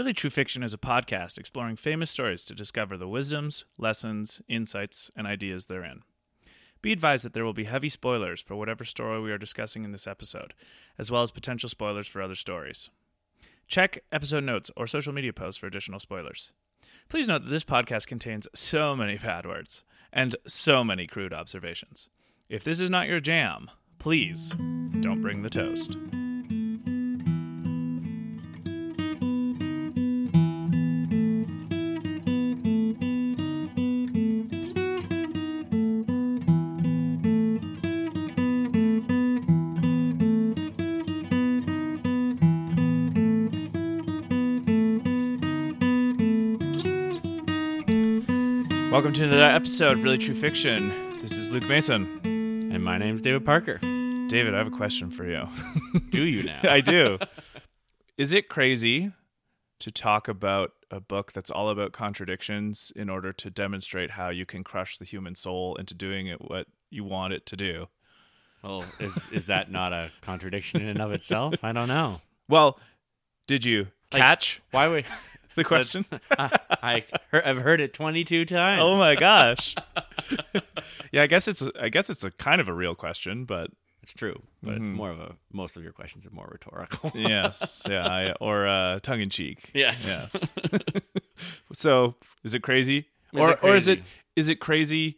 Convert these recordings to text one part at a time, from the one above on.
Really True Fiction is a podcast exploring famous stories to discover the wisdoms, lessons, insights, and ideas therein. Be advised that there will be heavy spoilers for whatever story we are discussing in this episode, as well as potential spoilers for other stories. Check episode notes or social media posts for additional spoilers. Please note that this podcast contains so many bad words and so many crude observations. If this is not your jam, please don't bring the toast. Welcome to another episode of Really True Fiction. This is Luke Mason. And my name's David Parker. David, I have a question for you. Do you now? I do. Is it crazy to talk about a book that's all about contradictions in order to demonstrate how you can crush the human soul into doing it what you want it to do? well, is is that not a contradiction in and of itself? I don't know. Well, did you Like- catch Why would the question? I, I, I've heard it twenty two times. oh my gosh. yeah, I guess it's I guess it's a kind of a real question, but It's true, but Mm-hmm. it's more of a. Most of your questions are more rhetorical. yes, yeah, I, or uh, tongue in cheek. yes. Yes. so, is it crazy? Is or it or is it crazy? is it crazy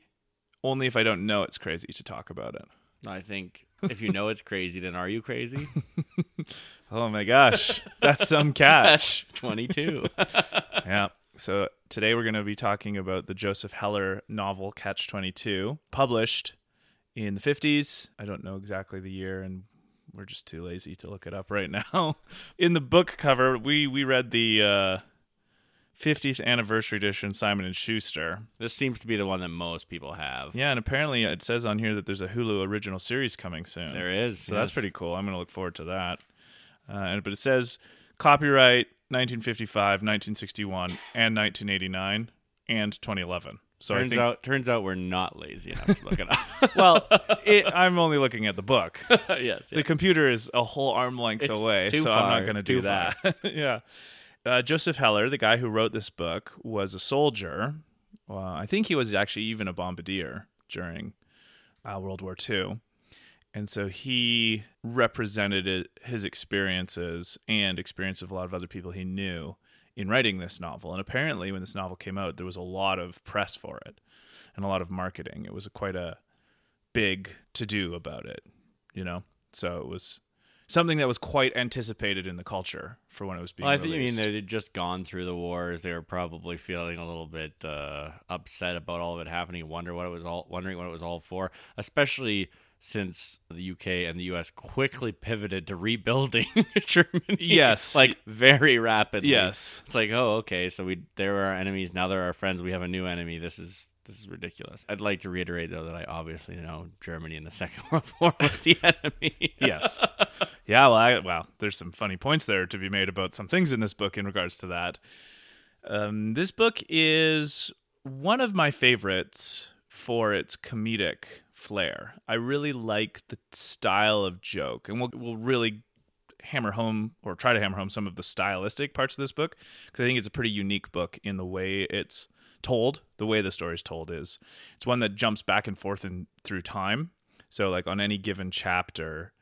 only if I don't know it's crazy to talk about it? I think if you know it's crazy, then are you crazy? Oh my gosh, that's some catch. Twenty two. yeah. So today we're going to be talking about the Joseph Heller novel Catch 22, published in the 50s. I don't know exactly the year and we're just too lazy to look it up right now. In the book cover, we we read the uh 50th anniversary edition Simon and Schuster. This seems to be the one that most people have. Yeah, and apparently it says on here that there's a Hulu original series coming soon. There is. So that's pretty cool. I'm going to look forward to that. Uh, and, but it says copyright 1955, 1961, and 1989, and 2011. So Turns think, out, turns out we're not lazy enough to look it up. well, it, I'm only looking at the book. yes. The computer is a whole arm length It's away, so I'm not going to do that. yeah. Uh, Joseph Heller, the guy who wrote this book, was a soldier. Well, I think he was actually even a bombardier during uh, World War II. And so he represented it, his experiences and experience of a lot of other people he knew in writing this novel. And apparently, when this novel came out, there was a lot of press for it and a lot of marketing. It was a, quite a big to do about it, you know? So it was something that was quite anticipated in the culture for when it was being Well, I think you mean they'd just gone through the wars. They were probably feeling a little bit uh, upset about all of it happening. Wonder what it was all, wondering what it was all for. Especially since the UK and the US quickly pivoted to rebuilding Germany. Yes. like very rapidly. Yes. it's like oh okay, so we they were our enemies. Now they're our friends. We have a new enemy. This is this is ridiculous. I'd like to reiterate though that I obviously know Germany in the Second World War was the enemy. yes. Yeah, well, I, there's some funny points there to be made about some things in this book in regards to that. Um, this book is one of my favorites for its comedic flair. I really like the style of joke, and we'll we'll really hammer home or try to hammer home some of the stylistic parts of this book because I think it's a pretty unique book in the way it's told. The way the story is told is it's one that jumps back and forth and through time. So like on any given chapter,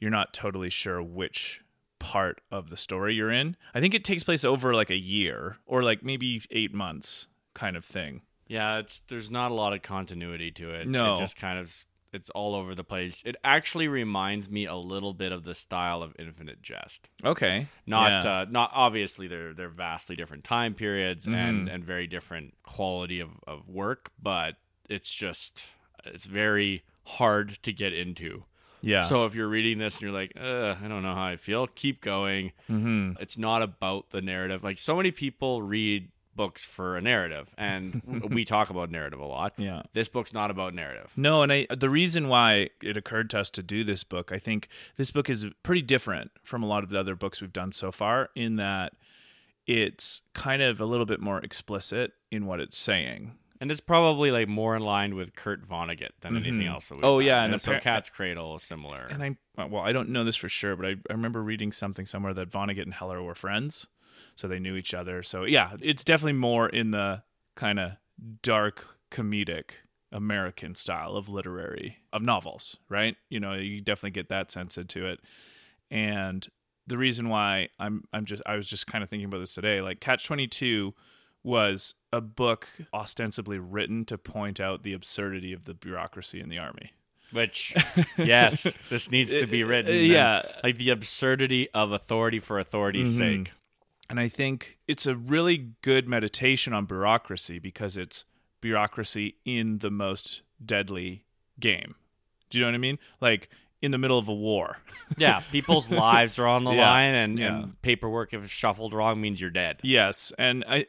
you're not totally sure which part of the story you're in. I think it takes place over like a year or like maybe 8 months kind of thing. Yeah, it's there's not a lot of continuity to it. No. it just kind of it's all over the place. It actually reminds me a little bit of the style of Infinite Jest. Okay. Not Yeah. uh, not obviously they're they're vastly different time periods and Mhm. and very different quality of of work, but it's just it's very hard to get into. yeah. So if you're reading this and you're like, uh, I don't know how I feel, keep going. mhm. It's not about the narrative. Like so many people read books for a narrative, and we talk about narrative a lot. Yeah. This book's not about narrative. No, and I the reason why it occurred to us to do this book, I think this book is pretty different from a lot of the other books we've done so far in that it's kind of a little bit more explicit in what it's saying. And it's probably like more in line with Kurt Vonnegut than anything Mhm. else. That we've Oh, done. yeah, and and so Cat's Cradle is similar. And I well, I don't know this for sure, but I, I remember reading something somewhere that Vonnegut and Heller were friends. So they knew each other. So yeah, it's definitely more in the kind of dark comedic American style of literary of novels, right? You know, you definitely get that sense into it. And the reason why I'm I'm just I was just kind of thinking about this today, like Catch 22 was a book ostensibly written to point out the absurdity of the bureaucracy in the army. Which, yes, this needs to be written. Yeah. like the absurdity of authority for authority's Mhm. sake. And I think it's a really good meditation on bureaucracy because it's bureaucracy in the most deadly game. Do you know what I mean? Like in the middle of a war. Yeah, people's lives are on the Yeah, line, and, yeah. and paperwork, if shuffled wrong, means you're dead. Yes, and I,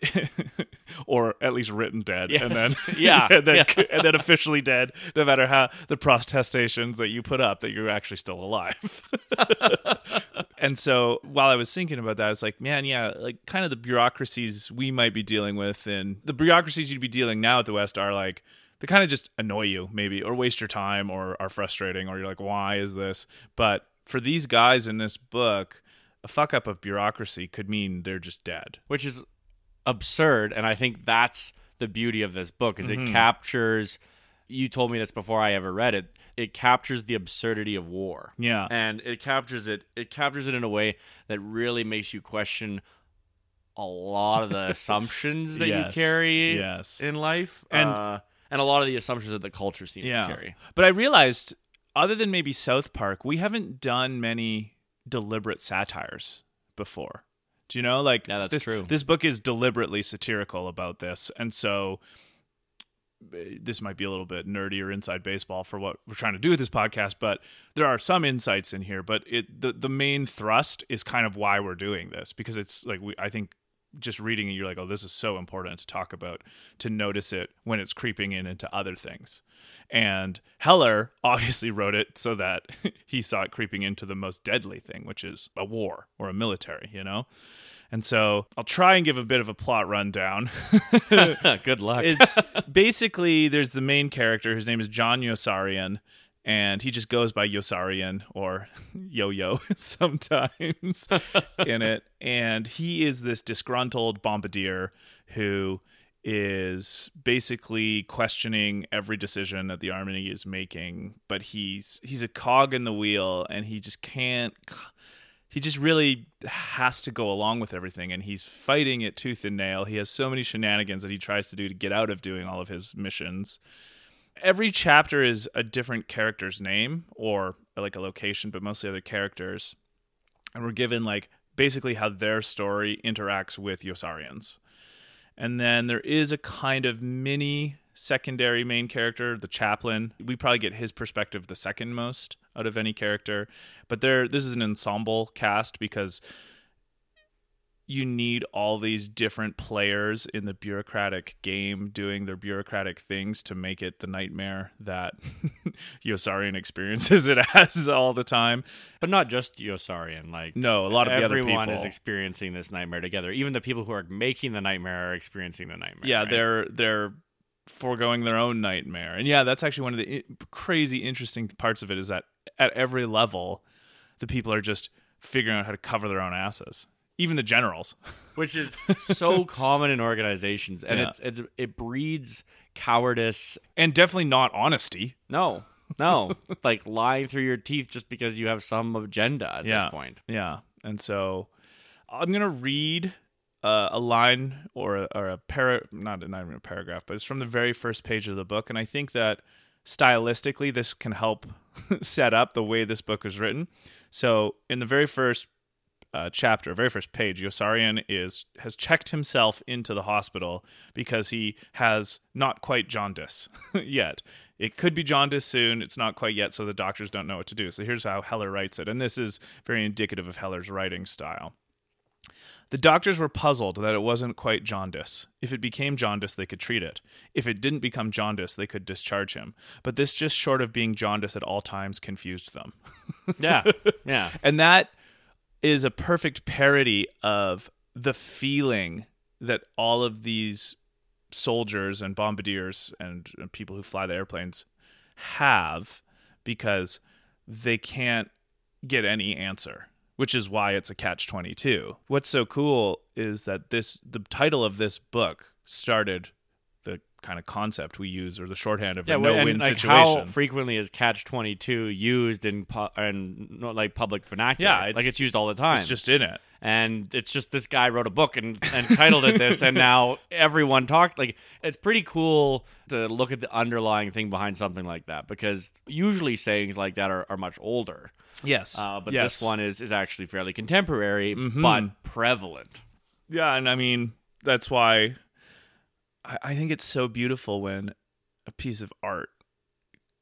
or at least written dead, and then Yeah, and then, yeah. and then officially dead. No matter how the protestations that you put up, that you're actually still alive. and so, while I was thinking about that, I was like, man, yeah, like kind of the bureaucracies we might be dealing with, and the bureaucracies you'd be dealing now at the West are like they kind of just annoy you, maybe, or waste your time, or are frustrating, or you're like, why is this? But for these guys in this book. A fuck up of bureaucracy could mean they're just dead. which is absurd and i think that's the beauty of this book is Mm-hmm. it captures you told me this before i ever read it it captures the absurdity of war Yeah. and it captures it it captures it in a way that really makes you question a lot of the assumptions that Yes. you carry Yes. in life And- uh, and a lot of the assumptions that the culture seems Yeah. to carry But I realized, other than maybe South Park, we haven't done many deliberate satires before. Do you know? Like, Yeah, that's this, true. This book is deliberately satirical about this, and so eh, this might be a little bit nerdy or inside baseball for what we're trying to do with this podcast, but there are some insights in here. But it the the main thrust is kind of why we're doing this because it's like we I think just reading it, you're like, oh, this is so important to talk about, to notice it when it's creeping in into other things. And Heller obviously wrote it so that he saw it creeping into the most deadly thing, which is a war or a military, you know? And so I'll try and give a bit of a plot rundown. good luck it's basically there's the main character whose name is John Yossarian, and he just goes by Yossarian or Yo Yo sometimes in it. And he is this disgruntled bombardier who is basically questioning every decision that the army is making but he's he's a cog in the wheel and he just can't he just really has to go along with everything and he's fighting it tooth and nail. He has so many shenanigans that he tries to do to get out of doing all of his missions. Every chapter is a different character's name or like a location, but mostly other characters. And we're given like basically how their story interacts with Yossarians. And then there is a kind of mini secondary main character, the chaplain. We probably get his perspective the second most out of any character. But there this is an ensemble cast because you need all these different players in the bureaucratic game doing their bureaucratic things to make it the nightmare that Yossarian experiences it as all the time. but not just Yossarian like No, a lot of the other everyone people is experiencing this nightmare together. Even the people who are making the nightmare are experiencing the nightmare. yeah right? they're they're foregoing their own nightmare and yeah that's actually one of the crazy interesting parts of it is that at every level the people are just figuring out how to cover their own asses even the generals which is so common in organizations, and Yeah. it's it's it breeds cowardice. and definitely not honesty No, no, like lying through your teeth just because you have some agenda at Yeah. this point. yeah and so i'm gonna read uh, a line or a, or a para not, not even a paragraph but it's from the very first page of the book and i think that stylistically this can help set up the way this book is written so in the very first uh, chapter, very first page, Yossarian is has checked himself into the hospital because he has not quite jaundice yet. It could be jaundice soon. It's not quite yet, so the doctors don't know what to do. So here's how Heller writes it, and this is very indicative of Heller's writing style. The doctors were puzzled that it wasn't quite jaundice. If it became jaundice, they could treat it. If it didn't become jaundice, they could discharge him. But this just short of being jaundice at all times confused them. Yeah, yeah, And that is a perfect parody of the feeling that all of these soldiers and bombardiers and, people who fly the airplanes have because they can't get any answer. which is why it's a catch 22. What's so cool is that this the title of this book started kind of concept we use or the shorthand of Yeah, a no-win like situation. how frequently is catch twenty two used in pu- and not like public vernacular? Yeah, it's- like it's used all the time. it's just in it. and it's just this guy wrote a book and, and titled it this and now everyone talks like it's pretty cool to look at the underlying thing behind something like that because usually sayings like that are, are much older Yes. uh, but yes. this one is, is actually fairly contemporary Mhm. but prevalent Yeah, and I mean that's why I, I think it's so beautiful when a piece of art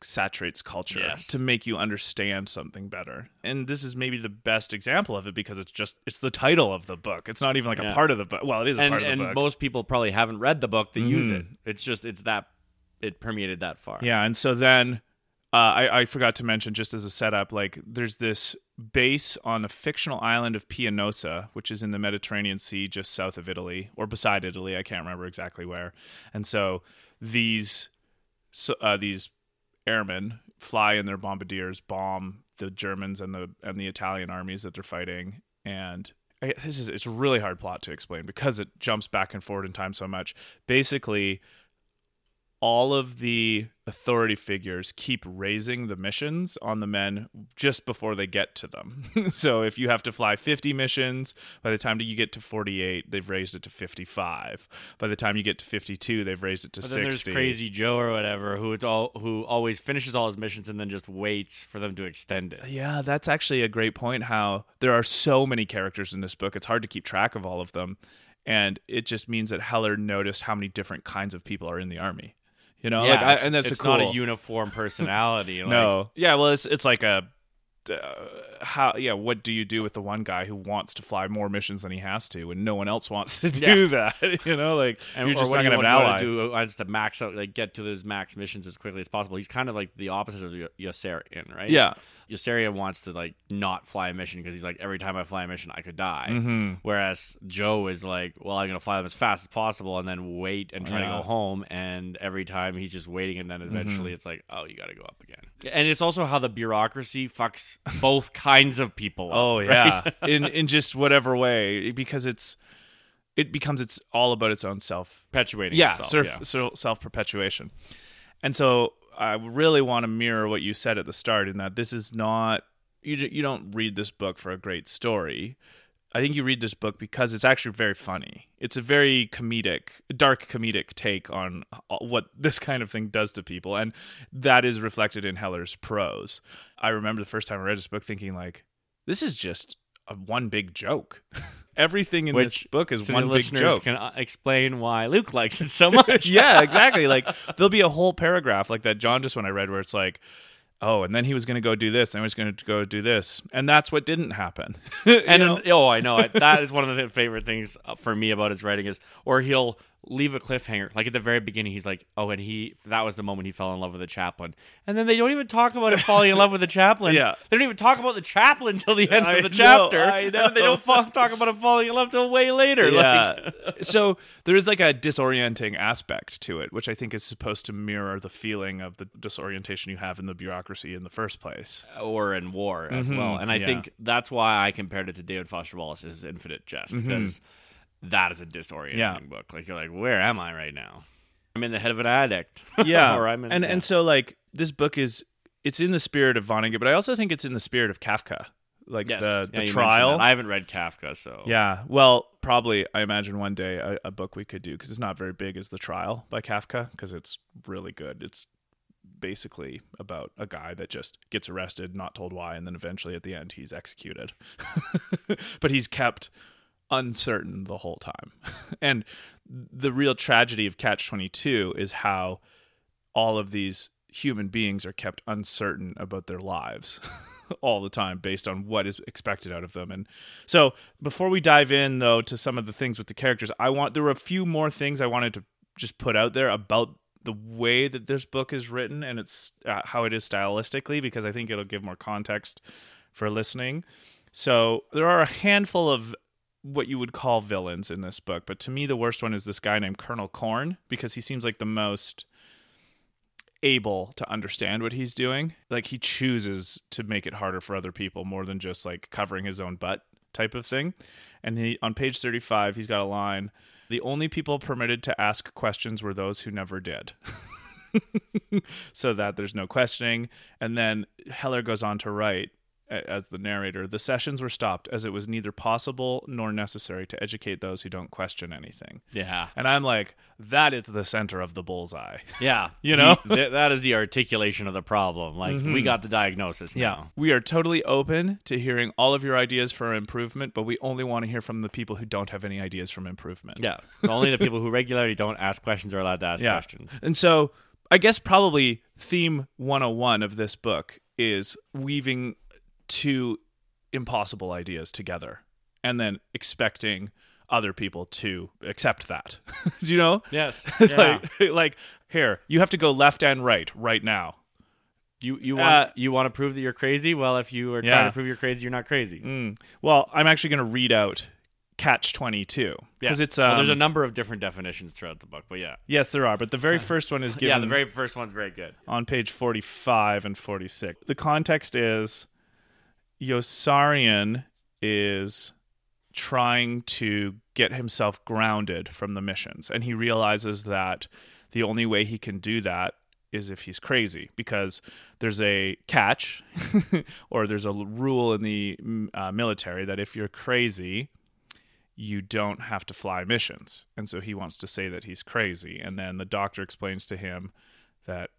saturates culture Yes. to make you understand something better. And this is maybe the best example of it because it's just it's the title of the book. It's not even like Yeah. a part of the book. Well, it is a and, part of the and book. most people probably haven't read the book that use Mhm. it it's just it's that it permeated that far Yeah, and so then uh, I, I forgot to mention just as a setup, like there's this base on a fictional island of Pianosa, which is in the Mediterranean Sea, just south of Italy or beside Italy. I can't remember exactly where. And so these so, uh, these airmen fly in their bombardiers, bomb the Germans and the and the Italian armies that they're fighting, and I, this is it's a really hard plot to explain because it jumps back and forward in time so much. Basically, all of the authority figures keep raising the missions on the men just before they get to them. so if you have to fly 50 missions, by the time you get to 48, they've raised it to 55. By the time you get to 52, they've raised it to But 60. then there's Crazy Joe or whatever who it's all who always finishes all his missions and then just waits for them to extend it. Yeah, that's actually a great point. How there are so many characters in this book, it's hard to keep track of all of them. And it just means that Heller noticed how many different kinds of people are in the army. You know, Yeah, like, I, and that's it's a cool. not a uniform personality. like- no, yeah, well, it's it's like a uh, how yeah. What do you do with the one guy who wants to fly more missions than he has to, and no one else wants to do that? You know, like and you're just not gonna have an ally. to do uh, is to max out, like get to his max missions as quickly as possible. He's kind of like the opposite of Yossarian, right? Yeah, Yossarian wants to like not fly a mission because he's like every time I fly a mission I could die. Mm-hmm. Whereas Joe is like, well, I'm gonna fly them as fast as possible and then wait and try to go home. And every time he's just waiting, and then eventually Mm-hmm. it's like, oh, you got to go up again. And it's also how the bureaucracy fucks both kinds of people. Up, Oh right? yeah, in in just whatever way, because it's it becomes it's all about its own self. perpetuating. Yeah, itself, self yeah. so self perpetuation, and so I really want to mirror what you said at the start in that this is not you. You don't read this book for a great story. I think you read this book because it's actually very funny. It's a very comedic, dark comedic take on uh, what this kind of thing does to people, and that is reflected in Heller's prose. I remember the first time I read this book thinking like, this is just a one big joke. Everything in this Which, book is So one the big joke. can uh, explain why Luke likes it so much. yeah, exactly. Like there'll be a whole paragraph like that John just when I read where it's like, oh, and then he was going to go do this, and he was going to go do this, and that's what didn't happen. You and know? oh, I know. That is one of the favorite things uh, for me about his writing is, or he'll leave a cliffhanger. Like at the very beginning, he's like, "Oh, and he that was the moment he fell in love with the chaplain," and then they don't even talk about him falling in love with the chaplain. Yeah. they don't even talk about the chaplain until the end I of the know, chapter. I And they don't talk about him falling in love till way later. yeah. Like, so there is like a disorienting aspect to it, which I think is supposed to mirror the feeling of the disorientation you have in the bureaucracy in the first place. or in war as Mhm, well. And I yeah. think that's why I compared it to David Foster Wallace's Infinite Jest because that is a disorienting. Yeah. book. Like you're like, where am I right now? I'm in the head of an addict. Yeah, or I'm in, and yeah. and so like this book is it's in the spirit of Vonnegut, but I also think it's in the spirit of Kafka, like Yes. the the trial. I haven't read Kafka, so Yeah. Well, probably I imagine one day a, a book we could do because it's not very big is The Trial by Kafka because it's really good. It's basically about a guy that just gets arrested, not told why, and then eventually at the end he's executed. but he's kept uncertain the whole time. and the real tragedy of Catch 22 is how all of these human beings are kept uncertain about their lives all the time based on what is expected out of them and so before we dive in though to some of the things with the characters i want there were a few more things i wanted to just put out there about the way that this book is written and it's uh, how it is stylistically because i think it'll give more context for listening so there are a handful of what you would call villains in this book, but to me the worst one is this guy named Colonel Korn because he seems like the most able to understand what he's doing. Like he chooses to make it harder for other people more than just like covering his own butt type of thing. And he on page 35, he's got a line, "The only people permitted to ask questions were those who never did." so that there's no questioning. And then Heller goes on to write as the narrator, the sessions were stopped as it was neither possible nor necessary to educate those who don't question anything. Yeah. And I'm like, that is the center of the bullseye. Yeah. You know? Th- that is the articulation of the problem. Like, we mm-hmm. got the diagnosis now. We are totally open to hearing all of your ideas for improvement, but we only want to hear from the people who don't have any ideas from improvement. Yeah. Only the people who regularly don't ask questions are allowed to ask Yeah. questions. And so I guess probably theme 101 of this book is weaving two impossible ideas together and then expecting other people to accept that. Do you know? Yes. like, like here, you have to go left and right right now. you you want Uh, you want to prove that you're crazy? Well, if you are Yeah. trying to prove you're crazy, you're not crazy. Mm. Well, I'm actually going to read out catch 22 because it's um, well, there's a number of different definitions throughout the book, but yeah. yes there are but the very first one is given yeah, the very first one's very good. on page 45 and 46. The context is Yossarian is trying to get himself grounded from the missions, and he realizes that the only way he can do that is if he's crazy because there's a catch or there's a rule in the uh, military that if you're crazy you don't have to fly missions and so he wants to say that he's crazy and then the doctor explains to him that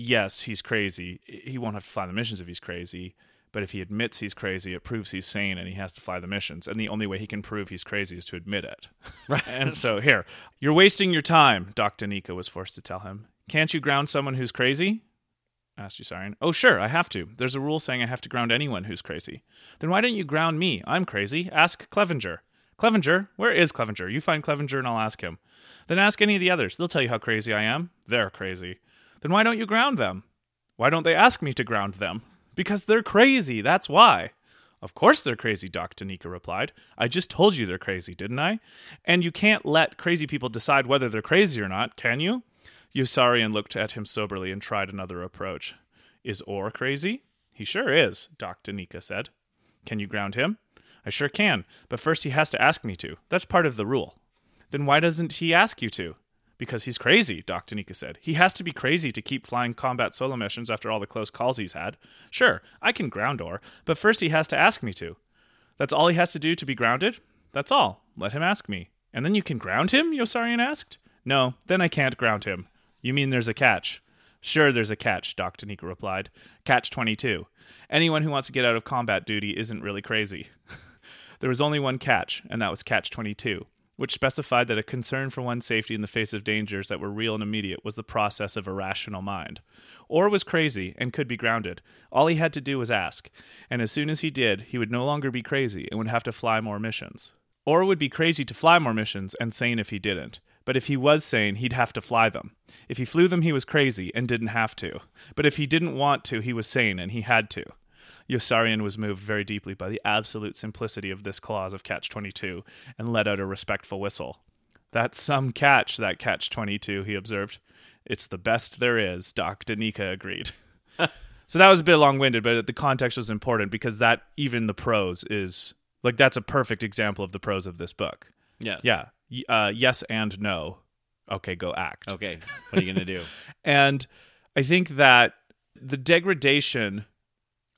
yes, he's crazy. He won't have to fly the missions if he's crazy. But if he admits he's crazy, it proves he's sane and he has to fly the missions. And the only way he can prove he's crazy is to admit it. Right. And so, here, you're wasting your time, Doc Daneeka was forced to tell him. Can't you ground someone who's crazy? asked Yossarian. Oh, sure, I have to. There's a rule saying I have to ground anyone who's crazy. Then why don't you ground me? I'm crazy. Ask Clevenger. Clevenger? Where is Clevenger? You find Clevenger and I'll ask him. Then ask any of the others. They'll tell you how crazy I am. They're crazy. Then why don't you ground them? Why don't they ask me to ground them? Because they're crazy, that's why. Of course they're crazy, Doc Daneeka replied. I just told you they're crazy, didn't I? And you can't let crazy people decide whether they're crazy or not, can you? Yossarian looked at him soberly and tried another approach. Is Orr crazy? He sure is, Doc Daneeka said. Can you ground him? I sure can, but first he has to ask me to. That's part of the rule. Then why doesn't he ask you to? Because he's crazy, Doc Daneeka said. He has to be crazy to keep flying combat solo missions after all the close calls he's had. Sure, I can ground Orr, but first he has to ask me to. That's all he has to do to be grounded? That's all. Let him ask me. And then you can ground him? Yossarian asked. No, then I can't ground him. You mean there's a catch? Sure, there's a catch, Doc Daneeka replied. Catch 22. Anyone who wants to get out of combat duty isn't really crazy. there was only one catch, and that was catch 22, which specified that a concern for one's safety in the face of dangers that were real and immediate was the process of a rational mind. Orr was crazy and could be grounded. All he had to do was ask, and as soon as he did, he would no longer be crazy and would have to fly more missions. Orr would be crazy to fly more missions and sane if he didn't. But if he was sane, he'd have to fly them. If he flew them, he was crazy and didn't have to. But if he didn't want to, he was sane and he had to. Yossarian was moved very deeply by the absolute simplicity of this clause of Catch 22 and let out a respectful whistle. That's some catch, that Catch 22, he observed. It's the best there is, Doc Daneeka agreed. so that was a bit long winded, but the context was important because that, even the prose, is like that's a perfect example of the prose of this book. Yes. Yeah. Uh, yes and no. Okay, go act. Okay. What are you gonna do? And I think that the degradation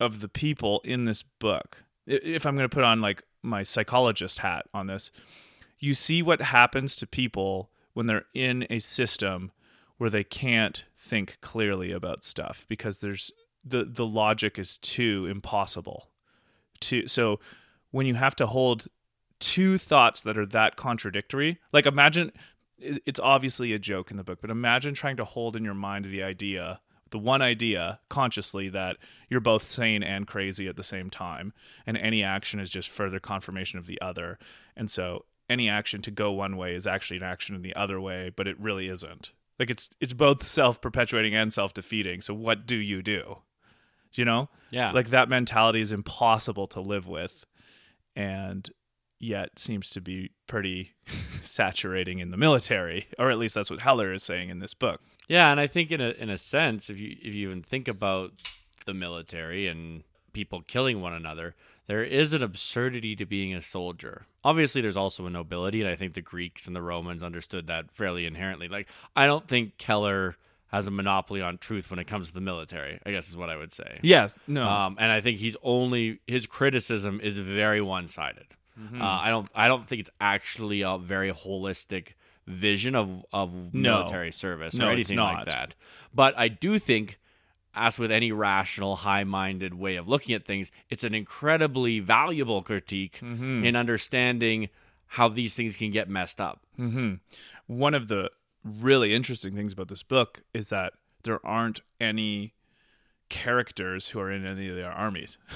of the people in this book, if I'm going to put on like my psychologist hat on this, you see what happens to people when they're in a system where they can't think clearly about stuff because there's the the logic is too impossible. To so when you have to hold two thoughts that are that contradictory, like imagine it's obviously a joke in the book, but imagine trying to hold in your mind the idea, the one idea consciously that you're both sane and crazy at the same time, and any action is just further confirmation of the other. And so any action to go one way is actually an action in the other way, but it really isn't. Like it's it's both self-perpetuating and self-defeating. So what do you do? You know? Yeah. Like that mentality is impossible to live with. And yet seems to be pretty saturating in the military, or at least that's what Heller is saying in this book. Yeah, and I think in a in a sense, if you if you even think about the military and people killing one another, there is an absurdity to being a soldier. Obviously, there's also a nobility, and I think the Greeks and the Romans understood that fairly inherently. Like, I don't think Keller has a monopoly on truth when it comes to the military. I guess is what I would say. Yes, no, Um, and I think he's only his criticism is very one sided. Mm-hmm. Uh, I don't I don't think it's actually a very holistic vision of of No. military service No, or anything like that. But I do think, as with any rational, high minded way of looking at things, it's an incredibly valuable critique Mm-hmm. in understanding how these things can get messed up. one of the really interesting things about this book is that there aren't any characters who are in any of their armies.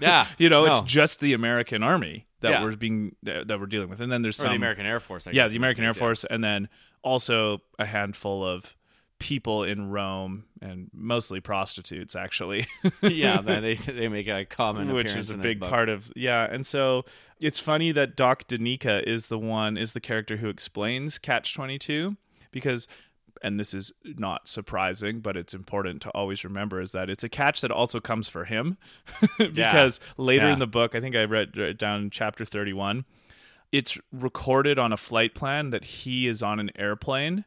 Yeah, You know, it's just the American army that Yeah. we're being that we're dealing with, and then there's or some the American Air Force. I yeah, the American Air yeah. Force, and then also a handful of people in Rome, and mostly prostitutes, actually. yeah, they they make a common which is a big part of yeah and so it's funny that doc Daneeka is the one is the character who explains catch 22 because and this is not surprising but it's important to always remember is that it's a catch that also comes for him because later Yeah. in the book i think i read read down chapter 31 it's recorded on a flight plan that he is on an airplane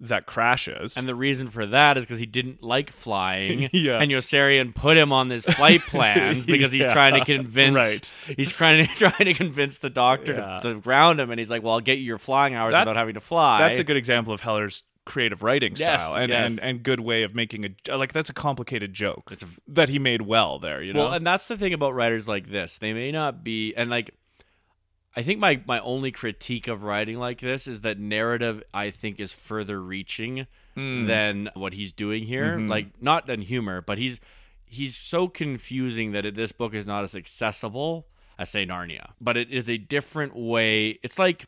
that crashes And the reason for that is because he didn't like flying. Yeah. And Yossarian put him on this flight plans because he's Yeah. trying to convince Right. he's trying to trying to convince the doctor Yeah. to, to ground him and he's like, Well, I'll get you your flying hours That- without having to fly. that's a good example of Heller's creative writing Yes, style and, yes. and and good way of making a like that's a complicated joke It's a- that he made well there you know Well, and that's the thing about writers like this. They may not be and like I think my my only critique of writing like this is that narrative I think is further reaching Hmm. than what he's doing here. Mm-hmm. Like not than humor, but he's he's so confusing that it, this book is not as accessible as say Narnia. But it is a different way. It's like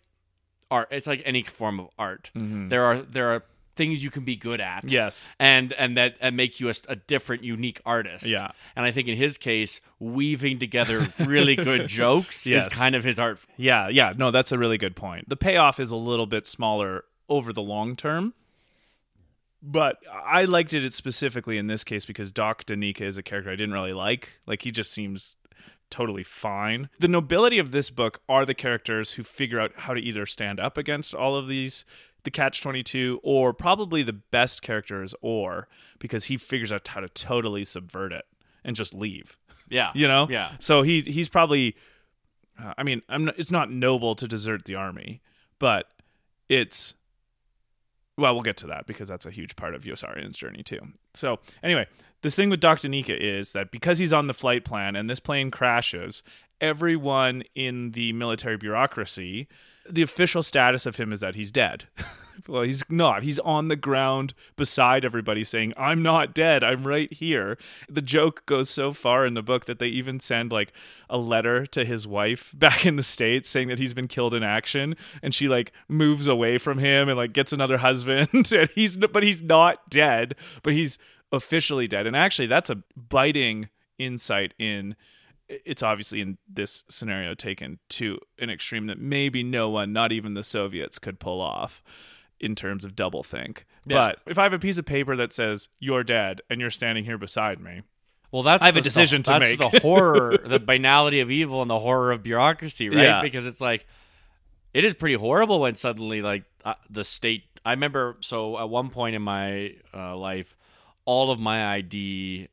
art. It's like any form of art. There are there are things you can be good at. Mm-hmm. yes And and that and make you a, a different, unique artist. Yeah. And I think in his case, weaving together really good jokes Yes. is kind of his art. yeah yeah no that's a really good point the payoff is a little bit smaller over the long term but I liked it specifically in this case because Doc Daneeka is a character I didn't really like. Like he just seems totally fine. The nobility of this book are the characters who figure out how to either stand up against all of these the catch 22 or probably the best character is Orr because he figures out how to totally subvert it and just leave Yeah. you know Yeah. so he he's probably uh, i mean i'm not, it's not noble to desert the army but it's well we'll get to that because that's a huge part of Yossarian's journey too so anyway this thing with doc Daneeka is that because he's on the flight plan and this plane crashes everyone in the military bureaucracy the official status of him is that he's dead. Well he's not. He's on the ground beside everybody saying i'm not dead. I'm right here. The joke goes so far in the book that they even send like a letter to his wife back in the states saying that he's been killed in action. And she like moves away from him and like gets another husband. And he's but he's not dead but he's officially dead and actually that's a biting insight in it's obviously in this scenario taken to an extreme that maybe no one, not even the Soviets, could pull off in terms of double think. Yeah. But if I have a piece of paper that says you're dead and you're standing here beside me, Well, that's I have a decision the, to that's make. the horror, the banality of evil, and the horror of bureaucracy, right? Yeah. Because it's like it is pretty horrible when suddenly, like uh, the state. I remember so at one point in my uh, life, all of my ID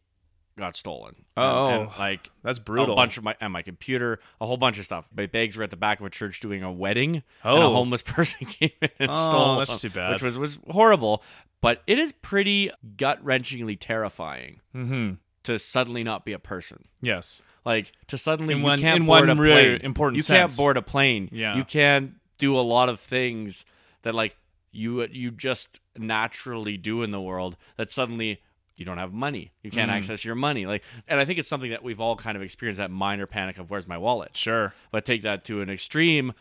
got stolen. Oh. and, and, like that's brutal. a bunch of my and my computer, a whole bunch of stuff. My bags were at the back of a church doing a wedding, and a Oh. homeless person came in and Oh, stole that's them, too bad. which was was horrible. But it is pretty gut wrenchingly terrifying hmm to suddenly not be a person. Yes. Like to suddenly In you one- can't board a really plane. important you can't board a plane. Yeah. You can't do a lot of things that like you you just naturally do in the world that suddenly you don't have money. You can't Mm. access your money. Like and I think it's something that we've all kind of experienced that minor panic of where's my wallet. Sure. But take that to an extreme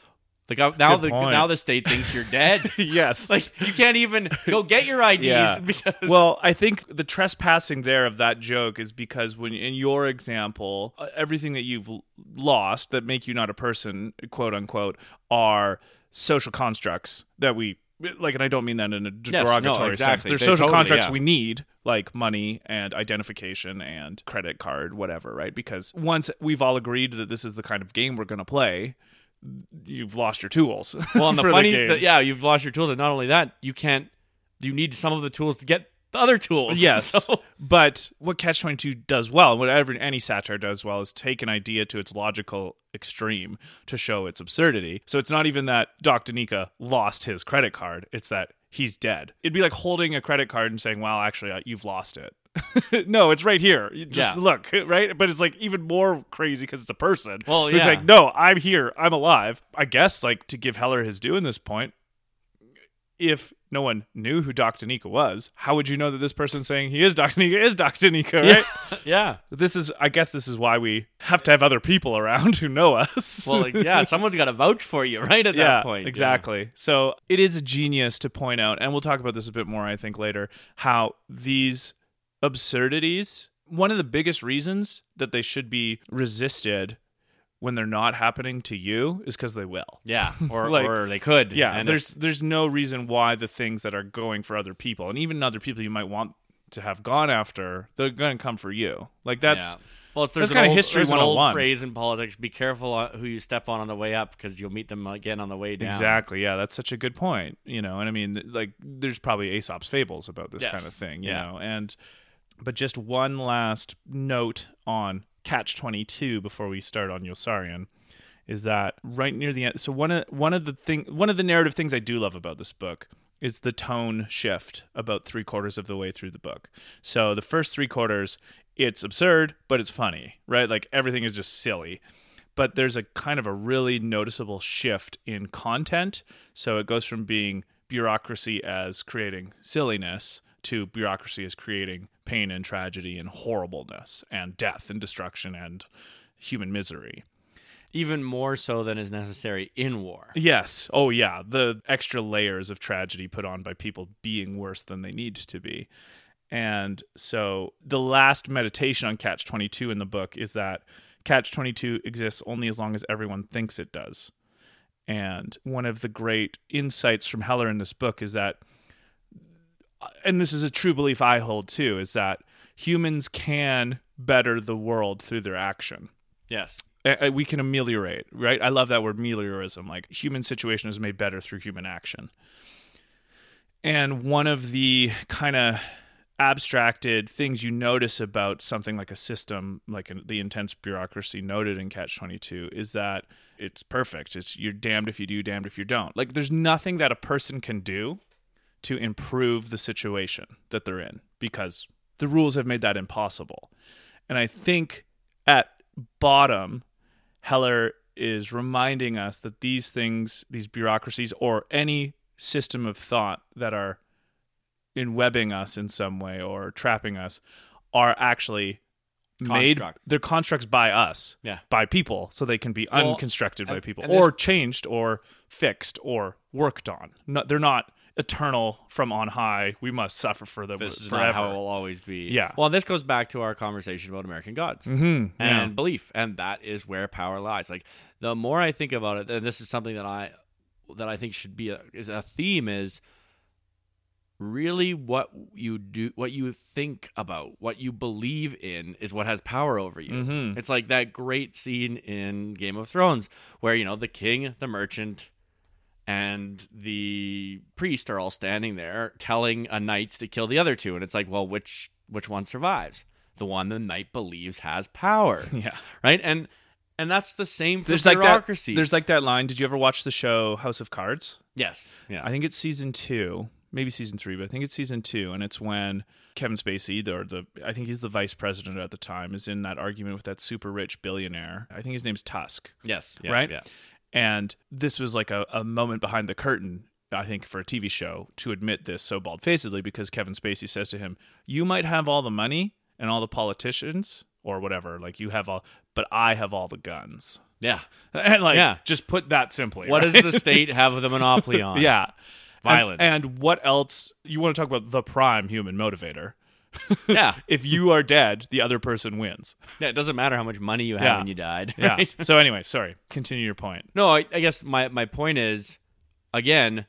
like now Good the point. now the state thinks you're dead. yes. like you can't even go get your IDs yeah. because well, I think the trespassing there of that joke is because when in your example, uh, everything that you've lost that make you not a person, quote unquote, are social constructs that we like, and I don't mean that in a no, derogatory sense. exactly. They're They social totally, constructs yeah. we need, like money and identification and credit card, whatever, right? Because once we've all agreed that this is the kind of game we're going to play, you've lost your tools. well, and the funny, game. the- yeah, you've lost your tools, and not only that, you can't. You need some of the tools to get the other tools. Yes. So- But what Catch 22 does well, and whatever any satire does well, is take an idea to its logical extreme to show its absurdity. So it's not even that Doc Daneeka lost his credit card, it's that he's dead. It'd be like holding a credit card and saying, well, actually, uh, you've lost it. no, it's right here. You Just Yeah. look, right? But it's like even more crazy because it's a person. Well, It's yeah. like, no, I'm here. I'm alive. I guess, like, to give Heller his due in this point, if no one knew who Doc Daneeka was, how would you know that this person saying he is Doc Daneeka is Doc Daneeka, right? yeah. This is, I guess, this is why we have to have other people around who know us. Well, like, yeah, someone's got to vouch for you, right? At yeah, that point, exactly. So it is a genius to point out, and we'll talk about this a bit more, I think, later, how these absurdities, one of the biggest reasons that they should be resisted when they're not happening to you is because they will. Yeah, or Like- or they could. Yeah, and there's there's no reason why the things that are going for other people, and even other people you might want to have gone after, they're going to come for you. Like that's yeah. Well, it's, there's an kinda history there's an old oh phrase in politics: "Be careful who you step on on the way up, because you'll meet them again on the way down." Exactly. Yeah, that's such a good point. You know, and I mean, like, there's probably Aesop's fables about this Yes. kind of thing. You Yeah. know, and but just one last note on Catch Twenty Two before we start on Yossarian is that right near the end. So one of one of the thing one of the narrative things I do love about this book is the tone shift about three quarters of the way through the book. So the first three quarters, it's absurd, but it's funny, right? Like everything is just silly but there's a kind of a really noticeable shift in content. So it goes from being bureaucracy as creating silliness to bureaucracy as creating pain and tragedy and horribleness and death and destruction and human misery. Even more so than is necessary in war. Yes. Oh, yeah. The extra layers of tragedy put on by people being worse than they need to be. And so the last meditation on Catch 22 in the book is that Catch 22 exists only as long as everyone thinks it does. And one of the great insights from Heller in this book is that, and this is a true belief I hold too, is that humans can better the world through their action Yes. we can ameliorate, right? I love that word meliorism. Like human situation is made better through human action. And one of the kind of abstracted things you notice about something like a system, like the intense bureaucracy noted in Catch 22, is that it's perfect. It's you're damned if you do, damned if you don't. Like there's nothing that a person can do to improve the situation that they're in because the rules have made that impossible. And I think at bottom, Heller is reminding us that these things, these bureaucracies, or any system of thought that are enwebbing us in some way or trapping us, are actually made. They're constructs by us, Yeah. by people, so they can be Well, unconstructed by people, this- or changed, or fixed, or worked on. No, they're not eternal from on high. We must suffer for them This is forever. not how it will always be. Yeah. Well, this goes back to our conversation about American gods Mhm, yeah. and belief, and that is where power lies. Like the more I think about it, and this is something that I that I think should be a, is a theme is really what you do, what you think about, what you believe in is what has power over you. Mhm. It's like that great scene in Game of Thrones where you know the king, the merchant, and the priest are all standing there telling a knight to kill the other two and it's like well which which one survives the one the knight believes has power yeah. right and and that's the same for There's like that. There's like that line. Did you ever watch the show House of Cards? yes yeah I think it's season two, maybe season three, but I think it's season two, and it's when Kevin Spacey, or the I think he's the vice president at the time, is in that argument with that super rich billionaire. I think his name's Tusk, yes yeah, right? yeah And this was like a, a moment behind the curtain, I think, for a TV show to admit this so bald facedly because Kevin Spacey says to him, You might have all the money and all the politicians or whatever, like you have all, but I have all the guns. Yeah. And like, Yeah. just put that simply. What right? does the state have the monopoly on? yeah. Violence. And, and what else? You want to talk about the prime human motivator? Yeah. If you are dead, the other person wins. yeah. It doesn't matter how much money you have Yeah. when you died. Yeah. right? so anyway, sorry. Continue your point. No, I, I guess my, my point is, again,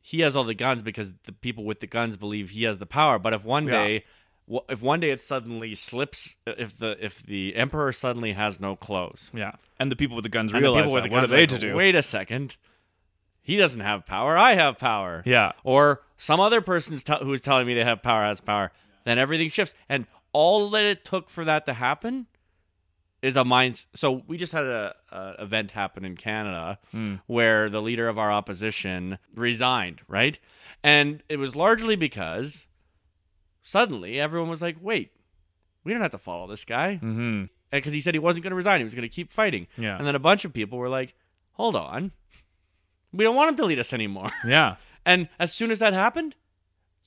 he has all the guns because the people with the guns believe he has the power. But if one Yeah. day, wh- if one day it suddenly slips, uh, if the if the emperor suddenly has no clothes, Yeah. And the people with the guns and the realize people with that, the what guns are they are to like, do? Wait a second, he doesn't have power. I have power. Yeah. Or some other person who is telling me they have power has power. Then everything shifts, and all that it took for that to happen is a mind. So we just had a, a event happen in Canada where the leader of our opposition resigned, right? And it was largely because suddenly everyone was like, "Wait, we don't have to follow this guy," Mm-hmm. because he said he wasn't going to resign; he was going to keep fighting. Yeah. And then a bunch of people were like, "Hold on, we don't want him to lead us anymore." Yeah. And as soon as that happened,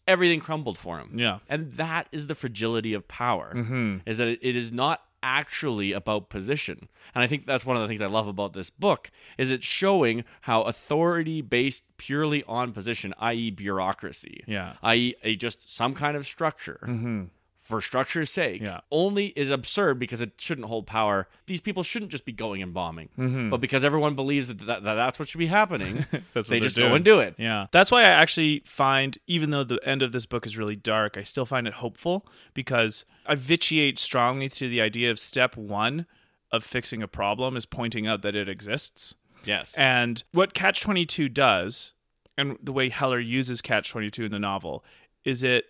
everything crumbled for him. Yeah. And that is the fragility of power, Mm-hmm. is that it, is not actually about position. And I think that's one of the things I love about this book is it's showing how authority based purely on position, i.e. bureaucracy, Yeah. i.e. a just some kind of structure Mm-hmm. For structure's sake Yeah. only is absurd because it shouldn't hold power. These people shouldn't just be going and bombing. But because everyone believes that, that, that that's what should be happening, Mm-hmm. That's what they just doing. go and do it. Yeah. That's why I actually find, even though the end of this book is really dark, I still find it hopeful because I vitiate strongly to the idea of step one of fixing a problem is pointing out that it exists. Yes. And what Catch 22 does, and the way Heller uses Catch 22 in the novel, is it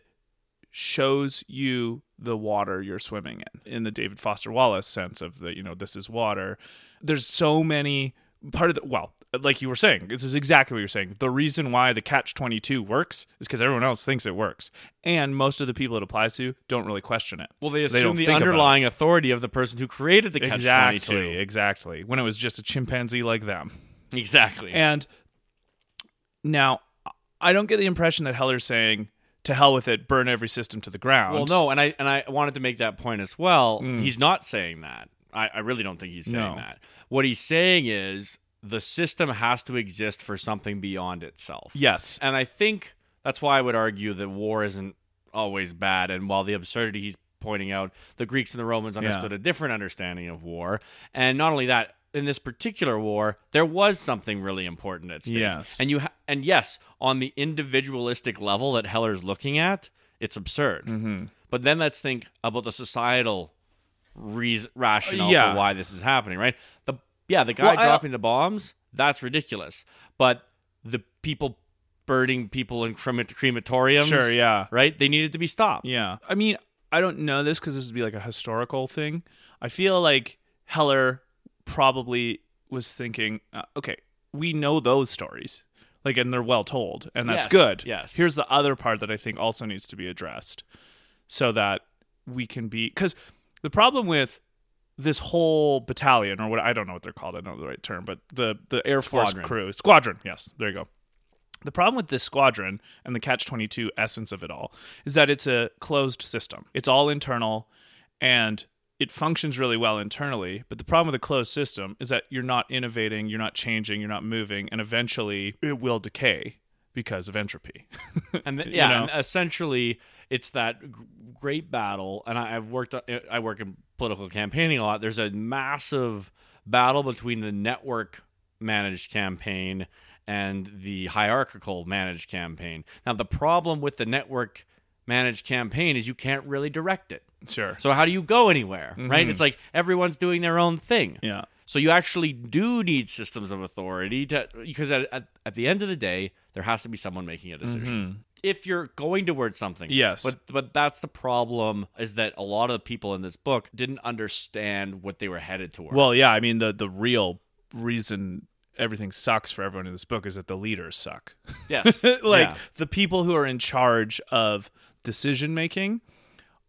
shows you the water you're swimming in, in the David Foster Wallace sense of the, you know, this is water. There's so many, part of the, well, like you were saying, this is exactly what you're saying. The reason why the Catch 22 works is because everyone else thinks it works. And most of the people it applies to don't really question it. Well, they They assume don't the think about it. underlying authority of the person who created the catch exactly, 22. exactly. Exactly. When it was just a chimpanzee like them. Exactly. And now, I don't get the impression that Heller's saying, to hell with it, burn every system to the ground. well, no, and I and I wanted to make that point as well. He's not saying that. I, I really don't think he's saying Mm. No. that. What he's saying is the system has to exist for something beyond itself. Yes. And I think that's why I would argue that war isn't always bad. And while the absurdity he's pointing out, the Greeks and the Romans understood a different understanding of war. And not only that, in this particular war, there was something really important at stake. Yes. And you ha- and yes, on the individualistic level that Heller's looking at, it's absurd. Mm-hmm. But then let's think about the societal reason, rationale Yeah. for why this is happening, right? The yeah, the guy Well, I- dropping the bombs, that's ridiculous. But the people burning people in crema- crematoriums, Sure, yeah. right? They needed to be stopped. Yeah. I mean, I don't know this because this would be like a historical thing. I feel like Heller probably was thinking, uh, okay, we know those stories. Like, and they're well told, and that's Yes, good. yes. Here's the other part that I think also needs to be addressed so that we can be. Because the problem with this whole battalion, or what I don't know what they're called, I don't know the right term, but the, the Air Force crew, squadron, yes, there you go. The problem with this squadron and the Catch 22 essence of it all is that it's a closed system. It's all internal and it functions really well internally. But the problem with a closed system is that you're not innovating, you're not changing, you're not moving, and eventually it will decay because of entropy. And th- You yeah, know? and essentially, it's that great battle. And I, I've worked, uh, I work in political campaigning a lot. There's a massive battle between the network managed campaign and the hierarchical managed campaign. Now, the problem with the network managed campaign is you can't really direct it. Sure. So how do you go anywhere, right? Mm-hmm. It's like everyone's doing their own thing. Yeah. So you actually do need systems of authority to because at, at, at the end of the day, there has to be someone making a decision. Mm-hmm. If you're going towards something, Yes. but but that's the problem is that a lot of the people in this book didn't understand what they were headed towards. Well, yeah, I mean the the real reason everything sucks for everyone in this book is that the leaders suck. yes, like Yeah. the people who are in charge of decision making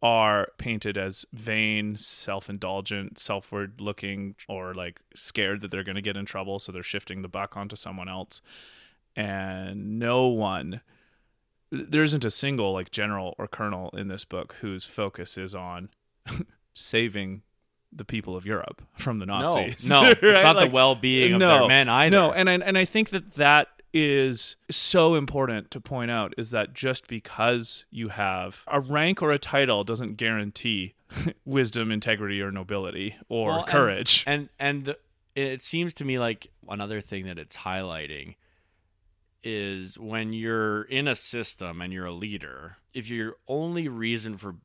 are painted as vain, self-indulgent, self-ward looking or like scared that they're going to get in trouble so they're shifting the buck onto someone else. And no one there isn't a single like general or colonel in this book whose focus is on saving the people of Europe from the Nazis. no, it's right? not the well-being of no, their men either. No, and I, and I think that that is so important to point out is that just because you have a rank or a title doesn't guarantee wisdom, integrity, or nobility or Well, courage. And and the, it seems to me like another thing that it's highlighting is when you're in a system and you're a leader, if your only reason for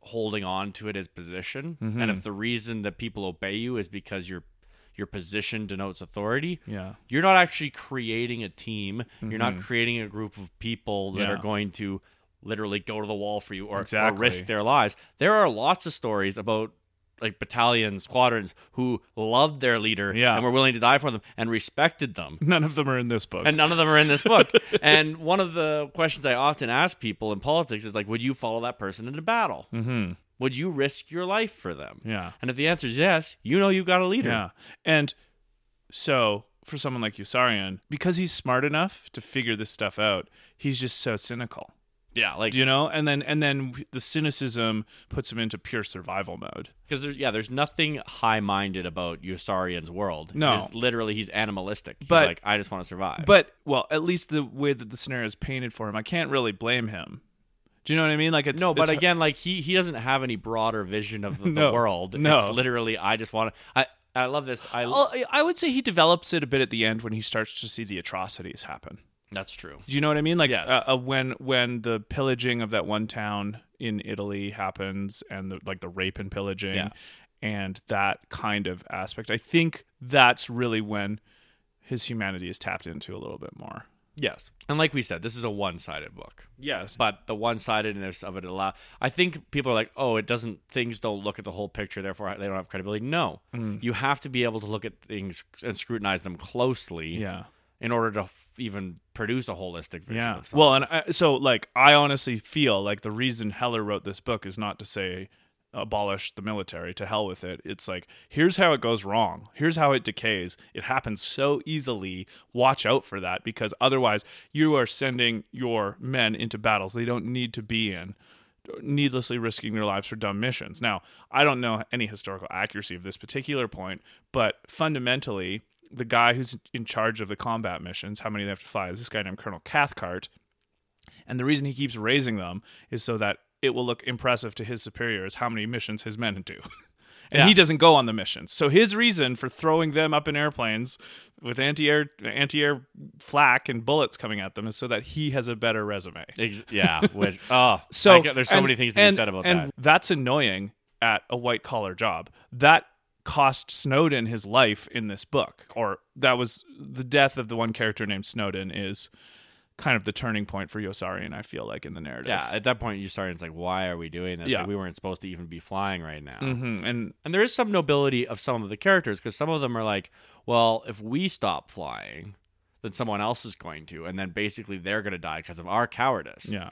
holding on to it is position, Mm-hmm. and if the reason that people obey you is because your your position denotes authority, yeah, you're not actually creating a team. You're not creating a group of people that Mm-hmm. Yeah. are going to literally go to the wall for you or, or risk their lives. There are lots of stories about like battalions, squadrons who loved their leader Yeah. and were willing to die for them and respected them. none of them are in this book. And none of them are in this book. and one of the questions I often ask people in politics is like, would you follow that person into battle? mm-hmm. Would you risk your life for them? Yeah. And if the answer is yes, you know you've got a leader. Yeah. And so for someone like Yossarian, because he's smart enough to figure this stuff out, he's just so cynical. Yeah, like You know? And then and then the cynicism puts him into pure survival mode. Because there's yeah, there's nothing high-minded about Yossarian's world. No. It's literally he's animalistic. He's But- like, I just want to survive. But well, at least the way that the scenario is painted for him, I can't really blame him. Do you know what I mean? Like it's no, but it's- again, like he he doesn't have any broader vision of the, the world. No. It's literally I just want to. I I love this. I Well, I would say he develops it a bit at the end when he starts to see the atrocities happen. that's true. Do you know what I mean? Like Yes. uh, uh, when when the pillaging of that one town in Italy happens, and the, like the rape and pillaging, Yeah. and that kind of aspect. I think that's really when his humanity is tapped into a little bit more. Yes, and like we said, this is a one-sided book. Yes, But the one-sidedness of it allow. I think people are like, "Oh, it doesn't. Things don't look at the whole picture, therefore they don't have credibility." No, Mm. you have to be able to look at things and scrutinize them closely yeah. in order to f- even produce a holistic vision. Yeah. Well, and I, so like I honestly feel like the reason Heller wrote this book is not to say abolish the military to hell with it. It's like here's how it goes wrong. Here's how it decays. It happens so easily. Watch out for that because otherwise you are sending your men into battles they don't need to be in needlessly risking their lives for dumb missions. Now, I don't know any historical accuracy of this particular point, but fundamentally, the guy who's in charge of the combat missions, how many they have to fly, is this guy named Colonel Cathcart. And the reason he keeps raising them is so that it will look impressive to his superiors how many missions his men do. and Yeah. he doesn't go on the missions. So his reason for throwing them up in airplanes with anti-air anti-air flak and bullets coming at them is so that he has a better resume. Ex- yeah, which oh, So get- there's so and- many things to and- be said about and that. That's annoying at a white collar job. That cost Snowden his life in this book, or that was the death of the one character named Snowden is kind of the turning point for Yossarian. I feel like in the narrative. Yeah, at that point Yossarian's like, why are we doing this? Yeah. Like, we weren't supposed to even be flying right now. hmm and And there is some nobility of some of the characters because some of them are like, well, if we stop flying, then someone else is going to, and then basically they're going to die because of our cowardice. yeah.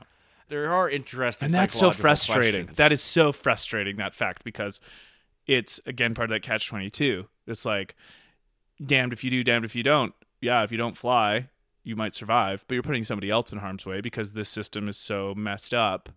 There are interesting, and that's so frustrating. questions. That is so frustrating that fact because it's again part of that catch twenty two. It's like damned if you do, damned if you don't. Yeah, if you don't fly, you might survive, but you're putting somebody else in harm's way because this system is so messed up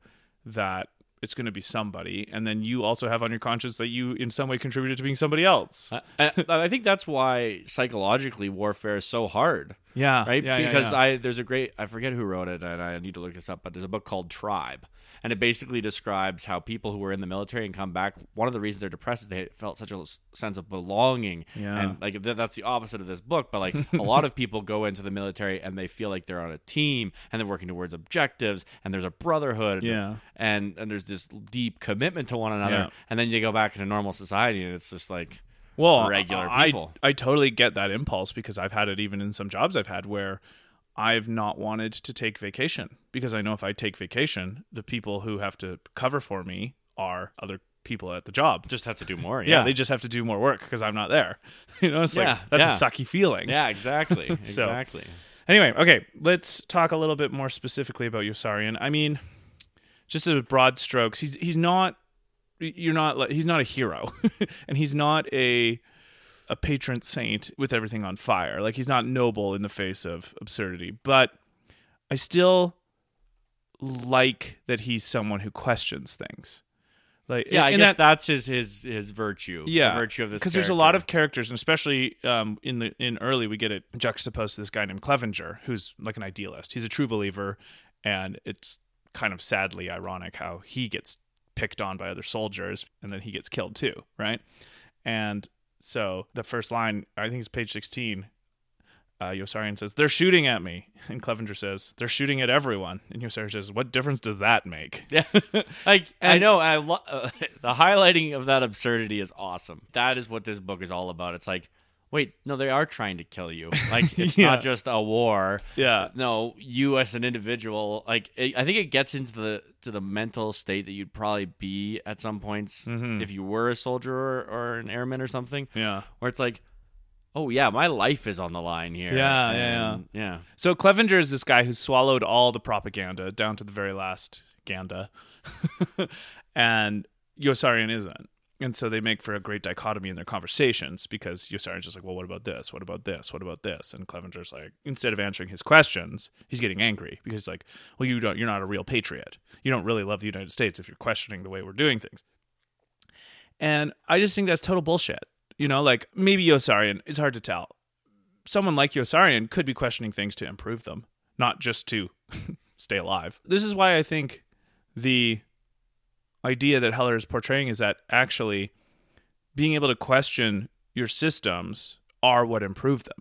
that it's going to be somebody, and then you also have on your conscience that you in some way contributed to being somebody else. I, I- I think that's why psychologically warfare is so hard. Yeah, right? Yeah, yeah, because yeah. I there's a great I forget who wrote it, and I need to look this up. But there's a book called Tribe, and it basically describes how people who were in the military and come back. One of the reasons they're depressed is they felt such a sense of belonging, Yeah. and like th- that's the opposite of this book. But like a lot of people go into the military and they feel like they're on a team and they're working towards objectives, and there's a brotherhood, Yeah. and and there's this deep commitment to one another, Yeah. and then you go back into normal society, and it's just like. well, regular I- people. I, totally get that impulse because I've had it even in some jobs I've had where I've not wanted to take vacation because I know if I take vacation, the people who have to cover for me are other people at the job. Just have to do more, yeah, yeah. they just have to do more work because I'm not there. You know, it's Yeah, like that's yeah. a sucky feeling. yeah, exactly, So- exactly. Anyway, okay, let's talk a little bit more specifically about Yossarian. I mean, just as broad strokes, he's he's not you're not like he's not a hero, and he's not a a patron saint with everything on fire. Like he's not noble in the face of absurdity, but I still like that he's someone who questions things. Like Yeah, I guess that- that's his his his virtue. yeah, the virtue of this because there's a lot of characters, and especially um, in the in early, we get it juxtaposed to this guy named Clevenger, who's like an idealist. He's a true believer, and it's kind of sadly ironic how he gets picked on by other soldiers, and then he gets killed too, right? And so the first line, I think it's page sixteen. Uh, Yossarian says, "They're shooting at me," and Clevenger says, "They're shooting at everyone." And Yossarian says, "What difference does that make?" Yeah, like I know I lo- uh, the highlighting of that absurdity is awesome. That is what this book is all about. It's like, wait, no, they are trying to kill you. Like it's Yeah. not just a war. Yeah, No, you as an individual, like it, I think it gets into the to the mental state that you'd probably be at some points Mhm. if you were a soldier or, or an airman or something, yeah. where it's like, oh yeah, my life is on the line here. Yeah, yeah, And, yeah. So Clevenger is this guy who swallowed all the propaganda down to the very last ganda, and Yossarian isn't. And so they make for a great dichotomy in their conversations because Yossarian's just like, well, what about this? What about this? What about this? And Clevenger's like, instead of answering his questions, he's getting angry because he's like, well, you don't, you're not a real patriot. You don't really love the United States if you're questioning the way we're doing things. And I just think that's total bullshit. You know, like maybe Yossarian, it's hard to tell. Someone like Yossarian could be questioning things to improve them, not just to stay alive. This is why I think the idea that Heller is portraying is that actually being able to question your systems are what improve them,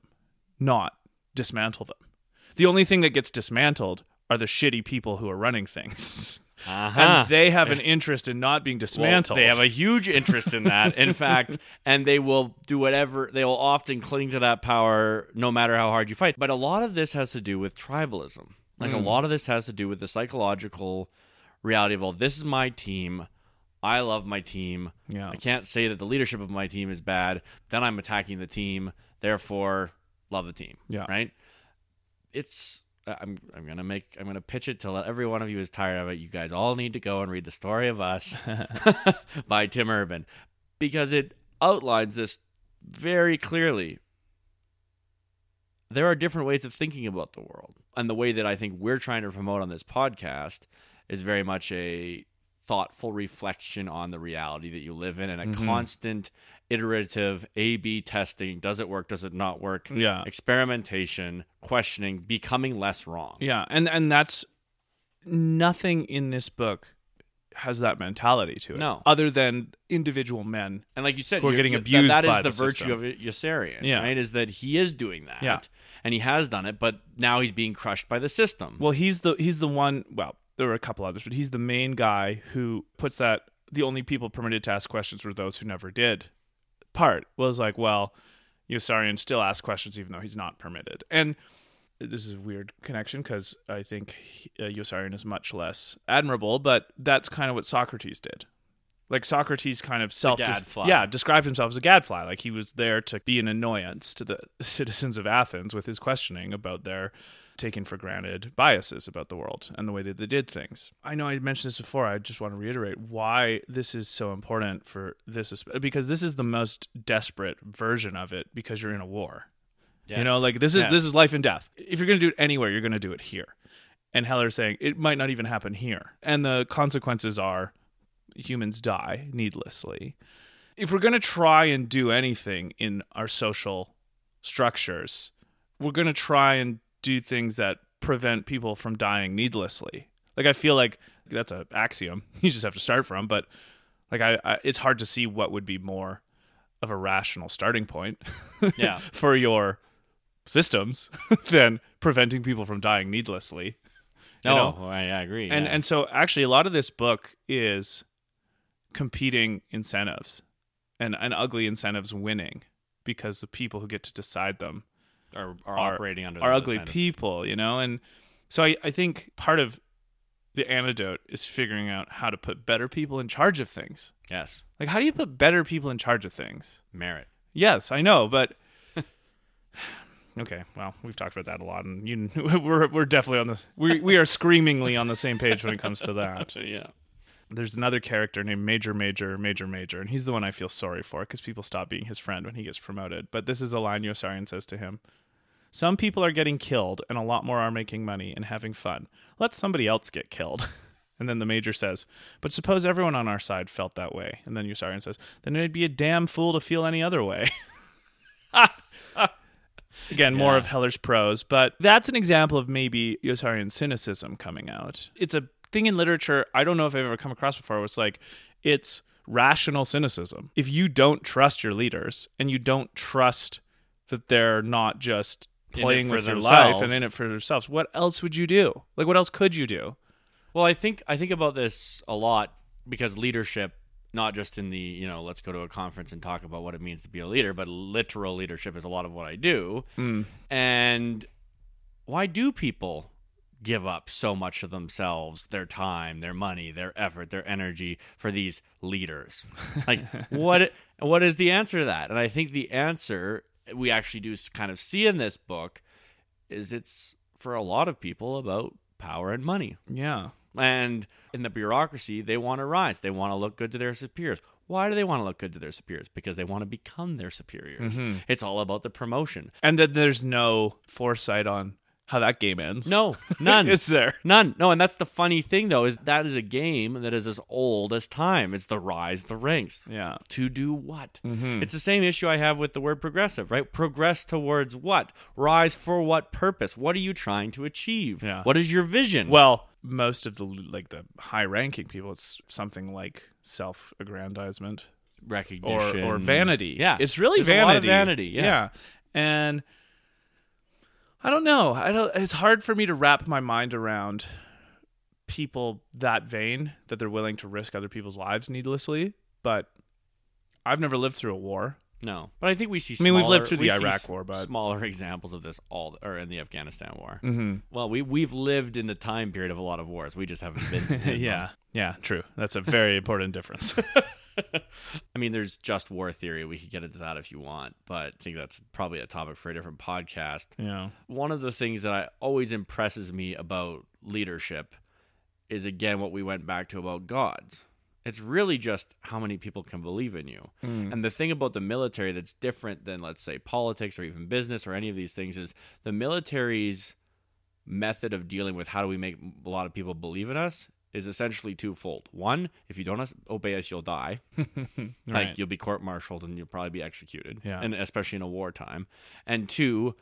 not dismantle them. The only thing that gets dismantled are the shitty people who are running things. Uh-huh. And they have an interest in not being Well, dismantled. they have a huge interest in that. In fact, and they will do whatever. They will often cling to that power no matter how hard you fight. But a lot of this has to do with tribalism. Like a lot of this has to do with the psychological reality of, well, this is my team. I love my team. Yeah. I can't say that the leadership of my team is bad. Then I'm attacking the team. Therefore, love the team. Yeah. Right. It's. I'm. I'm gonna make. I'm gonna pitch it till every one of you is tired of it. You guys all need to go and read the story of us by Tim Urban because it outlines this very clearly. There are different ways of thinking about the world. And the way that I think we're trying to promote on this podcast is very much a thoughtful reflection on the reality that you live in and a Mm-hmm. constant iterative A B testing. Does it work? Does it not work? Yeah. Experimentation, questioning, becoming less wrong. Yeah, and and that's nothing in this book has that mentality to it. No. other than individual men. And like you said, Who are getting abused That, that is the, the virtue of Yossarian, Yeah. right? Is that he is doing that, Yeah. and he has done it, but now he's being crushed by the system. Well, he's the he's the one. Well, there were a couple others, but he's the main guy who puts that the only people permitted to ask questions were those who never did. Part was like, well, Yossarian still asks questions even though he's not permitted, and this is a weird connection because I think he- uh, Yossarian is much less admirable, but that's kind of what Socrates did. Like Socrates kind of self gadfly. yeah, described himself as a gadfly. Like he was there to be an annoyance to the citizens of Athens with his questioning about their taken for granted biases about the world and the way that they did things. I know I mentioned this before. I just want to reiterate why this is so important for this, because this is the most desperate version of it because you're in a war. You know, like this is Yes. this is life and death. If you're going to do it anywhere, you're going to do it here. And Heller's saying it might not even happen here, and the consequences are humans die needlessly. If we're going to try and do anything in our social structures, we're going to try and do things that prevent people from dying needlessly. Like I feel like that's an axiom you just have to start from, but like I, I it's hard to see what would be more of a rational starting point Yeah. for your systems than preventing people from dying needlessly. You no? I, I agree. And yeah. and so actually a lot of this book is competing incentives and, and ugly incentives winning because the people who get to decide them are, are, are- operating under are ugly incentives. people, you know? And so I, I think part of the antidote is figuring out how to put better people in charge of things. Yes, Like how do you put better people in charge of things? merit. Yes, I know, but okay. Well, we've talked about that a lot, and you, we're we're definitely on the we we are screamingly on the same page when it comes to that. Yeah. There's another character named Major Major Major Major, and he's the one I feel sorry for because people stop being his friend when he gets promoted. But this is a line Yossarian says to him: "Some people are getting killed, and a lot more are making money and having fun. Let somebody else get killed." And then the major says, But suppose everyone on our side felt that way. And then Yossarian says, Then it'd be a damn fool to feel any other way. Again, more of Heller's prose, but that's an example of maybe Yossarian cynicism coming out. It's a thing in literature I don't know if I've ever come across before. It's like it's rational cynicism. If you don't trust your leaders and you don't trust that they're not just playing with your life and in it for themselves, what else would you do? Like, what else could you do? Well, I think I think about this a lot because leadership, not just in the you know let's go to a conference and talk about what it means to be a leader, but literal leadership is a lot of what I do. Hmm. And why do people give up so much of themselves, their time, their money, their effort, their energy for these leaders? Like what what is the answer to that? And I think the answer we actually do kind of see in this book is it's for a lot of people about power and money. Yeah. And in the bureaucracy, they want to rise. They want to look good to their superiors. Why do they want to look good to their superiors? Because they want to become their superiors. Mm-hmm. It's all about the promotion. And then there's no foresight on how that game ends. No, none. Is there? None. No, and that's the funny thing though, is that is a game that is as old as time. It's the rise the ranks. Yeah. To do what? Mm-hmm. It's the same issue I have with the word progressive, right? Progress towards what? Rise for what purpose? What are you trying to achieve? Yeah. What is your vision? Well, most of the like the high ranking people, it's something like self aggrandizement recognition or vanity. Yeah. It's really There's vanity. vanity. Yeah. And I don't know. I don't it's hard for me to wrap my mind around people that vain that they're willing to risk other people's lives needlessly, but I've never lived through a war. No, but I think we see. I mean, we've lived through the Iraq War, but- smaller examples of this all, or in the Afghanistan War. Mm-hmm. Well, we we've lived in the time period of a lot of wars. We just haven't been. in them. yeah. Yeah, true. That's a very important difference. I mean, there's just war theory. We could get into that if you want, but I think that's probably a topic for a different podcast. yeah. One of the things that I always impresses me about leadership is again what we went back to about gods. It's really just how many people can believe in you. Mm. And the thing about the military that's different than, let's say, politics or even business or any of these things is the military's method of dealing with how do we make a lot of people believe in us is essentially twofold. One, if you don't obey us, you'll die. Right. Like you'll be court-martialed and you'll probably be executed. Yeah. And especially in a wartime. And two,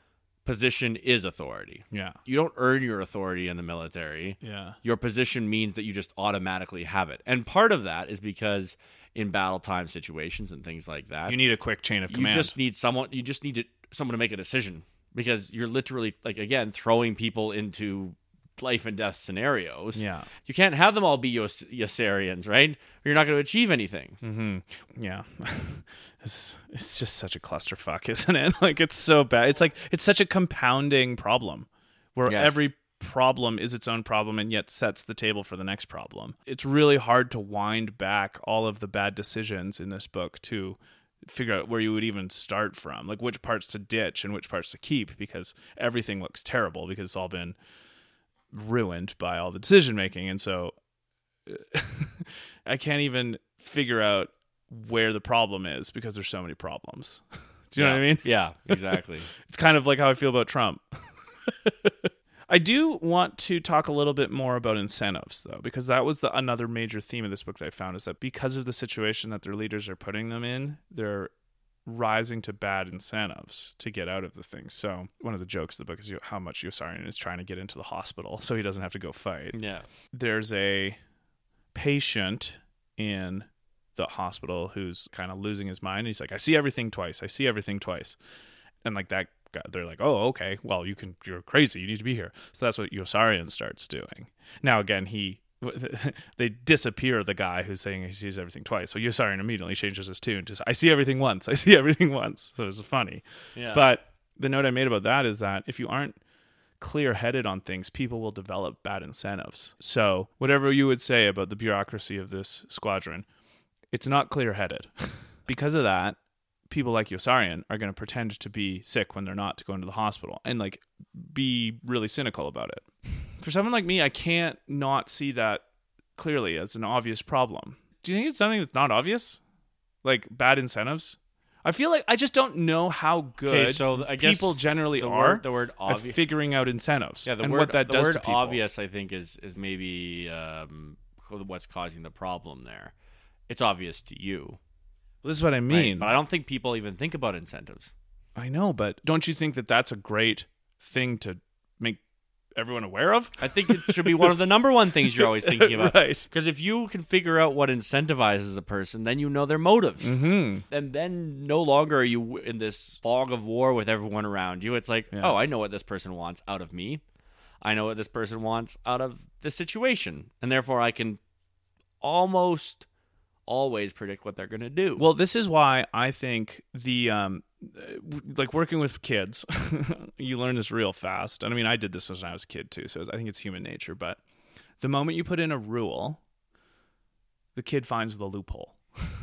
position is authority. yeah. You don't earn your authority in the military. Yeah. Your position means that you just automatically have it. And part of that is because in battle time situations and things like that, You need a quick chain of command. you just need someone you just need to, someone to make a decision because you're literally like again throwing people into life and death scenarios. Yeah. You can't have them all be Yos- Yossarians, right? Or you're not going to achieve anything. Mm-hmm. Yeah. it's it's just such a clusterfuck, isn't it? Like it's so bad. It's like it's such a compounding problem where Yes. every problem is its own problem and yet sets the table for the next problem. It's really hard to wind back all of the bad decisions in this book to figure out where you would even start from, like which parts to ditch and which parts to keep because everything looks terrible because it's all been ruined by all the decision making and so uh, I can't even figure out where the problem is because there's so many problems. Do you know what I mean? Yeah, exactly. It's kind of like how I feel about Trump. I do want to talk a little bit more about incentives, though, because that was the another major theme of this book that I found is that because of the situation that their leaders are putting them in, they're rising to bad incentives to get out of the thing. So one of the jokes of the book is how much Yossarian is trying to get into the hospital so he doesn't have to go fight yeah. there's a patient in the hospital who's kind of losing his mind. He's like, I see everything twice. I see everything twice. And like that guy, they're like, oh, okay. Well, you can, you're crazy. You need to be here. So that's what Yossarian starts doing. Now, again, he, they disappear the guy who's saying he sees everything twice. So Yossarian immediately changes his tune to, I see everything once. I see everything once. So it's funny. Yeah. But the note I made about that is that if you aren't clear headed on things, people will develop bad incentives. So, whatever you would say about the bureaucracy of this squadron, it's not clear headed. because of that, people like Yossarian are going to pretend to be sick when they're not to go into the hospital and like be really cynical about it. For someone like me, I can't not see that clearly as an obvious problem. Do you think it's something that's not obvious? Like bad incentives? I feel like I just don't know how good so I guess people generally the are word, the word obvious. figuring out incentives Yeah, the and word what that the does word to people. obvious I think is is maybe um, what's causing the problem there. It's obvious to you. Well, this is what I right? mean. But I don't think people even think about incentives. I know, but don't you think that that's a great thing to make everyone aware of? I think it should be one of the number one things you're always thinking about. right. Because if you can figure out what incentivizes a person, then you know their motives. Hmm. And then no longer are you in this fog of war with everyone around you. It's like, Yeah. oh, I know what this person wants out of me. I know what this person wants out of the situation. And therefore, I can almost always predict what they're going to do. Well, this is why I think the um, like working with kids, you learn this real fast. And I mean, I did this when I was a kid too, so I think it's human nature. But the moment you put in a rule, the kid finds the loophole.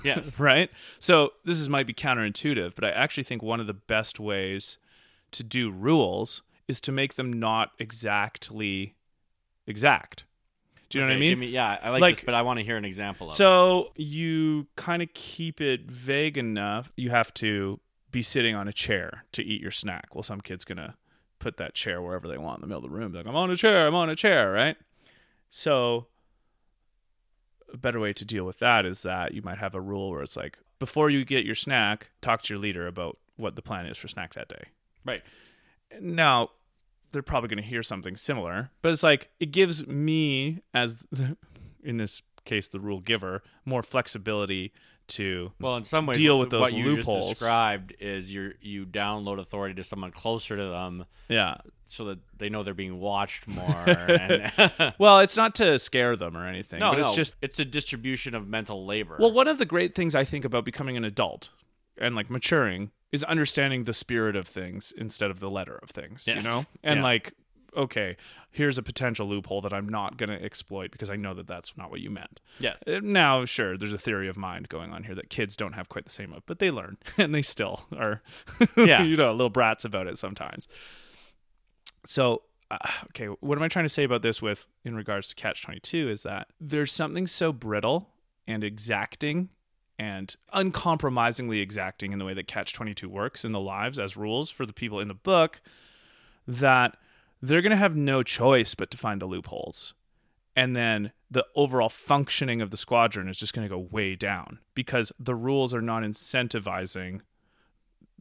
yes. right? So this is might be counterintuitive, but I actually think one of the best ways to do rules is to make them not exactly exact. Do you know what I mean? me- yeah, I like, Like- this, but I want to hear an example of it. So you kind of keep it vague enough. You have to be sitting on a chair to eat your snack. Well, some kid's gonna put that chair wherever they want in the middle of the room. Be like, I'm on a chair. I'm on a chair. Right. So a better way to deal with that is that you might have a rule where it's like before you get your snack, talk to your leader about what the plan is for snack that day. Right. Now, they're probably going to hear something similar, but it's like it gives me, as the, in this case, the rule giver, more flexibility to. Well, in some ways, deal what- with those what you loopholes. just described is you you download authority to someone closer to them, Yeah. so that they know they're being watched more. and Well, it's not to scare them or anything, no, but no, it's just. it's a distribution of mental labor. Well, one of the great things I think about becoming an adult and like maturing is understanding the spirit of things instead of the letter of things, you know? And Yeah. like, okay, here's a potential loophole that I'm not going to exploit because I know that that's not what you meant. yeah, Uh, Now, sure, there's a theory of mind going on here that kids don't have quite the same of, but they learn and they still are, Yeah. you know, little brats about it sometimes. So, uh, okay, what am I trying to say about this with in regards to Catch 22 is that there's something so brittle and exacting and uncompromisingly exacting in the way that Catch 22 works in the lives as rules for the people in the book that they're going to have no choice but to find the loopholes and then the overall functioning of the squadron is just going to go way down because the rules are not incentivizing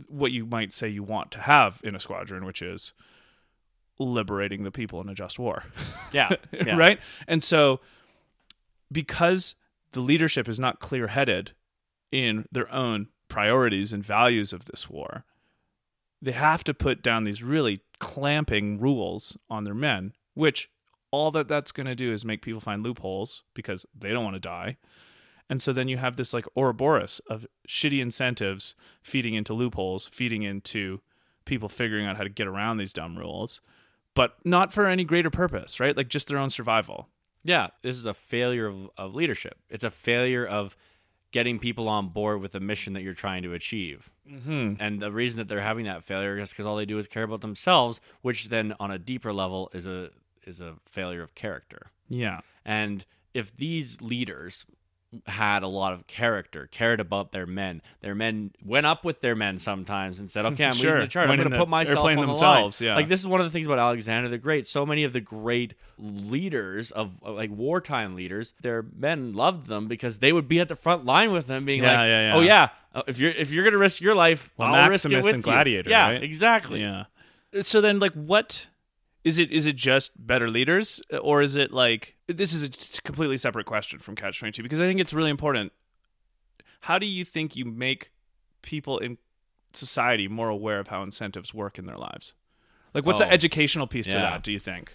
what you might say you want to have in a squadron, which is liberating the people in a just war. yeah, yeah. right? And so because the leadership is not clear-headed in their own priorities and values of this war, they have to put down these really clamping rules on their men, which all that that's going to do is make people find loopholes because they don't want to die. And so then you have this like Ouroboros of shitty incentives feeding into loopholes, feeding into people figuring out how to get around these dumb rules, but not for any greater purpose, right? Like just their own survival. Yeah, this is a failure of, of leadership. It's a failure of getting people on board with the mission that you're trying to achieve. Mm-hmm. And the reason that they're having that failure is because all they do is care about themselves, which then on a deeper level is a is a failure of character. Yeah. And if these leaders had a lot of character, cared about their men, their men went up with their men sometimes and said, "Okay, I'm Sure. leading the charge. I'm going to put myself airplane on themselves, the line." yeah. Like this is one of the things about Alexander the Great. So many of the great leaders of like wartime leaders, their men loved them because they would be at the front line with them, being Yeah, like, yeah, yeah. "Oh yeah, uh, if you're if you're going to risk your life, Well, I'll risk it Maximus with and you." Gladiator, Yeah, right? exactly. Yeah. So then like what is it is it just better leaders or is it like this is a completely separate question from catch 22 because I think it's really important. How do you think you make people in society more aware of how incentives work in their lives? Like what's Oh, the educational piece to that, do you think?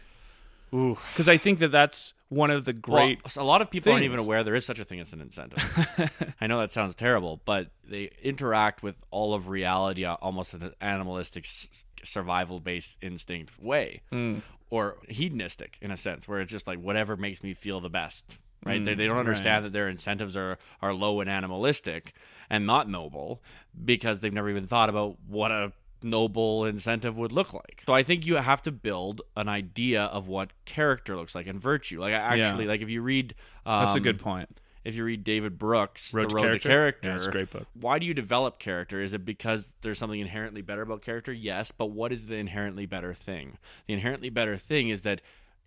Ooh. Because I think that that's one of the great Well, a lot of people aren't even aware there is such a thing as an incentive. I know that sounds terrible, but they interact with all of reality uh, almost in an animalistic, survival based instinct way, Mm. or hedonistic in a sense, where it's just like whatever makes me feel the best. Right? Mm, they, they don't understand right. that their incentives are, are low and animalistic and not noble because they've never even thought about what a noble incentive would look like. So I think you have to build an idea of what character looks like and virtue. Like I Yeah. actually like if you read um, That's a good point. If you read David Brooks, Road The to Road Character? to Character, Yeah, it's a great book. Why do you develop character? Is it because there's something inherently better about character? Yes, but what is the inherently better thing? The inherently better thing is that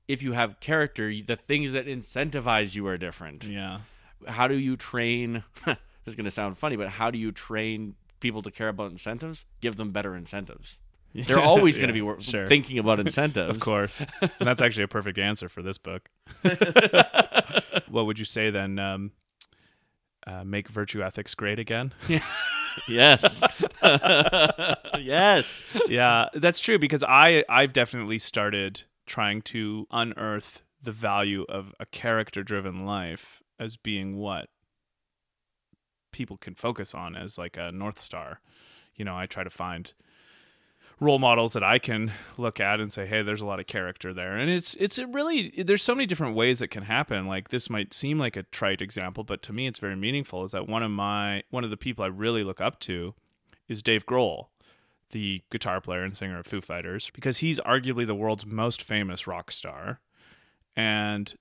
if you have character, the things that incentivize you are different. Yeah. How do you train? this is going to sound funny, but how do you train people to care about incentives? Give them better incentives. They're always going to be Yeah, wor- sure. thinking about incentives. Of course. and that's actually a perfect answer for this book. what would you say then? Um, uh, make virtue ethics great again? Yes. yes. yeah, that's true because I I've definitely started trying to unearth the value of a character driven life as being what people can focus on as like a north star. You know, I try to find role models that I can look at and say, "Hey, there's a lot of character there." And it's it's really there's so many different ways it can happen. Like this might seem like a trite example, but to me it's very meaningful is that one of my one of the people I really look up to is Dave Grohl, the guitar player and singer of Foo Fighters, because he's arguably the world's most famous rock star. And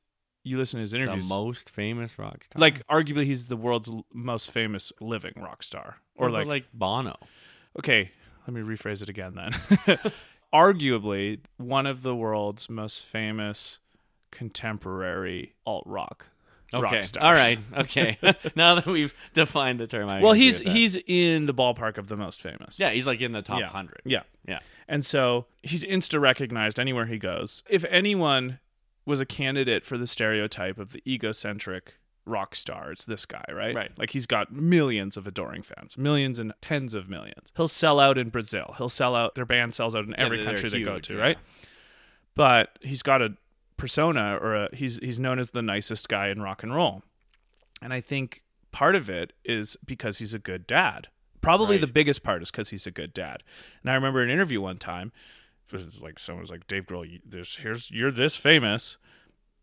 you listen to his interviews. The most famous rock star. like arguably he's the world's l- most famous living rock star or like like Bono. okay let me rephrase it again then arguably one of the world's most famous contemporary alt rock Okay. rock stars All right. Okay. now that we've defined the term, I well he's he's in the ballpark of the most famous yeah, he's like in the top yeah. hundred. yeah Yeah. and so he's insta recognized anywhere he goes if anyone was a candidate for the stereotype of the egocentric rock star it's this guy right? Right. like he's got millions of adoring fans millions and tens of millions. He'll sell out in brazil. He'll sell out their band sells out in every they're country they go to yeah. right? But he's got a persona or a, he's he's known as the nicest guy in rock and roll. And i think part of it is because he's a good dad. Probably Right. the biggest part is because he's a good dad. And i remember an interview one time it was like someone was like dave grohl you, there's here's you're this famous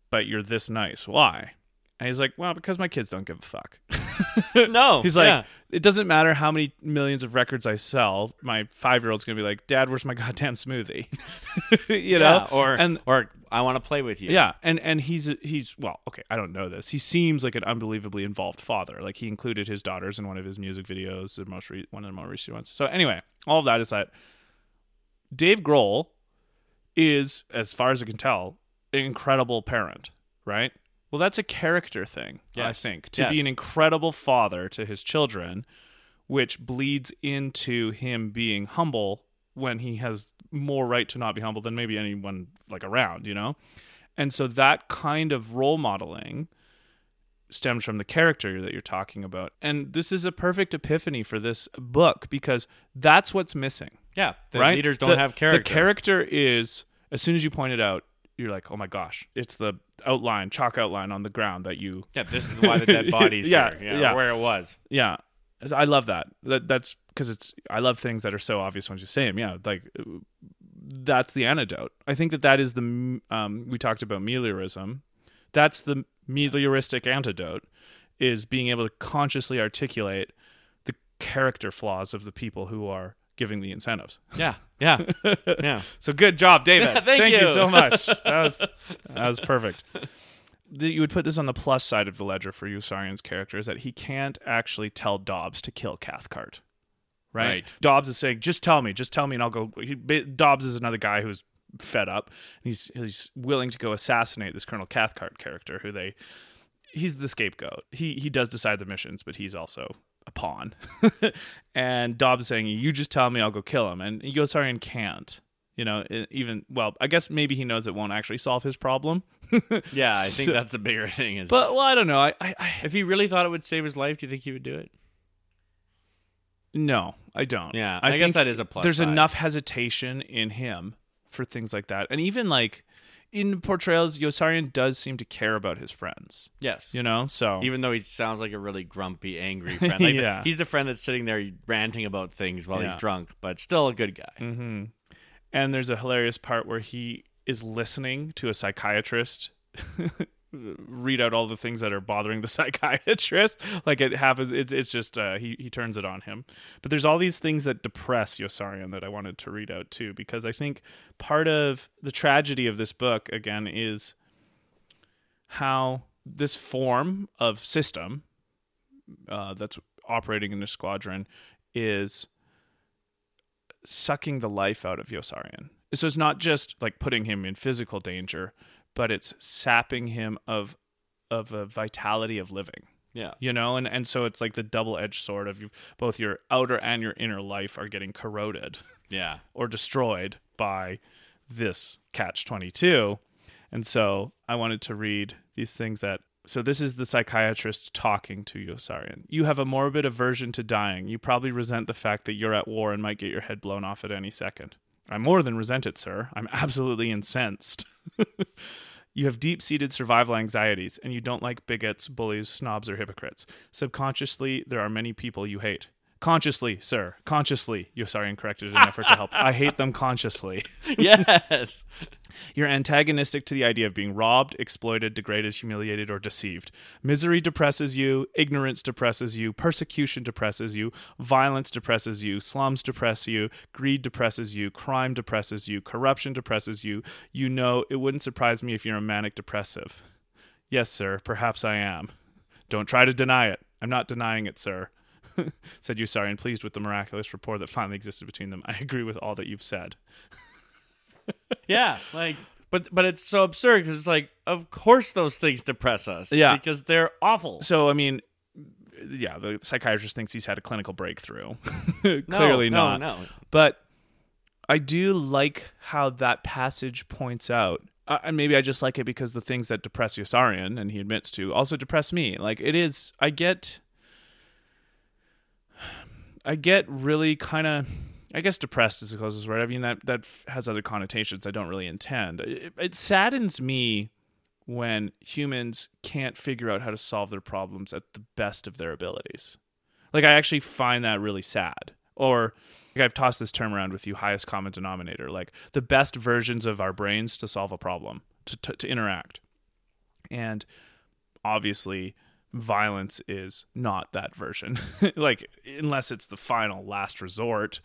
but you're this nice. Why and he's like well because my kids don't give a fuck No. He's like, yeah. it doesn't matter how many millions of records I sell. My five year old's gonna be like, Dad, where's my goddamn smoothie? you know, Yeah, or and or I want to play with you. yeah, and and he's he's well, okay, I don't know this. He seems like an unbelievably involved father. Like he included his daughters in one of his music videos, the most re- one of the more recent ones. So anyway, all of that is that Dave Grohl is, as far as I can tell, an incredible parent, right? Well, that's a character thing, I think, to be an incredible father to his children, which bleeds into him being humble when he has more right to not be humble than maybe anyone like around, you know? And so that kind of role modeling stems from the character that you're talking about. And this is a perfect epiphany for this book because that's what's missing Yeah. The right? leaders don't The- have character. The character is as soon as you point it out, you're like, oh my gosh, it's the outline, chalk outline on the ground that you. yeah. This is why the dead body's Yeah, here. Yeah, yeah. Where it was. Yeah, I love that. That that's because it's. I love things that are so obvious once you say them. Yeah, like uh, that's the antidote. I think that that is the. Um, we talked about meliorism. That's the melioristic antidote. Is being able to consciously articulate the character flaws of the people who are giving the incentives. Yeah. Yeah. yeah. So good job, David. Thank you. you. so much. That was that was perfect. The- You would put this on the plus side of the ledger for Yossarian's character is that he can't actually tell Dobbs to kill Cathcart. Right? Right. Dobbs is saying, "Just tell me, just tell me, and I'll go." He, Dobbs is another guy who's fed up. He's he's willing to go assassinate this Colonel Cathcart character, who they he's the scapegoat. He he does decide the missions, but he's also a pawn. and Dobbs saying, "You just tell me, I'll go kill him." And Yossarian can't. You know, even well, I guess maybe he knows it won't actually solve his problem. Yeah. I think So- that's the bigger thing. Is But well, I don't know. I, I, I if he really thought it would save his life, do you think he would do it? no, I don't. Yeah. I, I, guess that is a plus. There's side. enough hesitation in him for things like that, and even like in portrayals, Yossarian does seem to care about his friends. Yes. You know, so Even though he sounds like a really grumpy, angry friend. Like Yeah. He's the friend that's sitting there ranting about things while Yeah. he's drunk, but still a good guy. hmm And there's a hilarious part where he is listening to a psychiatrist read out all the things that are bothering the psychiatrist. Like it happens. It's it's just uh, he he turns it on him. But there's all these things that depress Yossarian that I wanted to read out too because I think part of the tragedy of this book again is how this form of system uh, that's operating in the squadron is sucking the life out of Yossarian. So it's not just like putting him in physical danger, but it's sapping him of of a vitality of living Yeah. you know and and so it's like the double-edged sword of you both your outer and your inner life are getting corroded Yeah. or destroyed by this catch 22 and so i wanted to read these things that so this is the psychiatrist talking to Yossarian. You have a morbid aversion to dying. You probably resent the fact that you're at war and might get your head blown off at any second. I more than resent it, sir. I'm absolutely incensed. You have deep seated survival anxieties, and you don't like bigots, bullies, snobs, or hypocrites. Subconsciously, there are many people you hate. Consciously, sir. Consciously. You Yossarian corrected in an effort to help. I hate them consciously. yes. You're antagonistic to the idea of being robbed, exploited, degraded, humiliated, or deceived. Misery depresses you, ignorance depresses you, persecution depresses you, violence depresses you, slums depress you, greed depresses you, crime depresses you, corruption depresses you. You know, it wouldn't surprise me if you're a manic depressive. Yes, sir, perhaps I am. Don't try to deny it. I'm not denying it, sir. said Yossarian, pleased with the miraculous rapport that finally existed between them. I agree with all that you've said. Yeah. Like, but but it's so absurd because it's like, of course those things depress us. Yeah. Because they're awful. So I mean, yeah, the psychiatrist thinks he's had a clinical breakthrough. No, Clearly no, not. No. But I do like how that passage points out. Uh, and maybe I just like it because the things that depress Yossarian, and he admits to, also depress me. Like it is, I get, I get really kind of, I guess depressed is the closest word. I mean that that has other connotations I don't really intend. It, it saddens me when humans can't figure out how to solve their problems at the best of their abilities. Like I actually find that really sad. Or like I've tossed this term around with you, highest common denominator, like the best versions of our brains to solve a problem, to, to, to interact. And obviously, violence is not that version. like, unless it's the final last resort.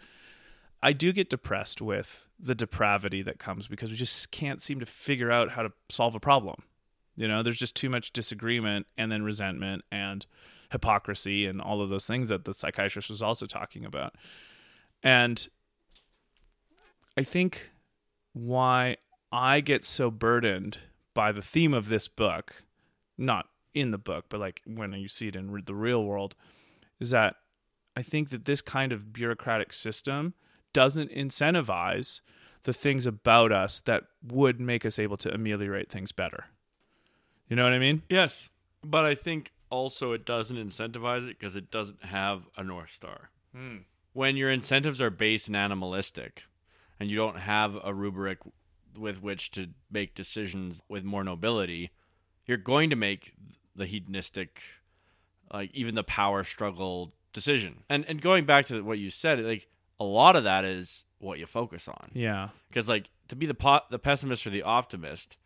I do get depressed with the depravity that comes because we just can't seem to figure out how to solve a problem. You know, there's just too much disagreement and then resentment and hypocrisy and all of those things that the psychiatrist was also talking about. And I think why I get so burdened by the theme of this book, not in the book, but like when you see it in re- the real world, is that I think that this kind of bureaucratic system doesn't incentivize the things about us that would make us able to ameliorate things better. You know what I mean? Yes. But I think also it doesn't incentivize it because it doesn't have a North Star. Hmm. When your incentives are based and animalistic and you don't have a rubric with which to make decisions with more nobility, you're going to make the hedonistic, like even the power struggle decision. And and going back to what you said, like a lot of that is what you focus on Yeah. because like to be the po- the pessimist or the optimist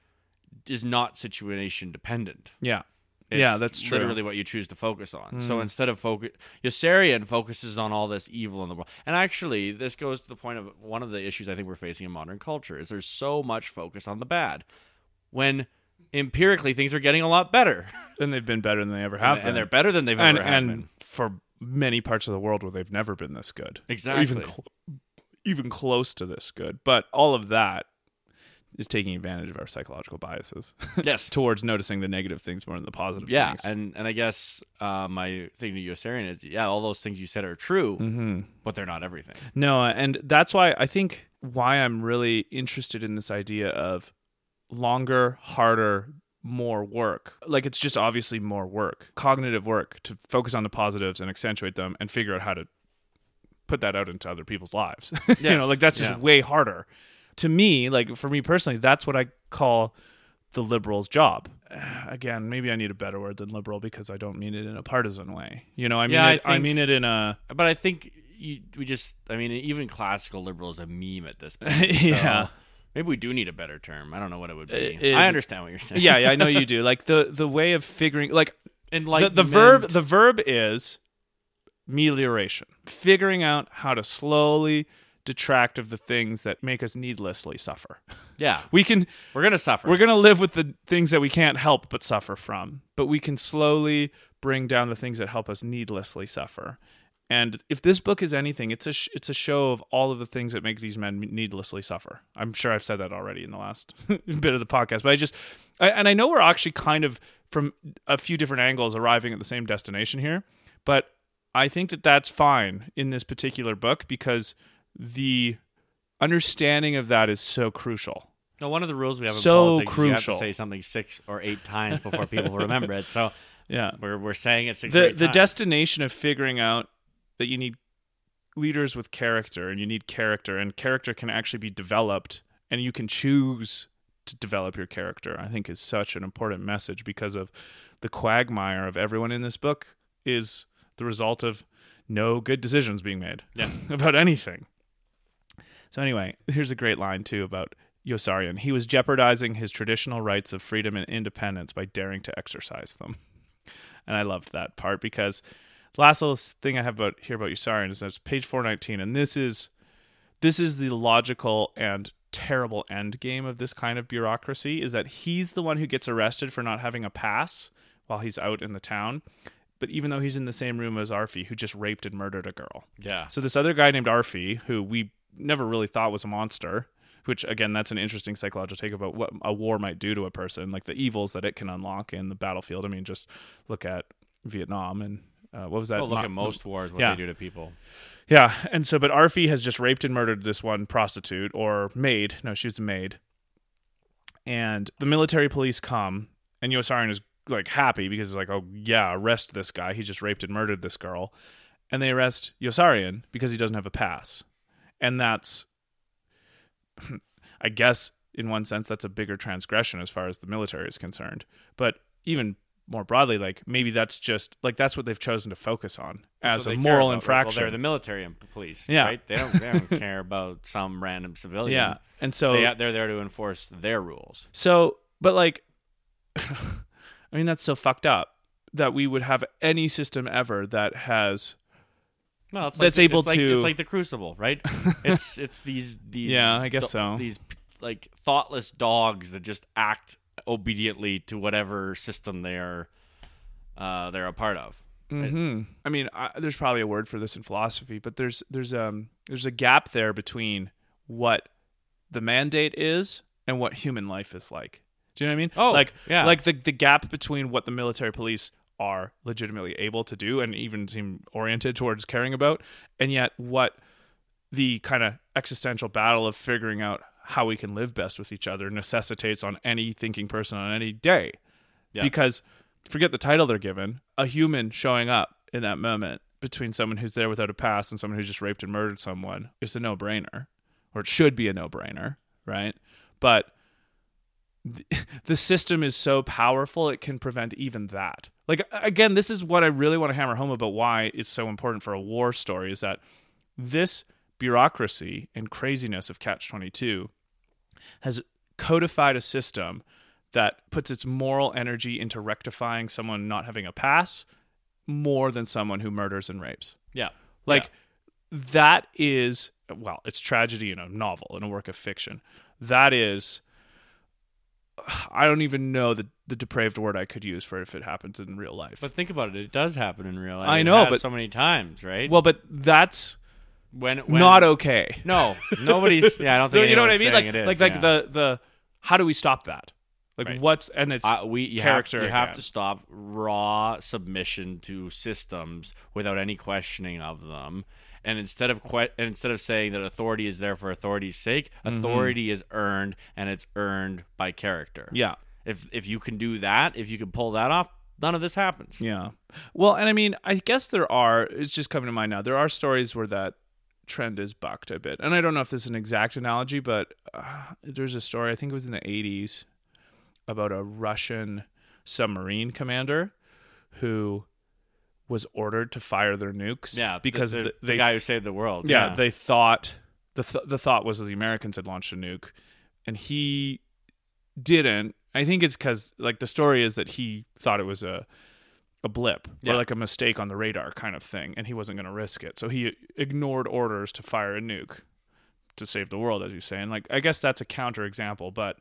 is not situation dependent. Yeah. It's yeah, that's true. Mm. Literally, what you choose to focus on. So instead of focus, Yossarian focuses on all this evil in the world. And actually, this goes to the point of one of the issues I think we're facing in modern culture is there's so much focus on the bad, when empirically things are getting a lot better, and they've been better than they ever have and, been. they're better than they've and, ever and been. for many parts of the world where they've never been this good. Exactly. Even cl- even close to this good. But all of that is taking advantage of our psychological biases yes. towards noticing the negative things more than the positive Yeah, things. and and I guess uh, my thing to Yossarian is yeah, all those things you said are true, hmm but they're not everything. No, and that's why I think why I'm really interested in this idea of longer, harder, more work. Like it's just obviously more work, cognitive work to focus on the positives and accentuate them and figure out how to put that out into other people's lives. you know, like that's just yeah. way harder. To me, like for me personally, that's what I call the liberal's job. Again, maybe I need a better word than liberal because I don't mean it in a partisan way. You know, I mean Yeah, I it, I think- mean it in a But I think you, we just, I mean, even classical liberal is a meme at this point. Yeah. Maybe we do need a better term. I don't know what it would be. It- I understand what you're saying. yeah, yeah, I know you do. Like the the way of figuring like and the, like the verb the verb is melioration. Figuring out how to slowly detract of the things that make us needlessly suffer. yeah, We can we're gonna suffer. we're going to live with the things that we can't help but suffer from, but we can slowly bring down the things that help us needlessly suffer. And if this book is anything, it's a sh- it's a show of all of the things that make these men needlessly suffer. I'm sure I've said that already in the last bit of the podcast, but I just I, and I know we're actually kind of from a few different angles arriving at the same destination here, but I think that that's fine in this particular book because the understanding of that is so crucial. Now, one of the rules we have in So politics is you have to say something six or eight times before people remember it. So Yeah. we're we're saying it six or the the times. destination of figuring out that you need leaders with character and you need character and character can actually be developed and you can choose to develop your character i think is such an important message because of the quagmire of everyone in this book is the result of no good decisions being made Yeah. about anything so anyway here's a great line too about Yossarian. He was jeopardizing his traditional rights of freedom and independence by daring to exercise them and I loved that part because last little thing I have about here about Yossarian is it's page 419, and this is this is the logical and terrible end game of this kind of bureaucracy is that he's the one who gets arrested for not having a pass while he's out in the town. But even though he's in the same room as Aarfy, who just raped and murdered a girl. yeah. So this other guy named Aarfy, who we never really thought was a monster, which again, that's an interesting psychological take about what a war might do to a person, like the evils that it can unlock in the battlefield. I mean, just look at Vietnam and uh, what was that? Well, look at most wars, what yeah. they do to people. Yeah, and so but Aarfy has just raped and murdered this one prostitute or maid. No, she was a maid. And the military police come, and Yossarian is like happy because he's like, oh yeah, arrest this guy. He just raped and murdered this girl, and they arrest Yossarian because he doesn't have a pass, and that's, I guess, in one sense, that's a bigger transgression as far as the military is concerned. But even more broadly, like maybe that's just like that's what they've chosen to focus on That's as a moral infraction. Well, they're the military and police, Yeah. right? They don't, they don't care about some random civilian. yeah, and so They, they're there to enforce their rules. So, but like, I mean, that's so fucked up that we would have any system ever that has. No, it's That's like, able it's like, to- It's like the Crucible, right? it's it's these these Yeah, I guess so. These like thoughtless dogs that just act obediently to whatever system they are uh, they're a part of. hmm I mean, I, there's probably a word for this in philosophy, but there's there's um there's a gap there between what the mandate is and what human life is like. Do you know what I mean? Oh, like yeah. like the the gap between what the military police are legitimately able to do and even seem oriented towards caring about, and yet what the kind of existential battle of figuring out how we can live best with each other necessitates on any thinking person on any day. Yeah. Because forget the title they're given, a human showing up in that moment between someone who's there without a past and someone who's just raped and murdered someone is a no-brainer or it should be a no-brainer, right? But the system is so powerful it can prevent even that. Like again, this is what I really want to hammer home about why it's so important for a war story is that this bureaucracy and craziness of catch 22 has codified a system that puts its moral energy into rectifying someone not having a pass more than someone who murders and rapes. Yeah, Like that is well, it's tragedy in a novel, in a work of fiction. That is I don't even know the the depraved word I could use for if it happens in real life. but think about it. It does happen in real life. I know, but- so many times, right? well, but that's when, when not okay. No, nobody's. Yeah, I don't think you know what I mean? Like is, like like yeah. the the how do we stop that? Like Right. what's and it's Uh, we you character Have, you have to stop raw submission to systems without any questioning of them. And instead of que- and instead of saying that authority is there for authority's sake, Mm-hmm. authority is earned, and it's earned by character. yeah. If if you can do that, if you can pull that off, none of this happens. Yeah. Well, and I mean, I guess there are, it's just coming to mind now, there are stories where that trend is bucked a bit. And I don't know if this is an exact analogy, but uh, there's a story, I think it was in the 80s, about a Russian submarine commander who was ordered to fire their nukes. Yeah, Because the, the, th- the guy who saved the world. yeah, Yeah, they thought the th- the thought was that the Americans had launched a nuke, and he didn't. I think it's because like the story is that he thought it was a a blip Yeah. or like a mistake on the radar kind of thing, and he wasn't going to risk it, so he ignored orders to fire a nuke to save the world, as you say. And like I guess that's a counter example, but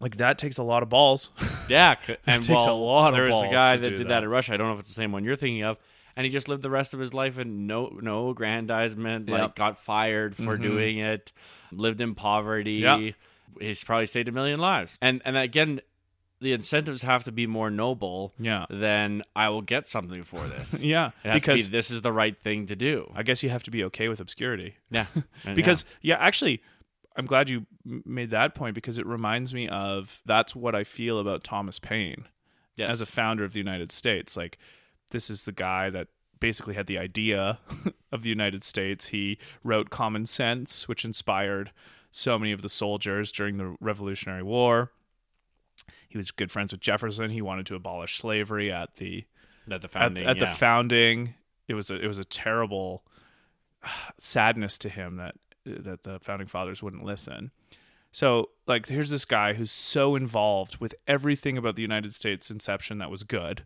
like that takes a lot of balls. Yeah, and takes a lot of there was a guy that did that. that at Russia. I don't know if it's the same one you're thinking of. and he just lived the rest of his life in no no aggrandizement. Like got fired for Mhm. doing it, lived in poverty. Yep. He's probably saved a million lives. And and again, the incentives have to be more noble. Yeah. Then I will get something for this. Yeah. Because be this is the right thing to do. I guess you have to be okay with obscurity. Yeah. Because yeah. actually i'm glad you made that point because it reminds me of that's what i feel about thomas paine. Yes. as a founder of the united states like this is the guy that basically had the idea of the united states he wrote common sense which inspired so many of the soldiers during the revolutionary war he was good friends with jefferson he wanted to abolish slavery at the at the founding. at the yeah. founding it was a it was a terrible sadness to him that that the founding fathers wouldn't listen so like here's this guy who's so involved with everything about the united states inception that was good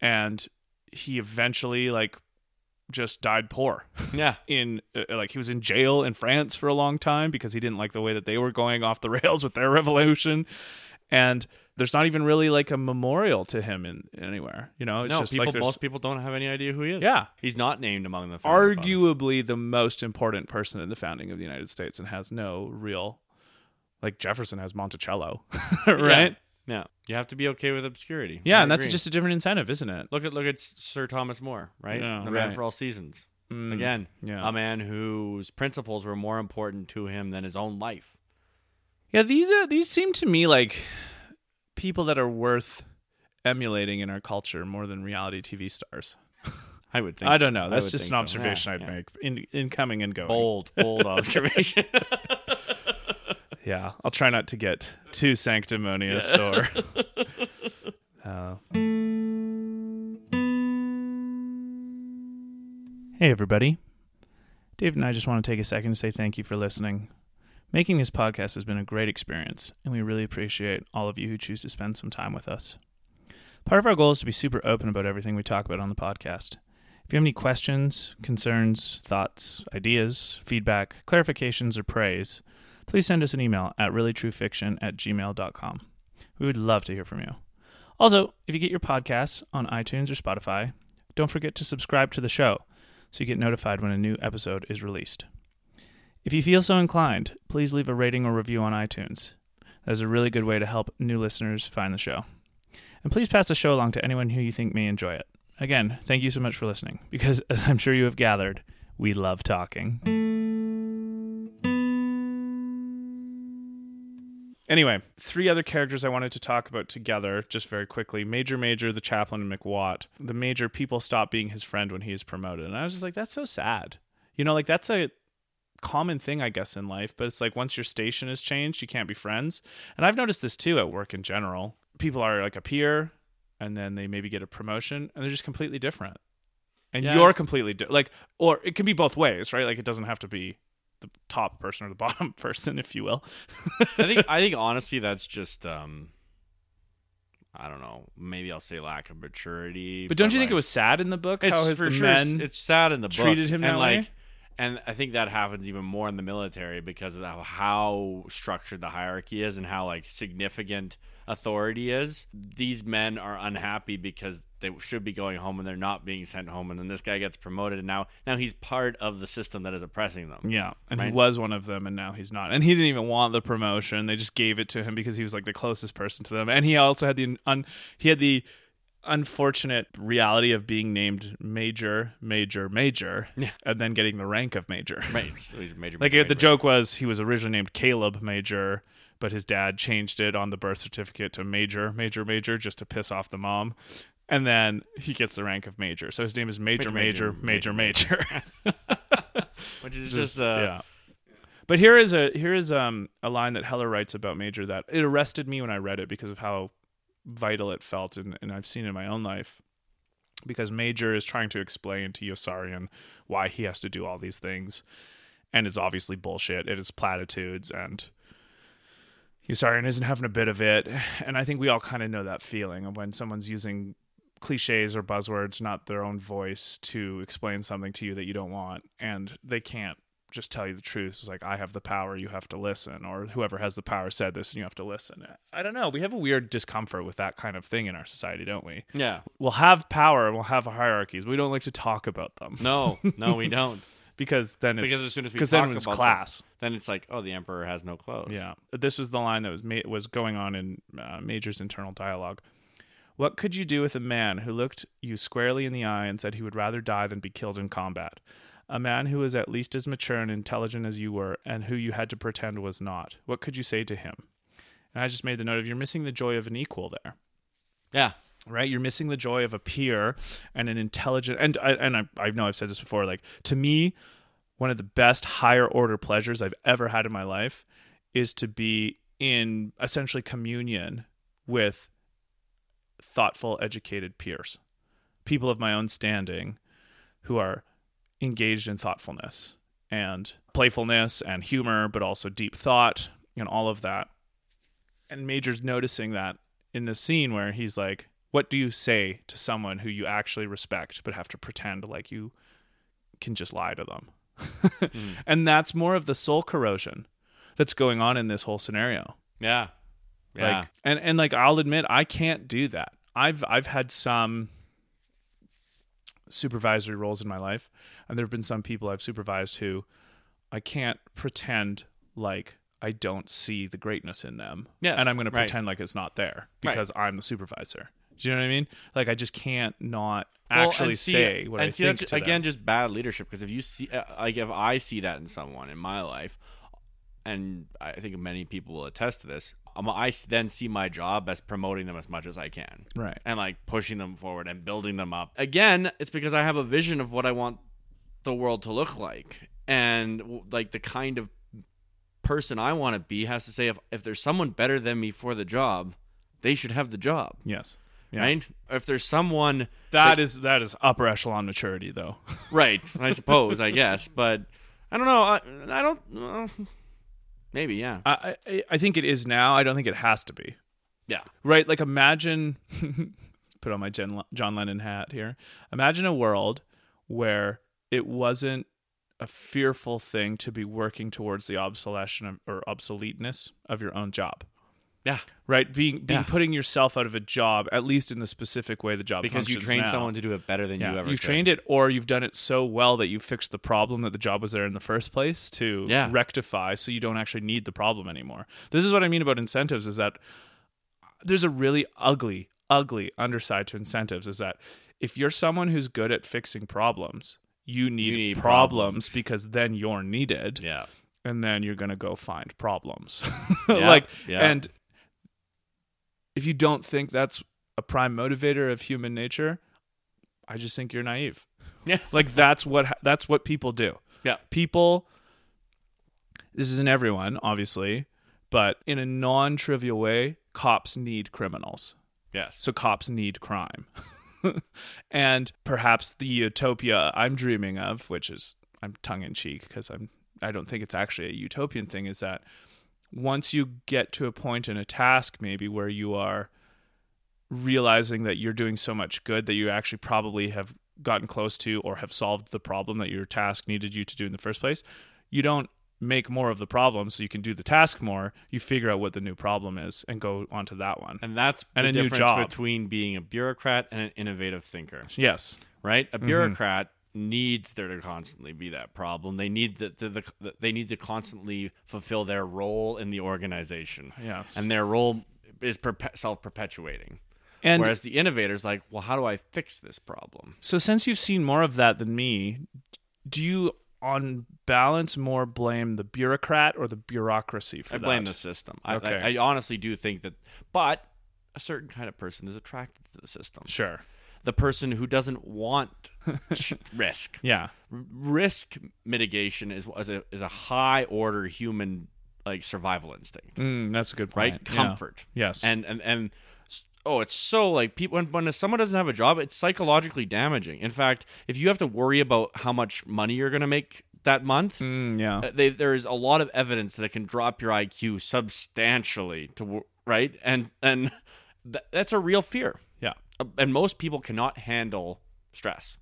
and he eventually like just died poor yeah. in uh, like he was in jail in France for a long time because he didn't like the way that they were going off the rails with their revolution and there's not even really like a memorial to him in anywhere you know it's no, just people. like most people don't have any idea who he is. Yeah. he's not named among the fathers. arguably the most important person in the founding of the United States and has no real like Jefferson has Monticello right Yeah, you have to be okay with obscurity. yeah, I and that's just a different incentive isn't it look at look at Sir Thomas More, right? Yeah, the man for all seasons. Mm, Again, yeah a man whose principles were more important to him than his own life. Yeah these are these seem to me like people that are worth emulating in our culture more than reality TV stars I would think. I don't know that's just an so. observation Yeah, I'd yeah. make in in coming and going Bold, bold observation. Yeah, I'll try not to get too sanctimonious or. Uh, Hey, everybody. Dave and I just want to take a second to say thank you for listening. Making this podcast has been a great experience, and we really appreciate all of you who choose to spend some time with us. Part of our goal is to be super open about everything we talk about on the podcast. If you have any questions, concerns, thoughts, ideas, feedback, clarifications, or praise, please send us an email at reallytruefiction at gmail.com. We would love to hear from you. Also, if you get your podcasts on iTunes or Spotify, don't forget to subscribe to the show so you get notified when a new episode is released. If you feel so inclined, please leave a rating or review on iTunes. That is a really good way to help new listeners find the show. And please pass the show along to anyone who you think may enjoy it. Again, thank you so much for listening, because as I'm sure you have gathered, we love talking. Anyway, three other characters I wanted to talk about together, just very quickly. Major Major, the chaplain, and McWatt. The Major, people stop being his friend when he is promoted. And I was just like, that's so sad. You know, like that's a common thing, I guess, in life. But it's like once your station is changed, you can't be friends. And I've noticed this too at work in general. People are like a peer, and then they maybe get a promotion, and they're just completely different. And Yeah. you're completely di- like, or it can be both ways, right? Like it doesn't have to be the top person or the bottom person, if you will. I think. I think honestly, that's just. um I don't know. Maybe I'll say lack of maturity. But don't you think it was sad in the book It's how his, for the sure. it's sad in the book. treated him and like, way? And I think that happens even more in the military because of how, structured the hierarchy is and how like significant authority is. These men are unhappy because they should be going home and they're not being sent home, and then this guy gets promoted, and now now he's part of the system that is oppressing them. yeah, and he was one of them, and now he's not. And he didn't even want the promotion; they just gave it to him because he was like the closest person to them. And he also had the un, he had the unfortunate reality of being named major, major, major, Yeah. and then getting the rank of major. Right. So he's a major. Like major, the major. joke was, he was originally named Caleb Major, but his dad changed it on the birth certificate to Major, Major, Major, just to piss off the mom. And then he gets the rank of Major. So his name is Major, Major, Major, Major, Major. which is Just- just, uh, yeah. But here is a here is um a line that Heller writes about Major that it arrested me when I read it because of how vital it felt and, and I've seen in my own life. Because Major is trying to explain to Yossarian why he has to do all these things. And it's obviously bullshit. It is platitudes and Yossarian isn't having a bit of it. And I think we all kind of know that feeling of when someone's using cliches or buzzwords, not their own voice, to explain something to you that you don't want, and they can't just tell you the truth. It's like I have the power, you have to listen, or whoever has the power said this, and you have to listen. I don't know. We have a weird discomfort with that kind of thing in our society, don't we? Yeah. We'll have power, and we'll have hierarchies. We don't like to talk about them No, no, we don't. because then it's Because as soon as we because talk then it's about them- class. Then it's like, oh, the emperor has no clothes. Yeah, this was the line that was ma- was going on in uh, Major's internal dialogue. What could you do with a man who looked you squarely in the eye and said he would rather die than be killed in combat? A man who was at least as mature and intelligent as you were, and who you had to pretend was not. What could you say to him? And I just made the note of you're missing the joy of an equal there Yeah. right? You're missing the joy of a peer and an intelligent. And I and I, I know I've said this before. Like to me, one of the best higher order pleasures I've ever had in my life is to be in essentially communion with thoughtful, educated peers, people of my own standing, who are engaged in thoughtfulness and playfulness and humor, but also deep thought and all of that. And Major's noticing that in the scene where he's like, What do you say to someone who you actually respect but have to pretend like you can just lie to them? Hmm. And that's more of the soul corrosion that's going on in this whole scenario. Yeah. Yeah. Like and, and like I'll admit I can't do that. I've I've had some supervisory roles in my life and there have been some people I've supervised who I can't pretend like I don't see the greatness in them. Yes, and I'm going to right. pretend like it's not there Right. because I'm the supervisor. Do you know what I mean? Like I just can't not Well, actually see- say what and I see, think that's, again them. just bad leadership because if you see uh, like if i see that in someone in my life and i think many people will attest to this i then see my job as promoting them as much as i can Right. and like pushing them forward and building them up again it's because i have a vision of what i want the world to look like and like the kind of person i want to be has to say if, if there's someone better than me for the job they should have the job Yes. Yeah. right if there's someone That is that is upper echelon maturity though. Right, I suppose, I guess, but I don't know. I, I don't. Uh, maybe, yeah, I, I I think it is now. I don't think it has to be. yeah, Right? Like imagine put on my Jen, John Lennon hat here. Imagine a world where it wasn't a fearful thing to be working towards the obsolescence or obsoleteness of your own job. Yeah. Right? Being being Yeah. putting yourself out of a job at least in the specific way the job Because you functions train now. someone to do it better than yeah, you ever. you've could. trained it or you've done it so well that you fixed the problem that the job was there in the first place to Yeah. rectify so you don't actually need the problem anymore this is what i mean about incentives is that there's a really ugly ugly underside to incentives is that if you're someone who's good at fixing problems you need, need problems, problems. because then you're needed Yeah, and then you're going to go find problems Yeah, like yeah. and if you don't think that's a prime motivator of human nature i just think you're naive. Yeah, like that's what that's what people do. Yeah, people this isn't everyone obviously but in a non-trivial way cops need criminals. Yes, so cops need crime. And perhaps the utopia i'm dreaming of which is i'm tongue-in-cheek because i'm i don't think it's actually a utopian thing is that once you get to a point in a task maybe where you are realizing that you're doing so much good that you actually probably have gotten close to or have solved the problem that your task needed you to do in the first place you don't make more of the problem so you can do the task more you figure out what the new problem is and go on to that one and that's And the a new difference job. between being a bureaucrat and an innovative thinker. yes Right, Mm-hmm. a bureaucrat needs there to constantly be that problem. They need the, the, the they need to constantly fulfill their role in the organization. Yes. and their role is perpe- self perpetuating. and Whereas the innovator's like, well, how do I fix this problem? So since you've seen more of that than me, do you on balance more blame the bureaucrat or the bureaucracy for I that? blame the system. I, Okay. I, I honestly do think that, but a certain kind of person is attracted to the system. Sure. The person who doesn't want risk. Yeah. Risk mitigation is, is a is a high order human like survival instinct, Mm, that's a good right? point. Yeah. Comfort. Yes. and and and oh it's so like people when, when someone doesn't have a job it's psychologically damaging in fact if you have to worry about how much money you're going to make that month Mm, yeah. uh, they, there is a lot of evidence that it can drop your iq substantially to right and and th- that's a real fear yeah. Uh, and most people cannot handle stress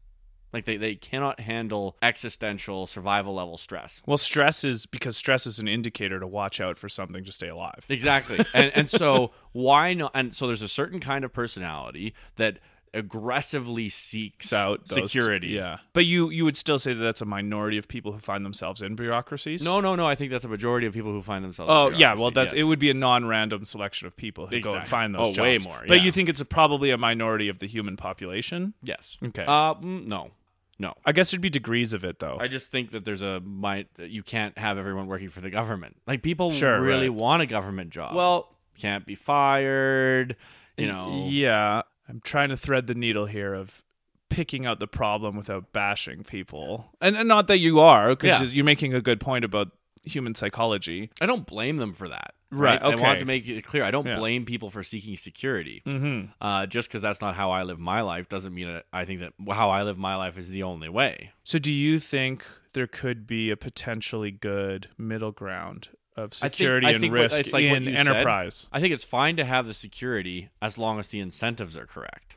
Like they, they cannot handle existential survival level stress. Well, stress is because stress is an indicator to watch out for something to stay alive. Exactly. and and so why not and so there's a certain kind of personality that aggressively seeks out those- security. yeah, but you you would still say that that's a minority of people who find themselves in bureaucracies. No, no, no. I think that's a majority of people who find themselves. in Oh yeah, well bureaucracy, that's yes. it would be a non-random selection of people who go and find those Oh, jobs. way more, But you think it's a, probably a minority of the human population? Yes. Okay. Uh, mm, no, no. I guess there'd be degrees of it though. I just think that there's a might that you can't have everyone working for the government. Like people Sure, really right. want a government job. well, can't be fired. You know. yeah, I'm trying to thread the needle here of picking out the problem without bashing people, and, and not that you are, because Yeah. you're making a good point about human psychology. I don't blame them for that. Right, I want okay. to make it clear. I don't Yeah. blame people for seeking security. Mm-hmm. Uh, just because that's not how I live my life doesn't mean I think that how I live my life is the only way. So, do you think there could be a potentially good middle ground of I think- security I and think what- risk it's like in you said. enterprise? I think it's fine to have the security as long as the incentives are correct.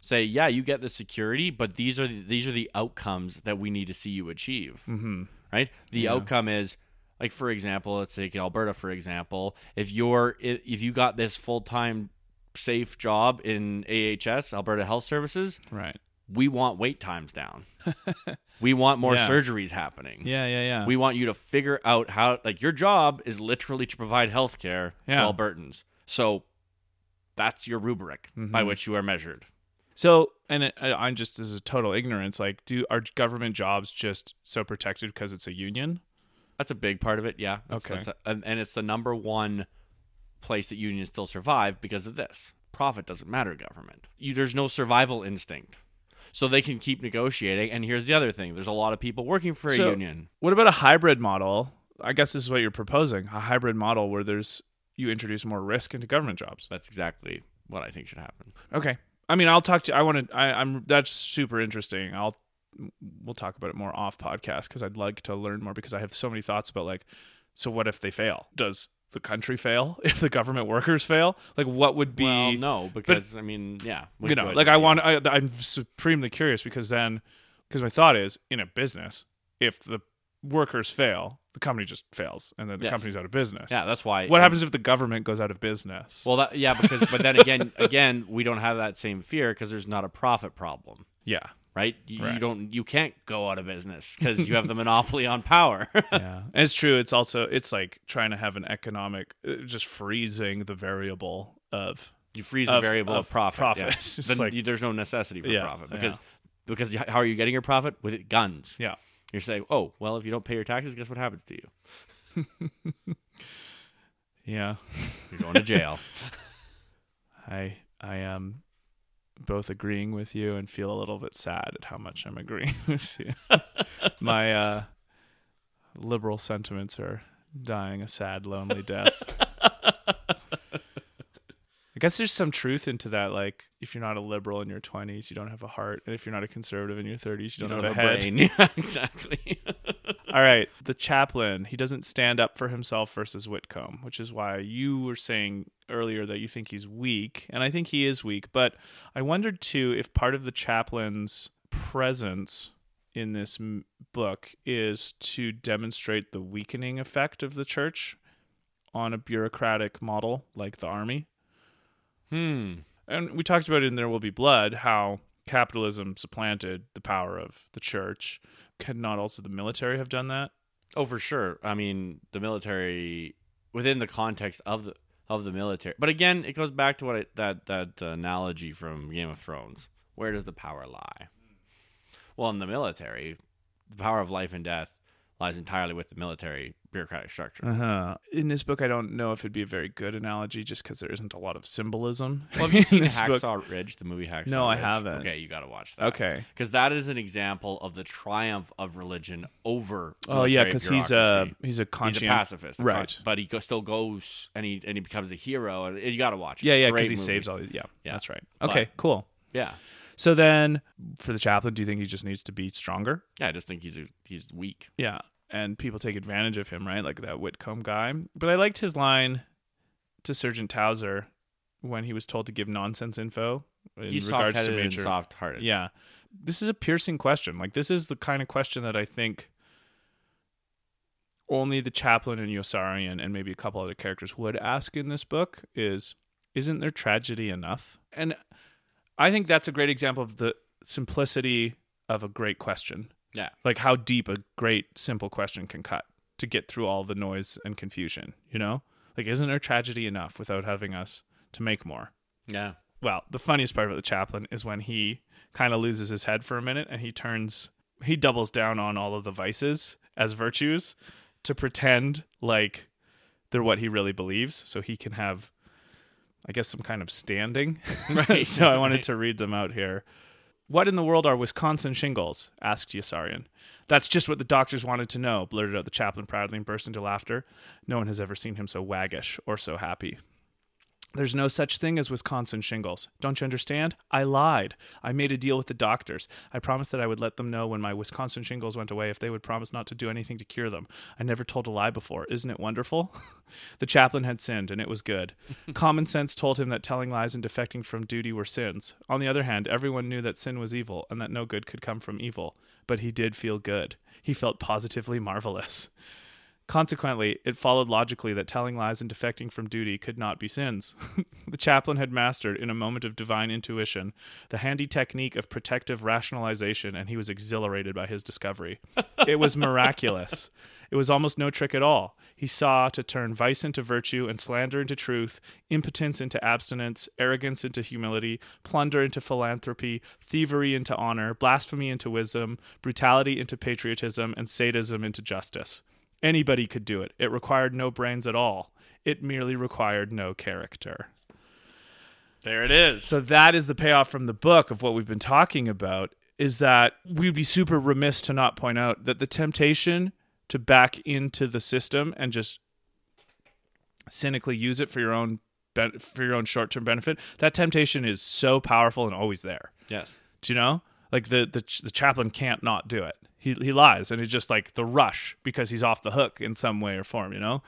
Say, yeah, you get the security, but these are the, these are the outcomes that we need to see you achieve. Mm-hmm. Right? The outcome is like for example, let's take Alberta for example. If you're if you got this full time safe job in AHS, Alberta Health Services, Right. We want wait times down. we want more Yeah. surgeries happening. Yeah, yeah, yeah. We want you to figure out how like your job is literally to provide health care Yeah. to Albertans. So that's your rubric by Mm-hmm. which you are measured. So, and it, I, I'm just as a total ignorance. Like, do are government jobs just so protected because it's a union? That's a big part of it, yeah. That's, Okay. that's a- and, it's the number one place that unions still survive because of this. Profit doesn't matter government. You, there's no survival instinct. So they can keep negotiating. And here's the other thing there's a lot of people working for a So- union. What about a hybrid model? I guess this is what you're proposing: a hybrid model where there's you introduce more risk into government jobs. That's exactly what I think should happen. Okay. I mean, I'll talk to. I want to. I'm. That's super interesting. I'll. We'll talk about it more off podcast because I'd like to learn more because I have so many thoughts about like, so what if they fail? Does the country fail if the government workers fail? Like, what would be? well, no, because, I mean, yeah. you know, like I yeah. want. I, I'm supremely curious because then, because my thought is in a business, if the workers fail, the company just fails, and then the Yes. company's out of business. Yeah, that's why. What happens if the government goes out of business? Well, that, yeah, because but then again, again, we don't have that same fear because there's not a profit problem, yeah. Right? You, you don't, you can't go out of business because you have the monopoly on power. yeah and it's true it's also it's like trying to have an economic uh, just freezing the variable of you freeze the variable of, of profit. profit. yeah. Then like- you- there's no necessity for Yeah, profit yeah. because because how are you getting your profit with it? guns? yeah You're saying, oh, well, if you don't pay your taxes, guess what happens to you? yeah You're going to jail. i i am both agreeing with you and feel a little bit sad at how much i'm agreeing with you. My uh liberal sentiments are dying a sad lonely death I guess there's some truth into that. Like, if you're not a liberal in your 20s, you don't have a heart, and if you're not a conservative in your 30s, you you don't, don't have, have a a head. brain. Yeah, exactly. All right, the chaplain, he doesn't stand up for himself versus Whitcomb, which is why you were saying earlier that you think he's weak, and I think he is weak. But I wondered too if part of the chaplain's presence in this m- book is to demonstrate the weakening effect of the church on a bureaucratic model like the army. Hmm. And we talked about it in There Will Be Blood how capitalism supplanted the power of the church. Could not also the military have done that? Oh, for sure. I mean, the military within the context of the of the military. But again, it goes back to what I, that that analogy from Game of Thrones. Where does the power lie? Well, in the military, the power of life and death lies entirely with the military bureaucratic structure. Uh-huh. In this book, I don't know if it'd be a very good analogy just because there isn't a lot of symbolism. Well, have you seen this book. Hacksaw Ridge, the movie Hacksaw No, I haven't. Okay, you got to watch that. Okay. because that is an example of the triumph of religion over. Oh yeah, because he's a he's a He's a pacifist, right? but he still goes and he and he becomes a hero. And you got to watch. it. yeah, yeah, because he movie. saves all. These, yeah, Yeah. that's right. But- Okay, cool. Yeah, So then, for the chaplain, do you think he just needs to be stronger? yeah. I just think he's he's weak. Yeah, and people take advantage of him, right? Like that Whitcomb guy. But I liked his line to Sergeant Towser when he was told to give nonsense info in He's regards to Major. soft-hearted. Yeah, This is a piercing question. Like this is the kind of question that I think only the chaplain and Yossarian and maybe a couple other characters would ask in this book is isn't there tragedy enough? And I think that's a great example of the simplicity of a great question. Yeah. Like how deep a great simple question can cut to get through all the noise and confusion, you know? Like isn't there tragedy enough without having us to make more? Yeah. Well, the funniest part about the chaplain is when he kind of loses his head for a minute and he turns he doubles down on all of the vices as virtues to pretend like they're what he really believes so he can have I guess some kind of standing. Right, so I wanted right. to read them out here. What in the world are Wisconsin shingles? asked Yossarian. That's just what the doctors wanted to know, blurted out the chaplain proudly and burst into laughter. No one has ever seen him so waggish or so happy. There's no such thing as Wisconsin shingles. Don't you understand? I lied. I made a deal with the doctors. I promised that I would let them know when my Wisconsin shingles went away if they would promise not to do anything to cure them. I never told a lie before. Isn't it wonderful? the chaplain had sinned, and it was good. Common sense told him that telling lies and defecting from duty were sins. On the other hand, everyone knew that sin was evil and that no good could come from evil. But he did feel good. He felt positively marvelous. Consequently, it followed logically that telling lies and defecting from duty could not be sins. the chaplain had mastered, in a moment of divine intuition, the handy technique of protective rationalization, and he was exhilarated by his discovery. it was miraculous. It was almost no trick at all. He saw to turn vice into virtue and slander into truth, impotence into abstinence, arrogance into humility, plunder into philanthropy, thievery into honor, blasphemy into wisdom, brutality into patriotism, and sadism into justice. Anybody could do it. It required no brains at all. It merely required no character. There it is. So that is the payoff from the book of what we've been talking about is that we'd be super remiss to not point out that the temptation to back into the system and just cynically use it for your own ben- for your own short-term benefit, that temptation is so powerful and always there. yes. Do you know? Like the the the chaplain can't not do it. He he lies, and it's just like the rush because he's off the hook in some way or form. You know.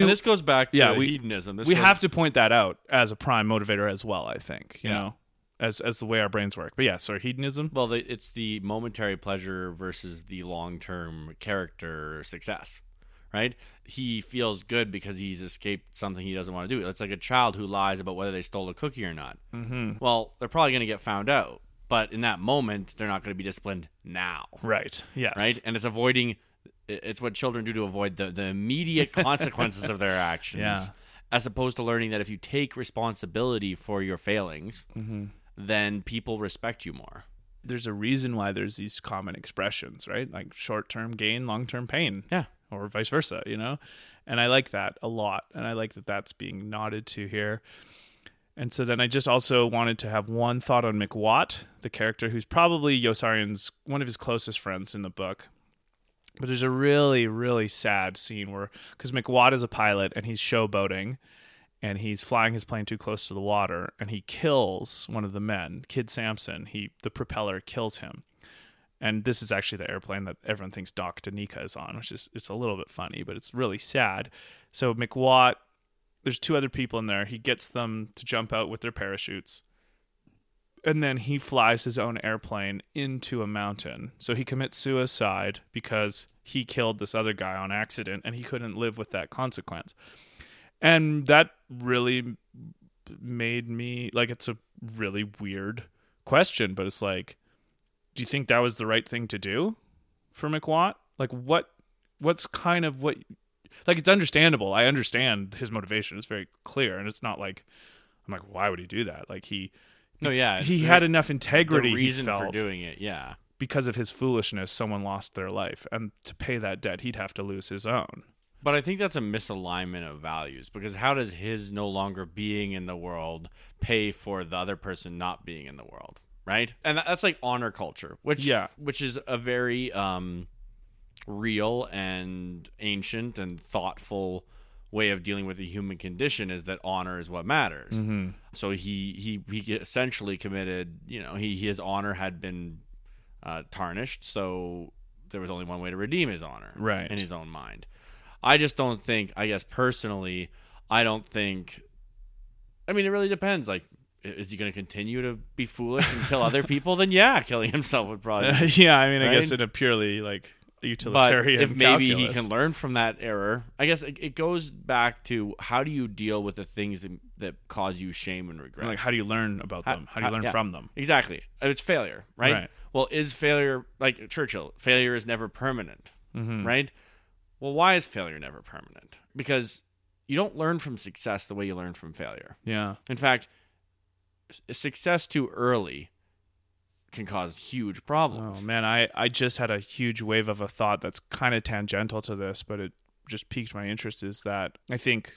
And this goes back to Yeah, we- hedonism. This we goes- have to point that out as a prime motivator as well. I think you Yeah. know, as as the way our brains work. But yeah, sorry, hedonism. Well, the, it's the momentary pleasure versus the long-term character success, right? He feels good because he's escaped something he doesn't want to do. It's like a child who lies about whether they stole a cookie or not. Mm-hmm. Well, they're probably going to get found out, but in that moment, they're not going to be disciplined now, Right. Yes. right? And it's avoiding. It's what children do to avoid the, the immediate consequences of their actions, Yeah. as opposed to learning that if you take responsibility for your failings, Mm-hmm. then people respect you more. There's a reason why there's these common expressions, right? Like short-term gain, long-term pain. Yeah. Or vice versa. You know. And I like that a lot, and I like that that's being nodded to here. And so then I just also wanted to have one thought on McWatt, the character who's probably Yossarian's one of his closest friends in the book. But there's a really, really sad scene where, because McWatt is a pilot and he's showboating and he's flying his plane too close to the water and he kills one of the men, Kid Sampson. He, the propeller kills him. And this is actually the airplane that everyone thinks Doc Daneeka is on, which is, it's a little bit funny, but it's really sad. So McWatt, there's two other people in there. He gets them to jump out with their parachutes and then he flies his own airplane into a mountain. So he commits suicide because he killed this other guy on accident and he couldn't live with that consequence. And that really made me like it's a really weird question, but it's like do you think that was the right thing to do for McWatt? Like what what's kind of what like it's understandable. I understand his motivation. It's very clear and it's not like I'm like why would he do that? Like he No, yeah, he the- had enough the integrity he reason for doing it. Yeah, because of his foolishness someone lost their life and to pay that debt he'd have to lose his own but I think that's a misalignment of values because how does his no longer being in the world pay for the other person not being in the world, right? And that's like honor culture, which Yeah. which is a very um, real and ancient and thoughtful way of dealing with the human condition is that honor is what matters. Mm-hmm. So he he he essentially committed. You know, he his honor had been uh, tarnished, so there was only one way to redeem his honor, Right. in his own mind. I just don't think. I guess personally, I don't think. I mean, it really depends. Like, is he going to continue to be foolish and kill other people? Then yeah, killing himself would probably. Yeah, I mean, I guess in a purely like But utilitarian. if maybe he can learn from that error, I guess it, it goes back to how do you deal with the things that, that cause you shame and regret. like, how do you learn about How- them? How do you how- learn yeah. from them? Exactly. It's failure, right? Right. Well, is failure like Churchill? Failure is never permanent, Mm-hmm. right? Well, why is failure never permanent? Because you don't learn from success the way you learn from failure. Yeah. In fact, success too early can cause huge oh, problems. Oh man, I I just had a huge wave of a thought that's kind of tangential to this, but it just piqued my interest. Is that I think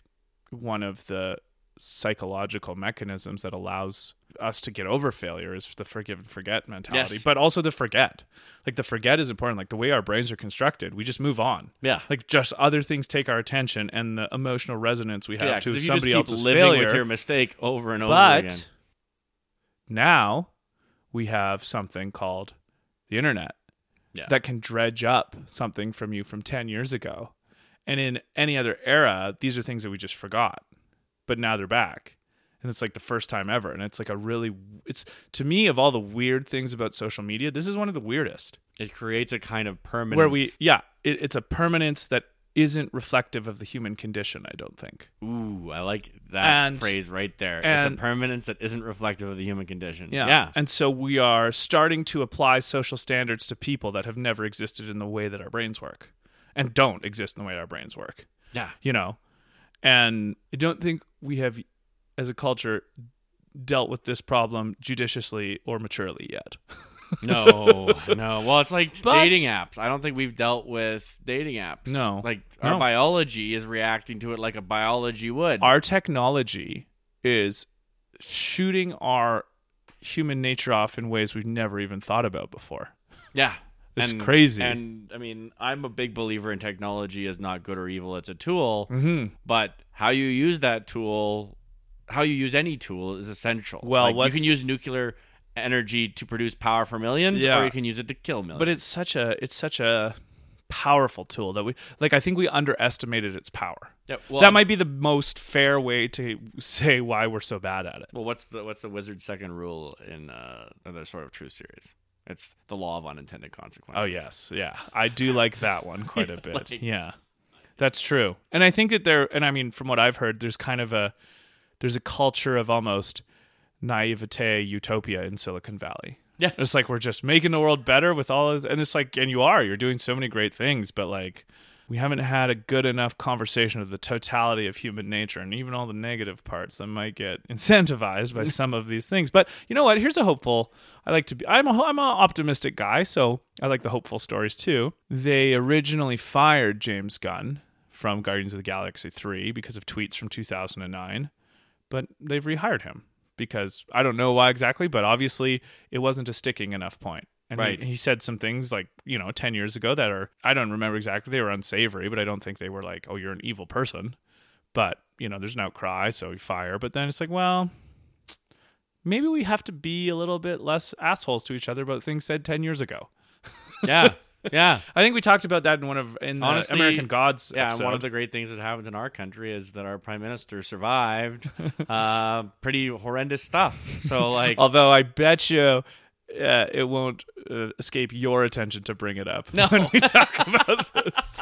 one of the psychological mechanisms that allows us to get over failure is the forgive and forget mentality, Yes. but also the forget. Like the forget is important. Like the way our brains are constructed, we just move on. Yeah. Like just other things take our attention, and the emotional resonance we have Yeah, to because if you just somebody else's living failure. with your mistake over and over but again. now we have something called the internet Yeah. that can dredge up something from you from 10 years ago. And in any other era, these are things that we just forgot. But now they're back. And it's like the first time ever. And it's like a really, it's to me, of all the weird things about social media, this is one of the weirdest. It creates a kind of permanence. Where we, yeah, it, it's a permanence that isn't reflective of the human condition, I don't think. Ooh, I like that And- phrase right there. it's a permanence that isn't reflective of the human condition. Yeah. Yeah. And so we are starting to apply social standards to people that have never existed in the way that our brains work and don't exist in the way our brains work, Yeah. you know? And I don't think we have, as a culture, dealt with this problem judiciously or maturely yet. No, no. Well, it's like But- dating apps. I don't think we've dealt with dating apps. No. Like our No. biology is reacting to it like a biology would. Our technology is shooting our human nature off in ways we've never even thought about before. yeah. It's and, crazy. And I mean, I'm a big believer in technology is not good or evil. It's a tool. Mm-hmm. But how you use that tool, how you use any tool is essential. Well, Like, you what's- can use nuclear energy to produce power for millions, Yeah. or you can use it to kill millions. but it's such a it's such a powerful tool that we like i think we underestimated its power Yeah, well, that might be the most fair way to say why we're so bad at it Well, what's the what's the wizard's second rule in uh, the Sword of Truth series? It's the law of unintended consequences. oh yes yeah i do like that one quite a bit Like- yeah that's true and i think that there and i mean from what i've heard there's kind of a there's a culture of almost naivete utopia in silicon valley. Yeah. it's like we're just making the world better with all of and it's like and you are you're doing so many great things but like we haven't had a good enough conversation of the totality of human nature and even all the negative parts that might get incentivized by some of these things. But you know what? Here's a hopeful i like to be i'm a i'm an optimistic guy so i like the hopeful stories too. They originally fired james gunn from guardians of the galaxy 3 because of tweets from 2009 but they've rehired him because I don't know why exactly, but obviously it wasn't a sticking enough point. And Right. he, he said some things like, you know, 10 years ago that are, I don't remember exactly, they were unsavory, but I don't think they were like, oh, you're an evil person. But, you know, there's an outcry, so we fire. But then it's like, well, maybe we have to be a little bit less assholes to each other about things said 10 years ago. yeah, yeah, I think we talked about that in one of, in the Honestly, American Gods yeah. Episode. one of the great things that happened in our country is that our prime minister survived uh, pretty horrendous stuff. So, like, Although I bet you uh, it won't uh, escape your attention to bring it up No. when we talk about this.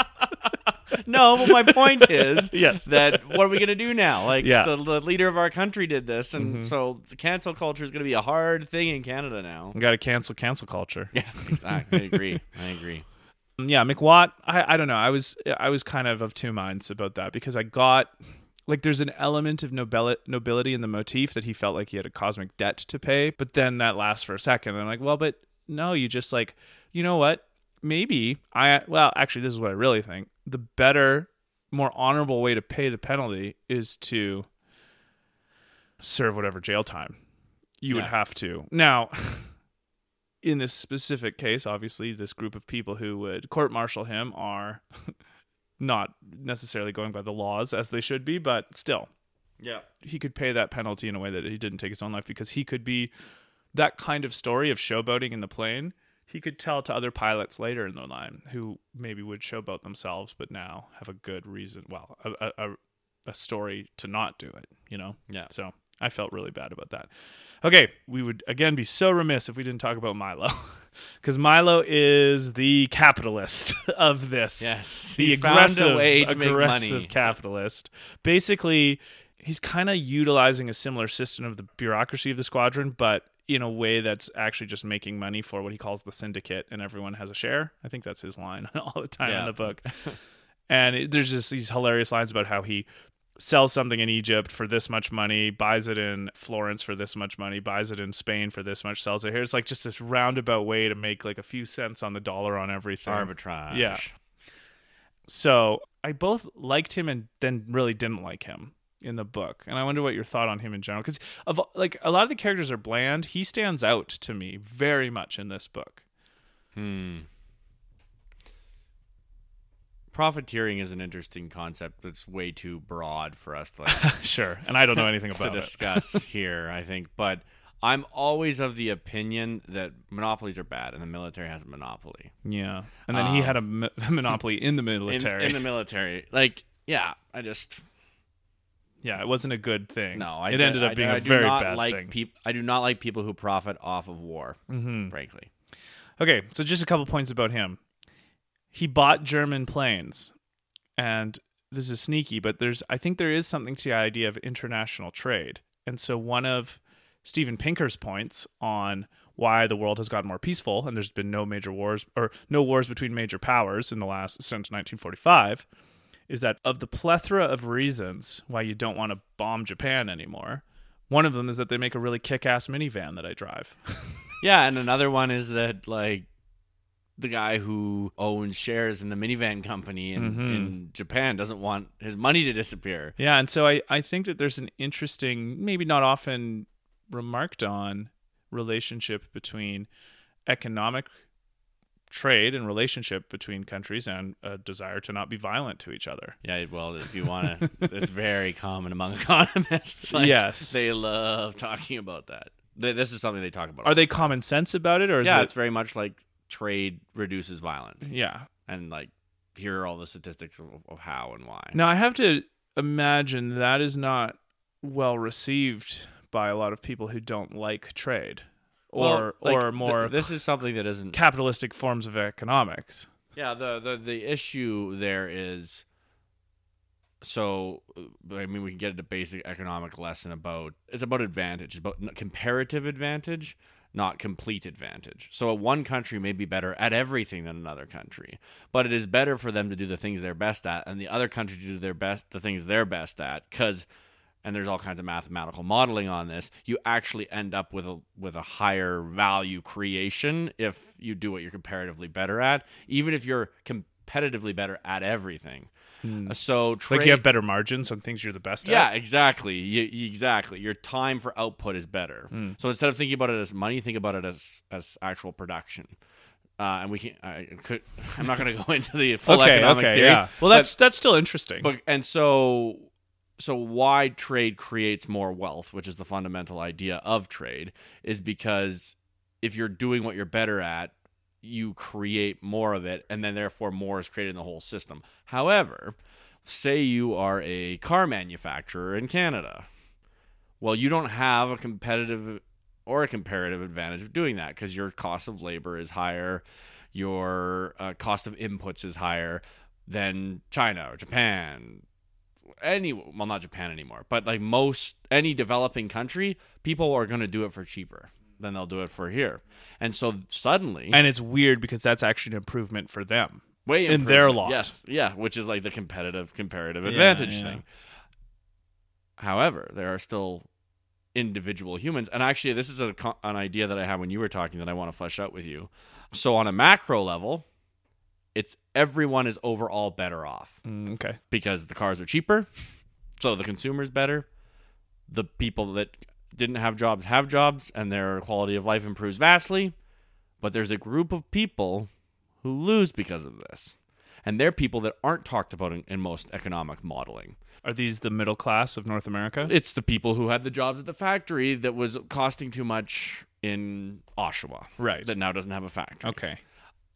no. But my point is, Yes. that what are we gonna do now? Like, Yeah. the, the leader of our country did this, and Mhm. so the cancel culture is gonna be a hard thing in Canada now. We got to cancel cancel culture. Yeah, exactly. I agree. I agree. Yeah, McWatt. I I don't know. I was I was kind of of two minds about that because I got like there's an element of nobili- nobility in the motif that he felt like he had a cosmic debt to pay, but then that lasts for a second. And I'm like, well, but no, you just like, you know what? Maybe I well, actually, this is what I really think. The better, more honorable way to pay the penalty is to serve whatever jail time you would have to. Now, in this specific case, obviously, this group of people who would court martial him are not necessarily going by the laws as they should be, but still, Yeah. he could pay that penalty in a way that he didn't take his own life because he could be that kind of story of showboating in the plane. He could tell to other pilots later in the line who maybe would showboat themselves, but now have a good reason. Well, a, a, a, a story to not do it. You know. Yeah. So I felt really bad about that. Okay, we would again be so remiss if we didn't talk about Milo. Because Milo is the capitalist of this. Yes, the he's found a aggressive, way to make aggressive money. capitalist. Basically, he's kind of utilizing a similar system of the bureaucracy of the squadron, but in a way that's actually just making money for what he calls the syndicate, and everyone has a share. I think that's his line all the time in the book. and it, there's just these hilarious lines about how he sells something in Egypt for this much money, buys it in Florence for this much money, buys it in Spain for this much, sells it here. It's like just this roundabout way to make like a few cents on the dollar on everything. Arbitrage. Yeah. So I both liked him and then really didn't like him in the book. And I wonder what your thought on him in general. Because of like a lot of the characters are bland. He stands out to me very much in this book. Hmm. Profiteering is an interesting concept that's way too broad for us to like sure. And I don't know anything to about it. discuss here, I think. But I'm always of the opinion that monopolies are bad and the military has a monopoly. Yeah. And then he Um, had a m- monopoly in the military. in the military. Like, yeah, I just yeah, it wasn't a good thing. no, I it do- ended up I- being I a do very not bad like thing. peop- I do not like people who profit off of war, hmm frankly. Okay, so just a couple points about him. He bought German planes, and this is sneaky, but there's I think there is something to the idea of international trade. And so one of Steven Pinker's points on why the world has gotten more peaceful and there's been no major wars or no wars between major powers in the last since 1945 is that of the plethora of reasons why you don't want to bomb Japan anymore, one of them is that they make a really kick-ass minivan that I drive. Yeah, and another one is that like the guy who owns shares in the minivan company in, Mhm. in Japan doesn't want his money to disappear. Yeah, and so I, I think that there's an interesting, maybe not often remarked on relationship between economic trade and relationship between countries and a desire to not be violent to each other. Yeah, well, if you want to, it's very common among economists. Like, Yes. they love talking about that. This is something they talk about. Are they common sense about it or is yeah, it it's very much like trade reduces violence, Yeah. and like here are all the statistics of, of how and why. Now I have to imagine that is not well received by a lot of people who don't like trade or Well, like, or th- more this is something that isn't capitalistic forms of economics. Yeah, the, the the issue there is so uh, I mean we can get into basic economic lesson about it's about advantage, about comparative advantage, not complete advantage. So one country may be better at everything than another country, but it is better for them to do the things they're best at and the other country to do their best the things they're best at cuz and there's all kinds of mathematical modeling on this. You actually end up with a with a higher value creation if you do what you're comparatively better at, even if you're competitively better at everything. So trade, Hmm. Like you have better margins on things you're the best yeah, at. Yeah, exactly. You, exactly. Your time for output is better. Hmm. So instead of thinking about it as money, think about it as as actual production. Uh, and we can. I could. I'm not going to go into the full okay, economic okay, theory. yeah. Well, but- that's that's still interesting. but and so so why trade creates more wealth, which is the fundamental idea of trade, is because if you're doing what you're better at, you create more of it, and then therefore more is created in the whole system. However, say you are a car manufacturer in Canada. Well, you don't have a competitive or a comparative advantage of doing that because your cost of labor is higher, your uh, cost of inputs is higher than China or Japan. Any well, not Japan anymore, but like most any developing country, people are going to do it for cheaper than they'll do it for here, and so suddenly, and it's weird because that's actually an improvement for them. way in their laws. Yes, yeah, which is like the competitive comparative advantage yeah. thing. However, there are still individual humans, and actually, this is a, an idea that I had when you were talking that I want to flesh out with you. So, on a macro level, it's everyone is overall better off Mm, okay. because the cars are cheaper, so the consumer's better. The people that didn't have jobs have jobs, and their quality of life improves vastly. But there's a group of people who lose because of this, and they're people that aren't talked about in, in most economic modeling. Are these the middle class of North America? It's the people who had the jobs at the factory that was costing too much in Oshawa, right. that now doesn't have a factory. okay.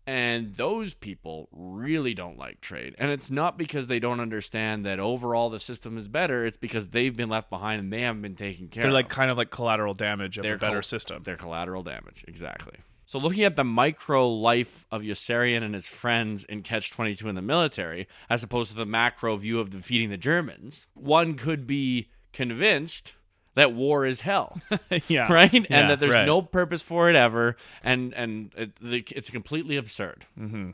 And those people really don't like trade. And it's not because they don't understand that overall the system is better. It's because they've been left behind and they haven't been taken care They're of. like kind of like collateral damage of They're a better col- system. They're collateral damage. Exactly. So looking at the micro life of Yossarian and his friends in Catch 22 in the military, as opposed to the macro view of defeating the Germans, one could be convinced that war is hell. yeah. right? Yeah, and that there's right. no purpose for it ever, and and it, the, it's completely absurd. Mm-hmm.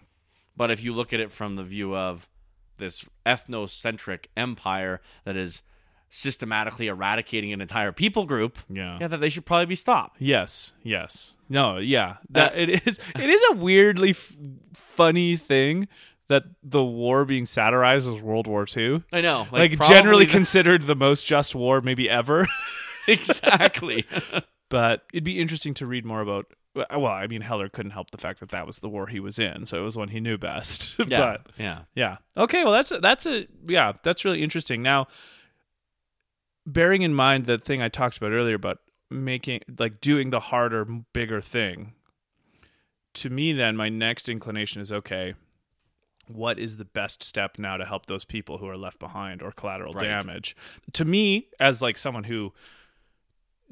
But if you look at it from the view of this ethnocentric empire that is systematically eradicating an entire people group, Yeah. yeah, that they should probably be stopped. Yes, yes. No, yeah. That it is it is a weirdly f- funny thing that the war being satirized as World War II. I know, Like, probably generally the- considered the most just war maybe ever. exactly. but it'd be interesting to read more about well, I mean Heller couldn't help the fact that that was the war he was in, so it was one he knew best. yeah, but yeah. yeah. Okay, well that's that's a yeah, that's really interesting. Now bearing in mind the thing I talked about earlier about making like doing the harder, bigger thing. To me then my next inclination is okay, what is the best step now to help those people who are left behind or collateral Right. damage? To me as like someone who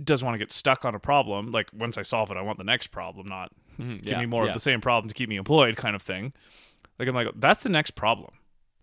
doesn't want to get stuck on a problem, like once I solve it I want the next problem, not mm-hmm. give yeah, me more yeah. of the same problem to keep me employed kind of thing. Like I'm like that's the next problem.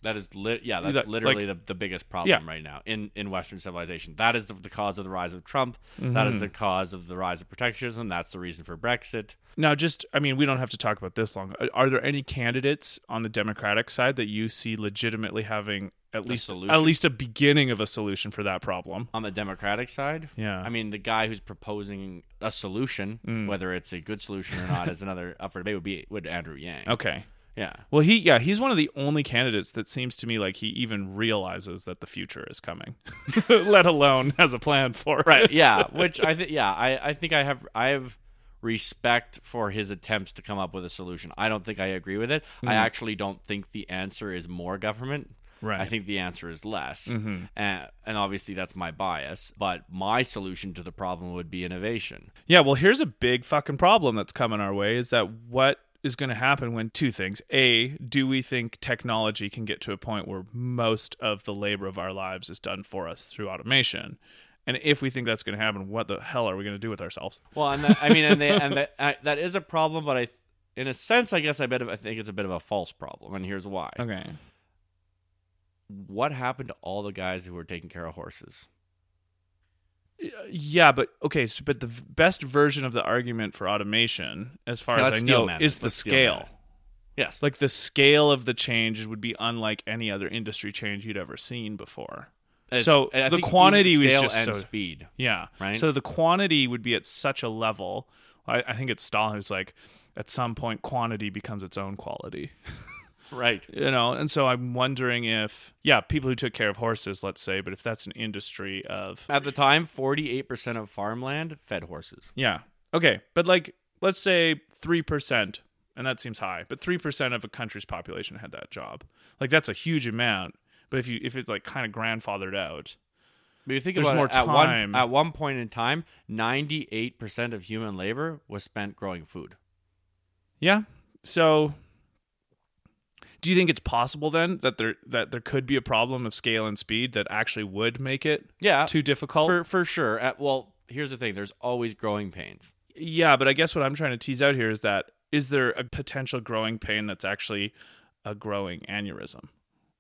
That is lit. Yeah, that's That- literally the, the biggest problem Yeah. right now in, in Western civilization. That is the, the cause of the rise of Trump. That is the cause of the rise of protectionism. That's the reason for Brexit. Now, just I mean, we don't have to talk about this long. Are- Are there any candidates on the Democratic side that you see legitimately having at least solution? at least a beginning of a solution for that problem? On the Democratic side, Yeah. I mean, the guy who's proposing a solution, Mm. whether it's a good solution or not, is another up for debate. Would be would Andrew Yang? Okay. Yeah, Well, he yeah, he's one of the only candidates that seems to me like he even realizes that the future is coming, let alone has a plan for right. it. Yeah, which I think. Yeah, I, I think I have I have respect for his attempts to come up with a solution. I don't think I agree with it. I mm-hmm. actually don't think the answer is more government. Right. I think the answer is less. Mm-hmm. And, and obviously that's my bias. But my solution to the problem would be innovation. Yeah, well, here's a big fucking problem that's coming our way is that what is going to happen when two things. A, do we think technology can get to a point where most of the labor of our lives is done for us through automation? And if we think that's going to happen, what the hell are we going to do with ourselves? Well, and that, I mean, and, they, and that, I, that is a problem, but I, in a sense, I guess I bet I think it's a bit of a false problem, and here's why. Okay. What happened to all the guys who were taking care of horses? Yeah, but okay, so, but the v- best version of the argument for automation, as far as I steel know, man is the Let's steel scale. it. Yes, Like the scale of the change would be unlike any other industry change you'd ever seen before. It's- so I the think even quantity was just and so speed. Yeah. Right? So the quantity would be at such a level. I, I think it's Stalin who's like, at some point, quantity becomes its own quality. Right. You know, and so I'm wondering if, yeah, people who took care of horses, let's say, but if that's an industry of, At the time, forty-eight percent of farmland fed horses. yeah, okay, but like, let's say three percent, and that seems high, but three percent of a country's population had that job. Like that's a huge amount. But if you if it's like kind of grandfathered out, But you think There's about more it, at one at one point in time, ninety-eight percent of human labor was spent growing food. Yeah. So do you think it's possible then that there that there could be a problem of scale and speed that actually would make it Yeah, too difficult? for for sure. At, well, here's the thing: there's always growing pains. yeah, but I guess what I'm trying to tease out here is that is there a potential growing pain that's actually a growing aneurysm?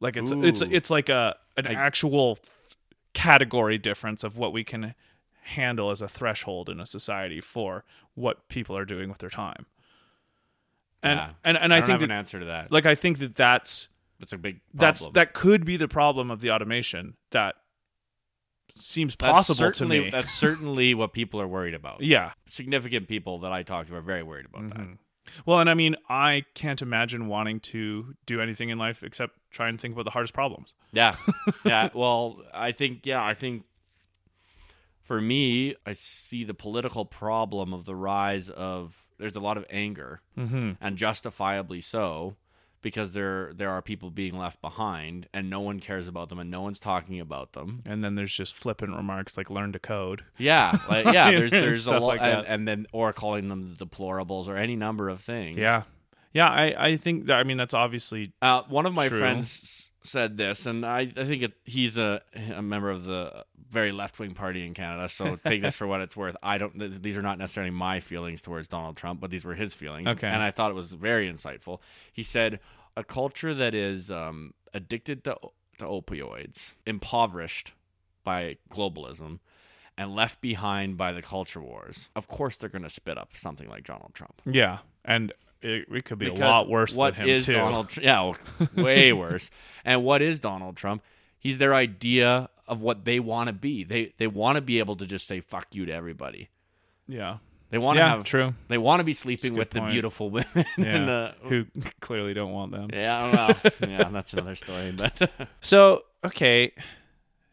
Like it's it's Ooh. it's like a an actual category difference of what we can handle as a threshold in a society for what people are doing with their time. And Yeah. and and I, I, don't think have that, an answer to that. like I think that that's That's a big that's that could be the problem of the automation that seems possible to me. That's certainly what people are worried about. yeah. Significant people that I talk to are very worried about Mm-hmm. that. Well, and I mean, I can't imagine wanting to do anything in life except try and think about the hardest problems. Yeah, yeah. Well, I think yeah, I think for me, I see the political problem of the rise of. There's a lot of anger, Mm-hmm. and justifiably so, because there there are people being left behind, and no one cares about them, and no one's talking about them. And then there's just flippant remarks like "learn to code." Yeah, like, yeah. There's there's a lot, like and, and then or calling them the deplorables or any number of things. Yeah, Yeah, I, I think that I mean that's obviously Uh, one of my True. friends said this, and I, I think it, he's a, a member of the very left wing party in Canada. So take this for what it's worth. I don't; th- these are not necessarily my feelings towards Donald Trump, but these were his feelings. Okay. and I thought it was very insightful. He said, "A culture that is um, addicted to to opioids, impoverished by globalism." And left behind by the culture wars. Of course, they're going to spit up something like Donald Trump. yeah, and it, it could be Because a lot worse what than him is too. Donald Tr- yeah, well, way worse. And what is Donald Trump? He's their idea of what they want to be. They they want to be able to just say fuck you to everybody. yeah, They want to yeah, have true. they want to be sleeping with the beautiful women Yeah, the who clearly don't want them. yeah, I don't know. yeah, that's another story. But So okay,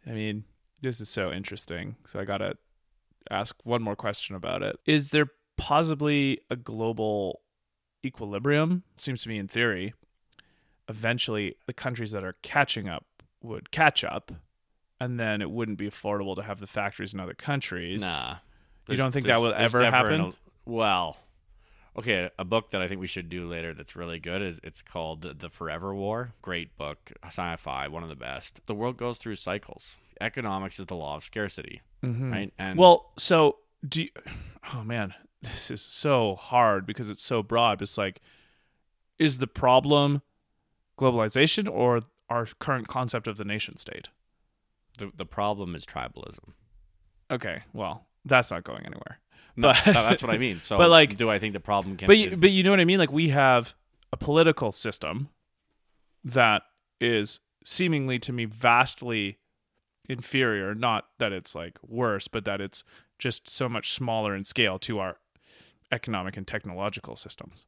I mean this is so interesting. So I gotta ask one more question about it. Is there possibly a global equilibrium? Seems to me in theory. Eventually, the countries that are catching up would catch up, and then it wouldn't be affordable to have the factories in other countries. nah, You don't think that will ever happen? well, okay, a book that I think we should do later that's really good is it's called The Forever War. Great book, sci-fi, one of the best. The world goes through cycles. Economics is the law of scarcity, Mhm. right? And Well, so do you, oh man, this is so hard because it's so broad. It's like, is the problem globalization or our current concept of the nation state? the the problem is tribalism. Okay, well, that's not going anywhere. No, But- that's what I mean. So, but, like- do I think the problem can? But you, is- but you know what I mean? Like we have a political system that is seemingly to me vastly inferior. Not that it's like worse, but that it's just so much smaller in scale to our economic and technological systems.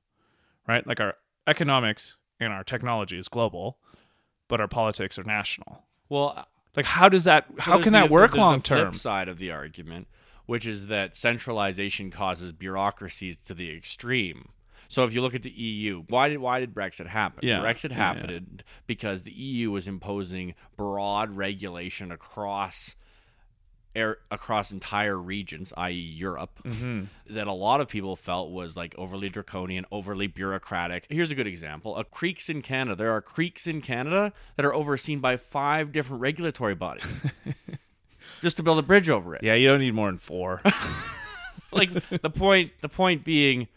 Right? Like our economics and our technology is global, but our politics are national. well, uh, Like how does that so how can the- that work long term? side of the argument, which is that centralization causes bureaucracies to the extreme. So if you look at the EU, why did why did Brexit happen? Yeah, Brexit yeah, yeah. happened because the EU was imposing broad regulation across air, across entire regions, i.e., Europe, Mm-hmm. that a lot of people felt was like overly draconian, overly bureaucratic. Here's a good example: a creeks in Canada. There are creeks in Canada that are overseen by five different regulatory bodies. Just to build a bridge over it. Yeah, you don't need more than four. Like the point the point being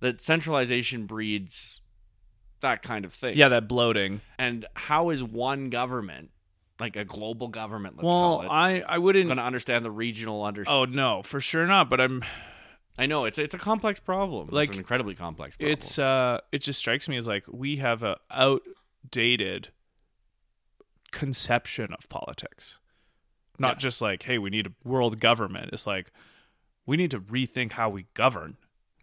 that centralization breeds that kind of thing. yeah, that bloating. And how is one government, like a global government, let's well, call it, I I wouldn't going to understand the regional under Oh no, for sure not. But I'm. I know it's it's a complex problem. Like, it's an incredibly complex problem. It's uh. It just strikes me as like we have a outdated conception of politics. Not Yes. just like, hey, we need a world government. It's like we need to rethink how we govern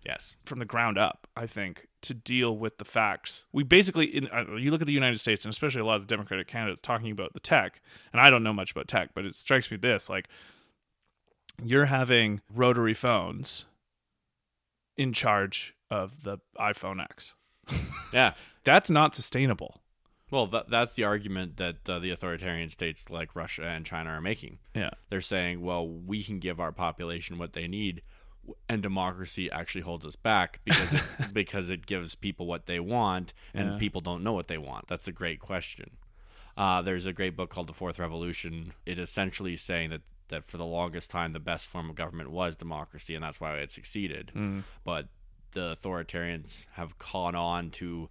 yes. from the ground up. I think to deal with the facts. We basically, in uh, you look at the United States and especially a lot of Democratic candidates talking about the tech, and I don't know much about tech, but it strikes me this like you're having rotary phones in charge of the iPhone X. Yeah. That's not sustainable. Well, that, that's the argument that uh, the authoritarian states like Russia and China are making. Yeah. They're saying, well, we can give our population what they need, and democracy actually holds us back because it, because it gives people what they want, and Yeah. people don't know what they want. That's a great question. Uh, there's a great book called The Fourth Revolution. It essentially is saying that that for the longest time the best form of government was democracy, and that's why it succeeded. Mm. But the authoritarians have caught on to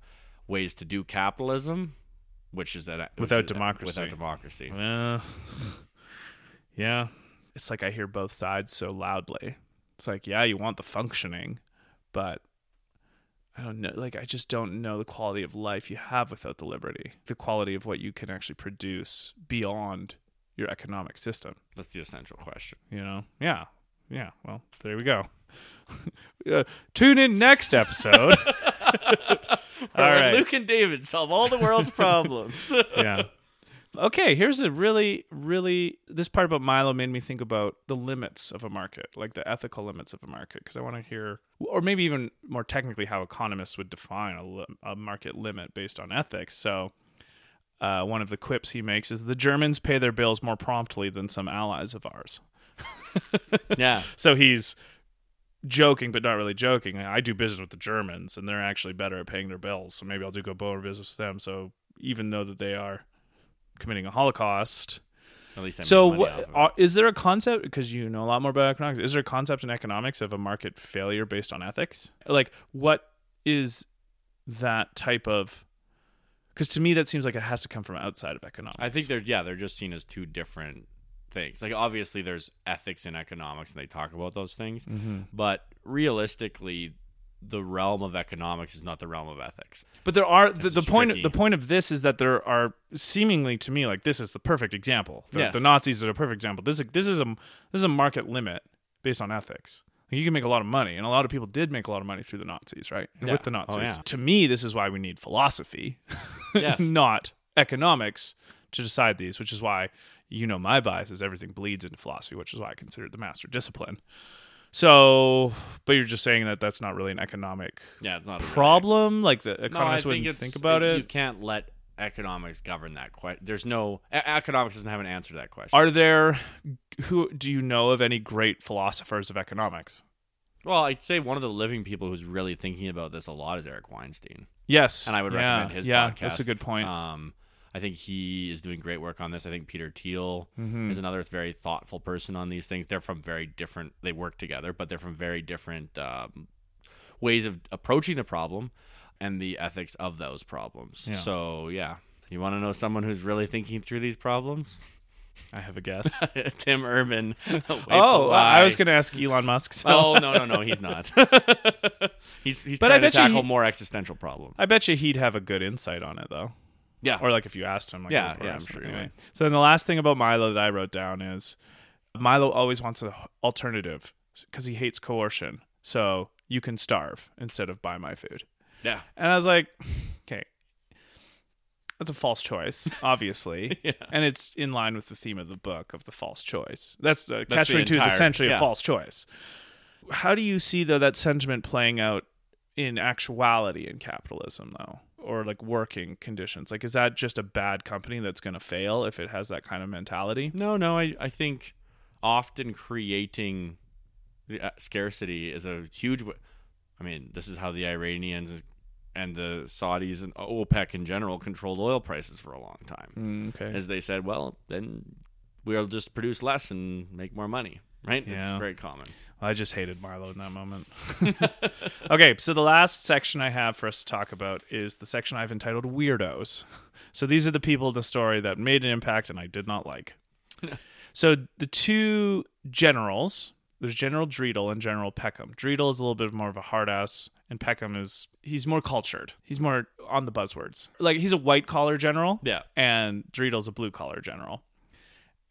ways to do capitalism, which is that Without is- democracy. Without democracy. Uh, yeah. It's like I hear both sides so loudly. It's like, yeah, you want the functioning, but I don't know. Like, I just don't know the quality of life you have without the liberty, the quality of what you can actually produce beyond your economic system. That's the essential question. You know? Yeah. Yeah. Well, there we go. uh, tune in next episode. All right, right. Luke and David solve all the world's problems. yeah. Okay, here's a really, really. This part about Milo made me think about the limits of a market, like the ethical limits of a market, because I want to hear, or maybe even more technically, how economists would define a, li- a market limit based on ethics. So, uh, one of the quips he makes is the Germans pay their bills more promptly than some allies of ours. yeah, So he's joking, but not really joking. I do business with the Germans, and they're actually better at paying their bills. So maybe I'll do go more business with them. So even though that they are committing a Holocaust, At least I so make money wh- off of it. are, is there a concept because you know a lot more about economics? Is there a concept in economics of a market failure based on ethics? Like what is that type of? Because to me, that seems like it has to come from outside of economics. I think they're yeah they're just seen as two different things. Like obviously there's ethics in economics and they talk about those things, Mm-hmm. but realistically, the realm of economics is not the realm of ethics. But there are the, the point. tricky. The point of this is that there are seemingly to me like this is the perfect example. The, Yes. the Nazis are a perfect example. This is this is a this is a market limit based on ethics. Like you can make a lot of money, and a lot of people did make a lot of money through the Nazis, right? Yeah. With the Oh, Nazis. yeah. To me, this is why we need philosophy, Yes. not economics, to decide these. Which is why you know my bias is everything bleeds into philosophy, which is why I consider it the master discipline. So, but you're just saying that that's not really an economic Yeah, it's not a problem. Like the No, I economists think wouldn't it's think about it. You it. can't let economics govern that question. There's no e- economics doesn't have an answer to that question. Are there who do you know of any great philosophers of economics? well, I'd say one of the living people who's really thinking about this a lot is Eric Weinstein, Yes, and I would yeah, recommend his yeah, podcast. That's a good point. Um, I think he is doing great work on this. I think Peter Thiel Mm-hmm. is another very thoughtful person on these things. They're from very different. They work together, but they're from very different um, ways of approaching the problem and the ethics of those problems. Yeah. So yeah, you want to know someone who's really thinking through these problems? I have a guess. Tim Urban. oh, I was going to ask Elon Musk. So. Oh no no no, he's not. he's he's But I trying to bet you tackle more existential problem. I bet you he'd have a good insight on it, though. Yeah. Or like if you asked him. Like, Yeah, yeah, I'm sure anyway. So then the last thing about Milo that I wrote down is Milo always wants an alternative because he hates coercion. So you can starve instead of buy my food. yeah. And I was like, okay, that's a false choice, obviously. Yeah. And it's in line with the theme of the book of the false choice. That's uh, the That's catch the 22 is essentially a false choice. How do you see though that sentiment playing out in actuality in capitalism though? Or like working conditions? Like is that just a bad company that's going to fail if it has that kind of mentality? No, no, I, I think often creating the uh, scarcity is a huge. I mean, this is how the Iranians and the Saudis and OPEC in general controlled oil prices for a long time. Mm, okay. As they said, well, then we'll just produce less and make more money, right? Yeah. It's very common. I just hated Marlowe in that moment. okay, so the last section I have for us to talk about is the section I've entitled Weirdos. So these are the people in the story that made an impact and I did not like. so the two generals, there's General Dreedle and General Peckham. Dreedle is a little bit more of a hard ass, and Peckham is he's more cultured. He's more on the buzzwords. Like he's a white collar general, Yeah. and Dreedle's a blue collar general.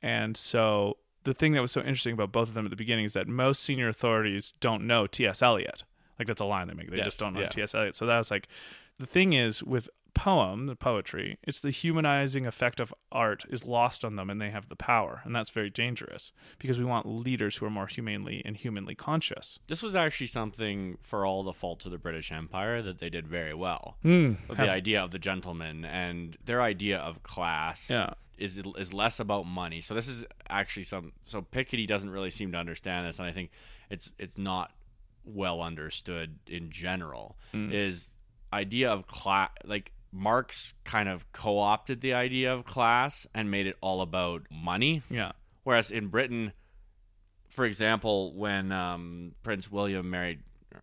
And so the thing that was so interesting about both of them at the beginning is that most senior authorities don't know T.S. Eliot. Like that's a line they make. They Yes, just don't know yeah. T.S. Eliot. So that was like the thing is with poem, the poetry, it's the humanizing effect of art is lost on them and they have the power. And that's very dangerous because we want leaders who are more humanely and humanly conscious. This was actually something for all the faults of the British Empire that they did very well. Mm, the idea of the gentleman and their idea of class yeah. Is is less about money. So this is actually some so Piketty doesn't really seem to understand this and I think it's it's not well understood in general is idea of class like Marx kind of co-opted the idea of class and made it all about money Yeah. Whereas in Britain, for example, when um, Prince William married uh,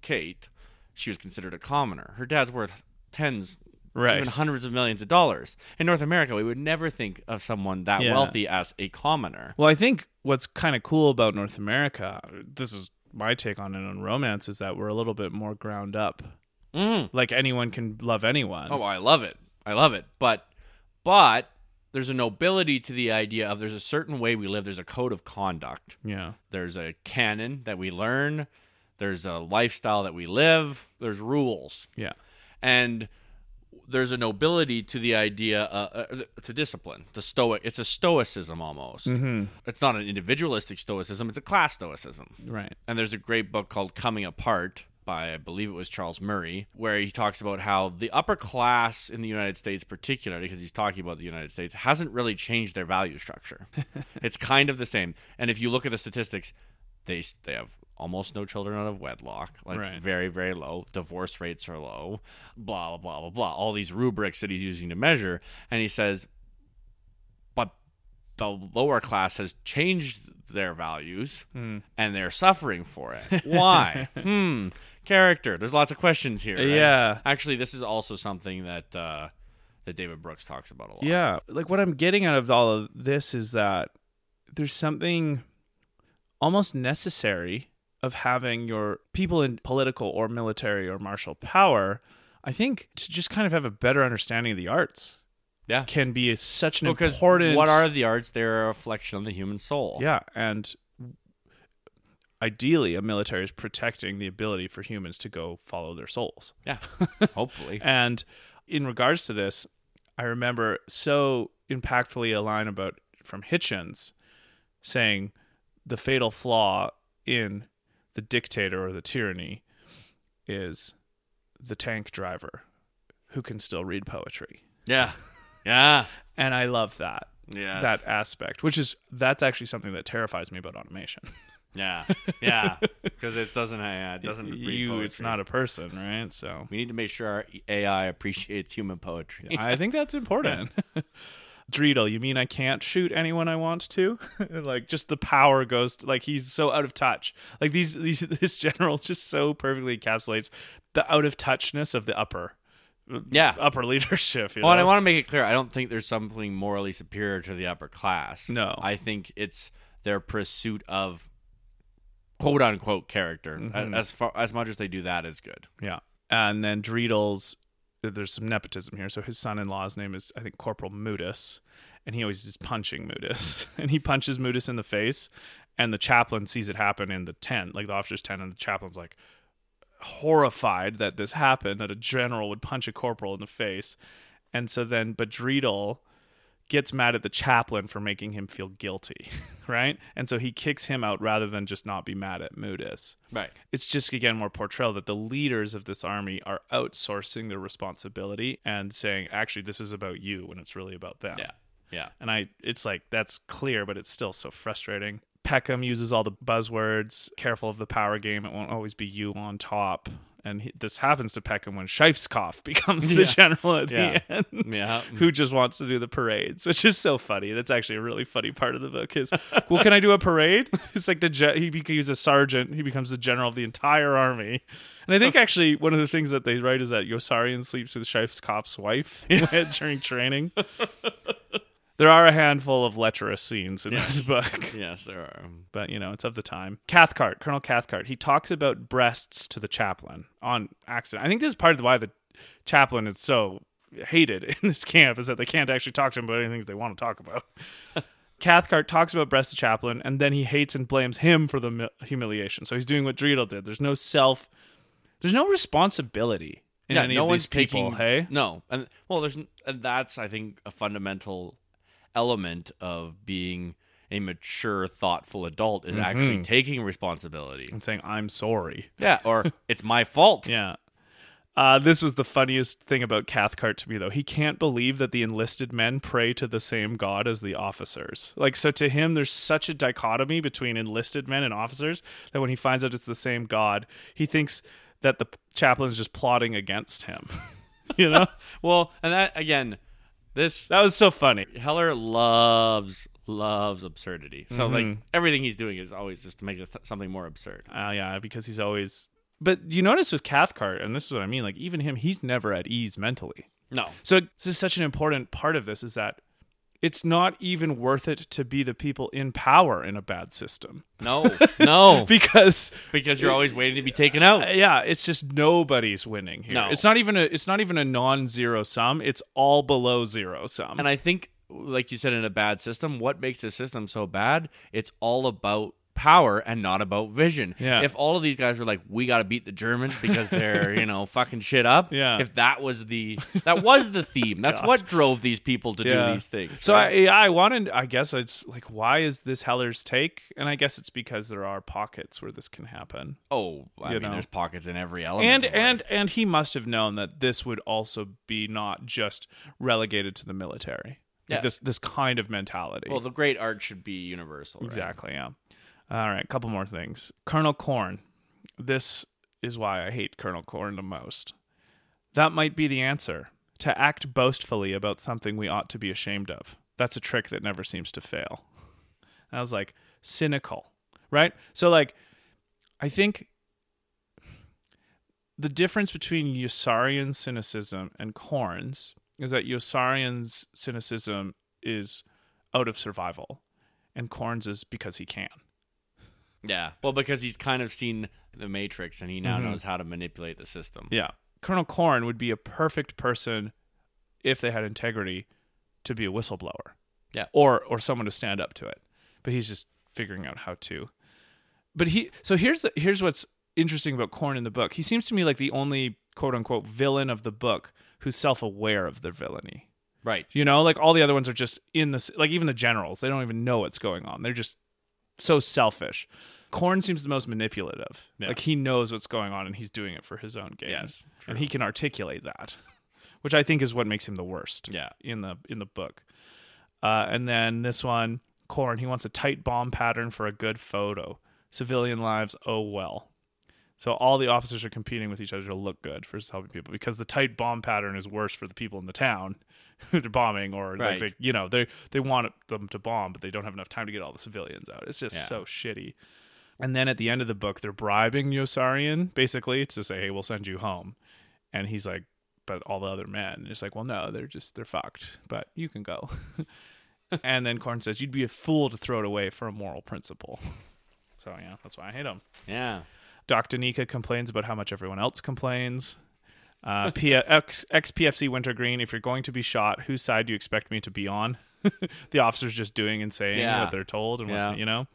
Kate, she was considered a commoner. Her dad's worth tens, Right. even hundreds of millions of dollars. In North America, we would never think of someone that Yeah. wealthy as a commoner. Well, I think what's kind of cool about North America, this is my take on it on romance, is that we're a little bit more ground up. Mm. Like anyone can love anyone. Oh, I love it. I love it. But, but there's a nobility to the idea of there's a certain way we live. There's a code of conduct. yeah. There's a canon that we learn. There's a lifestyle that we live. There's rules. Yeah. and there's a nobility to the idea uh, uh, to discipline the stoic it's a stoicism almost Mm-hmm. it's not an individualistic stoicism it's a class stoicism Right. and there's a great book called coming apart by i believe it was charles murray where he talks about how the upper class in the united states particularly because he's talking about the united states hasn't really changed their value structure it's kind of the same and if you look at the statistics they they have almost no children out of wedlock, like Right. very, very low. Divorce rates are low, blah, blah, blah, blah, blah. All these rubrics that he's using to measure. And he says, but the lower class has changed their values Hmm. and they're suffering for it. Why? hmm. Character. There's lots of questions here. right? Yeah. Actually, this is also something that uh, that David Brooks talks about a lot. Yeah. Like what I'm getting out of all of this is that there's something almost necessary of having your people in political or military or martial power, I think, to just kind of have a better understanding of the arts Yeah. can be such an Because important what are the arts? They're a reflection of the human soul. Yeah, and ideally a military is protecting the ability for humans to go follow their souls. Yeah. Hopefully. And in regards to this, I remember so impactfully a line about from Hitchens saying the fatal flaw in the dictator or the tyranny is the tank driver who can still read poetry. yeah. Yeah. And I love that. Yeah. That aspect, which is that's actually something that terrifies me about automation. Yeah. Yeah. Because it doesn't. Uh, yeah, it doesn't. you, it's not a person, right? So We need to make sure our AI appreciates human poetry. I think that's important. Dreedle, you mean I can't shoot anyone I want to? like just the power goes to, like he's so out of touch. Like these these this general just so perfectly encapsulates the out of touchness of the upper Yeah. upper leadership. You Well, and I want to make it clear. I don't think there's something morally superior to the upper class. No. I think it's their pursuit of quote unquote character. Mm-hmm. As far as much as they do that is good. Yeah. And then Dreedles, there's some nepotism here. So his son in law's name is, I think, Corporal Moodus. And he always is punching Moodus. and he punches Moodus in the face. And the chaplain sees it happen in the tent, like the officer's tent. And the chaplain's like horrified that this happened, that a general would punch a corporal in the face. And so then, but Dreedle gets mad at the chaplain for making him feel guilty, right? And so he kicks him out rather than just not be mad at Moodus Right. it's just again more portrayal that the leaders of this army are outsourcing their responsibility and saying actually this is about you when it's really about them Yeah. Yeah. and i it's like that's clear but it's still so frustrating peckham uses all the buzzwords careful of the power game it won't always be you on top and he, this happens to Peckham when Scheisskopf becomes the Yeah. general at Yeah. the end, Yeah. who just wants to do the parades, which is so funny. That's actually a really funny part of the book. Is well, can I do a parade? It's like the ge- he becomes a sergeant, he becomes the general of the entire army. And I think actually one of the things that they write is that Yossarian sleeps with Scheisskopf's wife during training. There are a handful of lecherous scenes in this book Yes, there are. but you know it's of the time. Cathcart, Colonel Cathcart, he talks about breasts to the chaplain on accident. I think this is part of why the chaplain is so hated in this camp is that they can't actually talk to him about anything they want to talk about. Cathcart talks about breast to chaplain, and then he hates and blames him for the humiliation. So he's doing what Dreedle did. There's no self, there's no responsibility in yeah, any no of one's these people. taking. hey, No, and well, there's and that's I think a fundamental element of being a mature, thoughtful adult is actually Mm-hmm. taking responsibility. and saying I'm sorry. Yeah, or it's my fault. Yeah. Uh, this was the funniest thing about Cathcart to me, though. He can't believe that the enlisted men pray to the same God as the officers. Like, so to him, there's such a dichotomy between enlisted men and officers that when he finds out it's the same God, he thinks that the chaplain is just plotting against him. you know? Well, and that again, this That was so funny. Heller loves loves absurdity. So like Mm-hmm. everything he's doing is always just to make it th- something more absurd. Uh, yeah, because he's always. But you notice with Cathcart, and this is what I mean, like, even him, he's never at ease mentally. No, So this is such an important part of this is that it's not even worth it to be the people in power in a bad system no, no, because because you're always waiting to be taken out. Uh, yeah, it's just nobody's winning here. No. It's not even a it's not even a non-zero sum. It's all below zero sum. And I think, like you said, in a bad system, what makes the system so bad? It's all about power and not about vision. Yeah. If all of these guys were like, we got to beat the Germans because they're you know fucking shit up. Yeah. If that was the that was the theme. That's what drove these people to Yeah. do these things. So right? I I wanted I guess it's like why is this Heller's take? And I guess it's because there are pockets where this can happen. oh, I you mean, know. there's pockets in every element. and and and he must have known that this would also be not just relegated to the military. Like this this kind of mentality. well, the great art should be universal. right? exactly, yeah. All right, a couple more things. Colonel Korn. This is why I hate Colonel Korn the most. That might be the answer to act boastfully about something we ought to be ashamed of. That's a trick that never seems to fail. I was like, cynical, right? So, like, I think the difference between Yossarian cynicism and Korn's is that Yossarian's cynicism is out of survival, and Korn's is because he can. Yeah. Well, because he's kind of seen the Matrix and he now Mhm. knows how to manipulate the system. Yeah. Colonel Korn would be a perfect person if they had integrity to be a whistleblower. Yeah. Or or someone to stand up to it. But he's just figuring out how to. But he so here's the, here's what's interesting about Korn in the book. He seems to me like the only quote unquote villain of the book who's self-aware of their villainy. Right. You know, like all the other ones are just in this like even the generals, they don't even know what's going on. They're just so selfish. Korn seems the most manipulative. Yeah. Like he knows what's going on and he's doing it for his own gain. Yes, And he can articulate that. Which I think is what makes him the worst. Yeah. In the in the book. Uh, and then this one, Korn, he wants a tight bomb pattern for a good photo. Civilian lives, oh well. So all the officers are competing with each other to look good for helping people because the tight bomb pattern is worse for the people in the town they're bombing or like Right. they, you know they they want them to bomb but they don't have enough time to get all the civilians out. It's just Yeah. so shitty. And then at the end of the book, they're bribing Yossarian basically to say, "Hey, we'll send you home," and he's like, "But all the other men," it's like, "Well, no, they're just they're fucked, but you can go." and then Korn says, "You'd be a fool to throw it away for a moral principle." So yeah, that's why I hate him. Yeah. Dr. Daneeka complains about how much everyone else complains. Uh, P- X, ex-PFC Wintergreen, if you're going to be shot, whose side do you expect me to be on? the officer's just doing and saying Yeah. what they're told and Yeah. what, you know?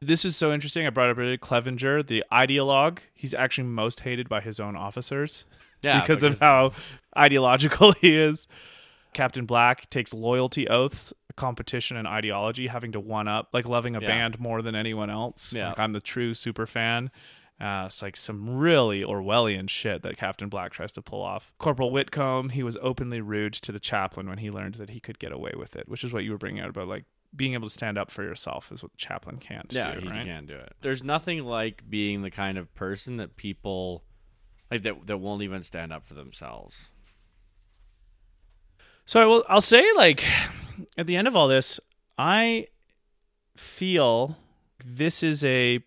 This is so interesting. I brought up earlier Clevenger, the ideologue. He's actually most hated by his own officers Yeah. because, of how ideological he is. Captain Black takes loyalty oaths, competition, and ideology, having to one up, like loving a Yeah. band more than anyone else. Yeah. Like I'm the true super fan. Uh, it's like some really Orwellian shit that Captain Black tries to pull off. Corporal Whitcomb, he was openly rude to the chaplain when he learned that he could get away with it, which is what you were bringing out about like being able to stand up for yourself is what the chaplain can't Yeah, do, he right? can do it. There's nothing like being the kind of person that people like that that won't even stand up for themselves. So I will I'll say like at the end of all this, I feel this is a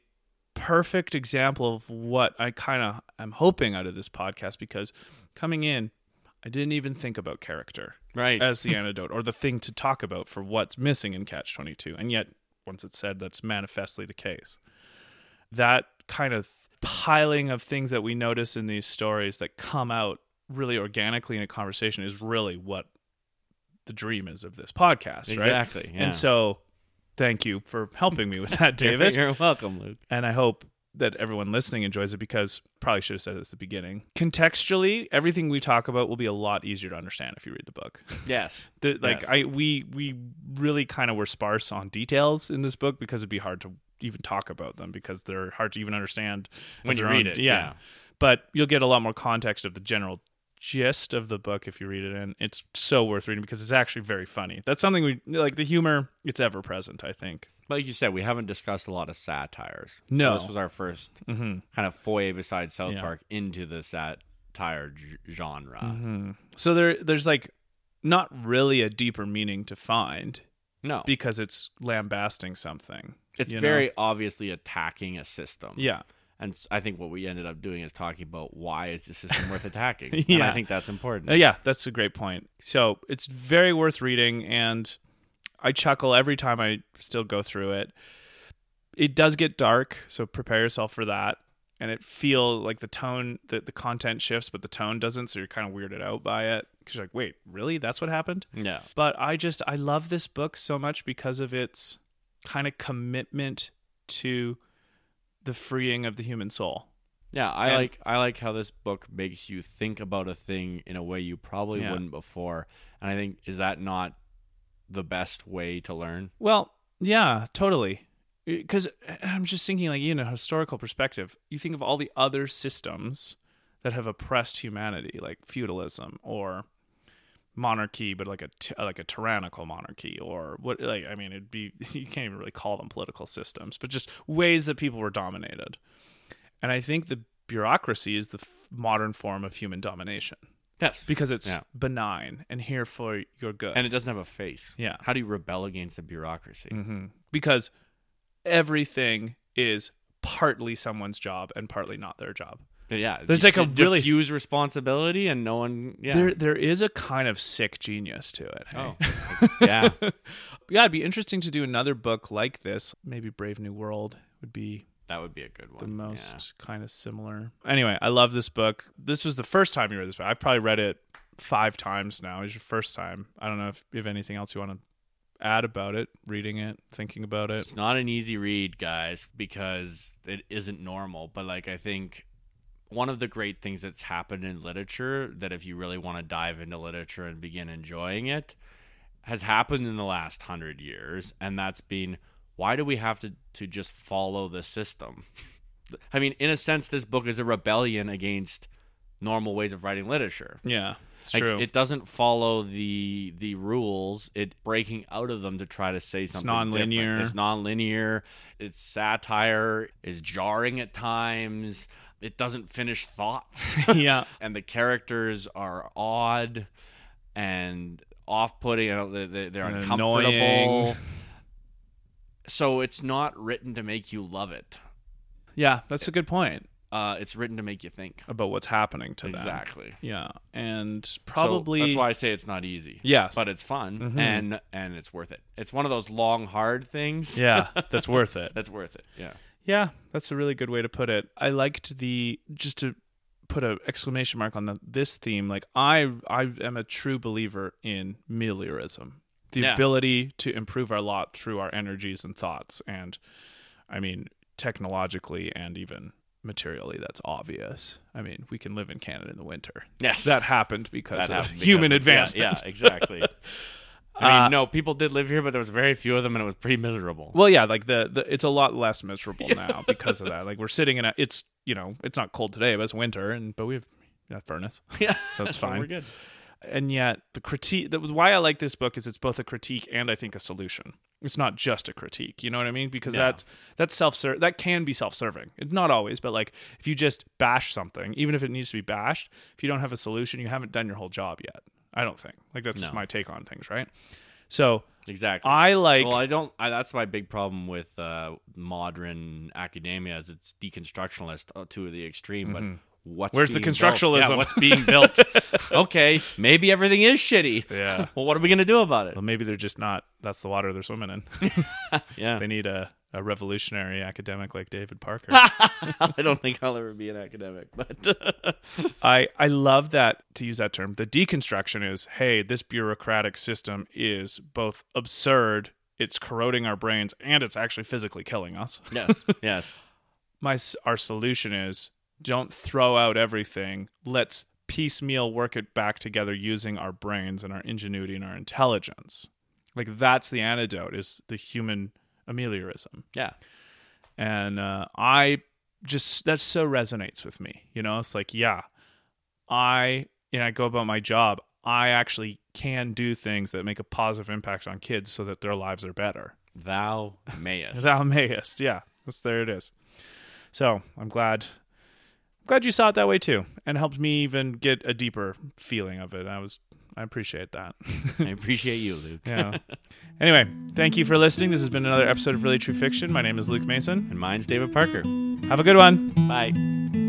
perfect example of what I kind of am hoping out of this podcast because coming in I didn't even think about character Right. as the antidote or the thing to talk about for what's missing in Catch 22. And yet, once it's said, that's manifestly the case. That kind of piling of things that we notice in these stories that come out really organically in a conversation is really what the dream is of this podcast, right? exactly. Yeah. And so, thank you for helping me with that, David. You're welcome, Luke. and I hope that everyone listening enjoys it because probably should have said this at the beginning. Contextually, everything we talk about will be a lot easier to understand if you read the book. Yes. The, like Yes. I we we really kind of were sparse on details in this book because it'd be hard to even talk about them because they're hard to even understand When you read own- it, Yeah. yeah. but you'll get a lot more context of the general gist of the book if you read it, and it's so worth reading because it's actually very funny. That's something we like. The humor, it's ever present. I think. Like you said, we haven't discussed a lot of satires. So No. this was our 1st Mm-hmm. kind of foray besides South Yeah. Park into the satire g- genre. Mm-hmm. So there, there's like not really a deeper meaning to find No, because it's lambasting something. it's you know? very obviously attacking a system. yeah. And I think what we ended up doing is talking about why is the system worth attacking. And I think that's important. Uh, yeah, that's a great point. So it's very worth reading, and I chuckle every time I still go through it. It does get dark, so prepare yourself for that. And it feel like the tone, the, the content shifts, but the tone doesn't. So you're kind of weirded out by it because you're like, wait, really? That's what happened? Yeah. But I just I love this book so much because of its kind of commitment to the freeing of the human soul. Yeah, I And- like I like how this book makes you think about a thing in a way you probably Yeah. wouldn't before. And I think is that not the best way to learn? Well, yeah, totally. Because uh, I'm just thinking, like, in a historical perspective, you think of all the other systems that have oppressed humanity, like feudalism or monarchy, but like a t- like a tyrannical monarchy, or what? Like I mean, it'd be you can't even really call them political systems, but just ways that people were dominated. And I think the bureaucracy is the f- modern form of human domination Yes. because it's Yeah. benign and here for your good. and it doesn't have a face. Yeah. How do you rebel against the bureaucracy? hmm Because everything is partly someone's job and partly not their job. Yeah. There's like a d- really- diffuse responsibility and no one. Yeah. There, there is a kind of sick genius to it. hey? oh. yeah. yeah, it'd be interesting to do another book like this. Maybe Brave New World would be That would be a good one. the yeah. most kind of similar. Anyway, I love this book. This was the first time you read this book. I've probably read it five times now. It's your first time. I don't know if you have anything else you want to add about it, reading it, thinking about it. It's not an easy read, guys, because it isn't normal. But like, I think one of the great things that's happened in literature that if you really want to dive into literature and begin enjoying it has happened in the last hundred years, and that's been why do we have to to just follow the system? I mean, in a sense, this book is a rebellion against normal ways of writing literature. Yeah, it's Like, true. it doesn't follow the the rules. It breaking out of them to try to say something different. nonlinear. It's nonlinear. It's satire. Is jarring at times. It doesn't finish thoughts. yeah, and the characters are odd and off-putting. You know, they- they- They're And uncomfortable. annoying. So it's not written to make you love it. yeah. That's a good point Uh, it's written to make you think. about what's happening to them. Exactly. Yeah, and So probably that's why I say it's not easy. Yes. but it's fun Mhm. and and it's worth it. It's one of those long hard things. yeah, that's worth it. that's worth it. Yeah. Yeah, that's a really good way to put it. I liked the just to put a exclamation mark on the, this theme. Like I, I am a true believer in meliorism, the Yeah. ability to improve our lot through our energies and thoughts. And I mean, technologically and even materially, that's obvious. I mean, we can live in Canada in the winter. Yes. That happened because That of happened because human of- advancement. Yeah, yeah exactly. I mean, Uh, no, people did live here, but there was very few of them, and it was pretty miserable. Well, yeah, like the, the it's a lot less miserable now because of that. Like we're sitting in a it's you know it's not cold today, but it's winter, and but we have a furnace, yeah, so it's fine. we're good. And yet the critique, the, why I like this book is it's both a critique and I think a solution. It's not just a critique, you know what I mean? Because that's that's self that can be self serving. It's not always, but like if you just bash something, even if it needs to be bashed, if you don't have a solution, you haven't done your whole job yet. I don't think. Like that's just my take on things, right? So Exactly. I like well, I don't. I, that's my big problem with uh, modern academia is it's deconstructionalist uh, to the extreme. But what's. Where's the constructualism? Yeah, what's being built? okay, maybe everything is shitty. Yeah. well, what are we gonna do about it? Well, maybe they're just not. That's the water they're swimming in. Yeah. they need a, a revolutionary academic like David Parker. I don't think I'll ever be an academic, but I I love that to use that term. The deconstruction is, hey, this bureaucratic system is both absurd, it's corroding our brains, and it's actually physically killing us. yes, yes, My our solution is don't throw out everything. Let's piecemeal work it back together using our brains and our ingenuity and our intelligence. Like that's the antidote is the human ameliorism. yeah. and uh, I just that so resonates with me. You know, it's like yeah, I you know I go about my job. I actually can do things that make a positive impact on kids so that their lives are better. Thou mayest. Thou mayest, yeah, that's there it is. So I'm glad, glad you saw it that way too, and helped me even get a deeper feeling of it. I was, I appreciate that. I appreciate you, Luke. yeah. Anyway, thank you for listening. This has been another episode of Really True Fiction. My name is Luke Mason. And mine's David Parker. Have a good one. Bye.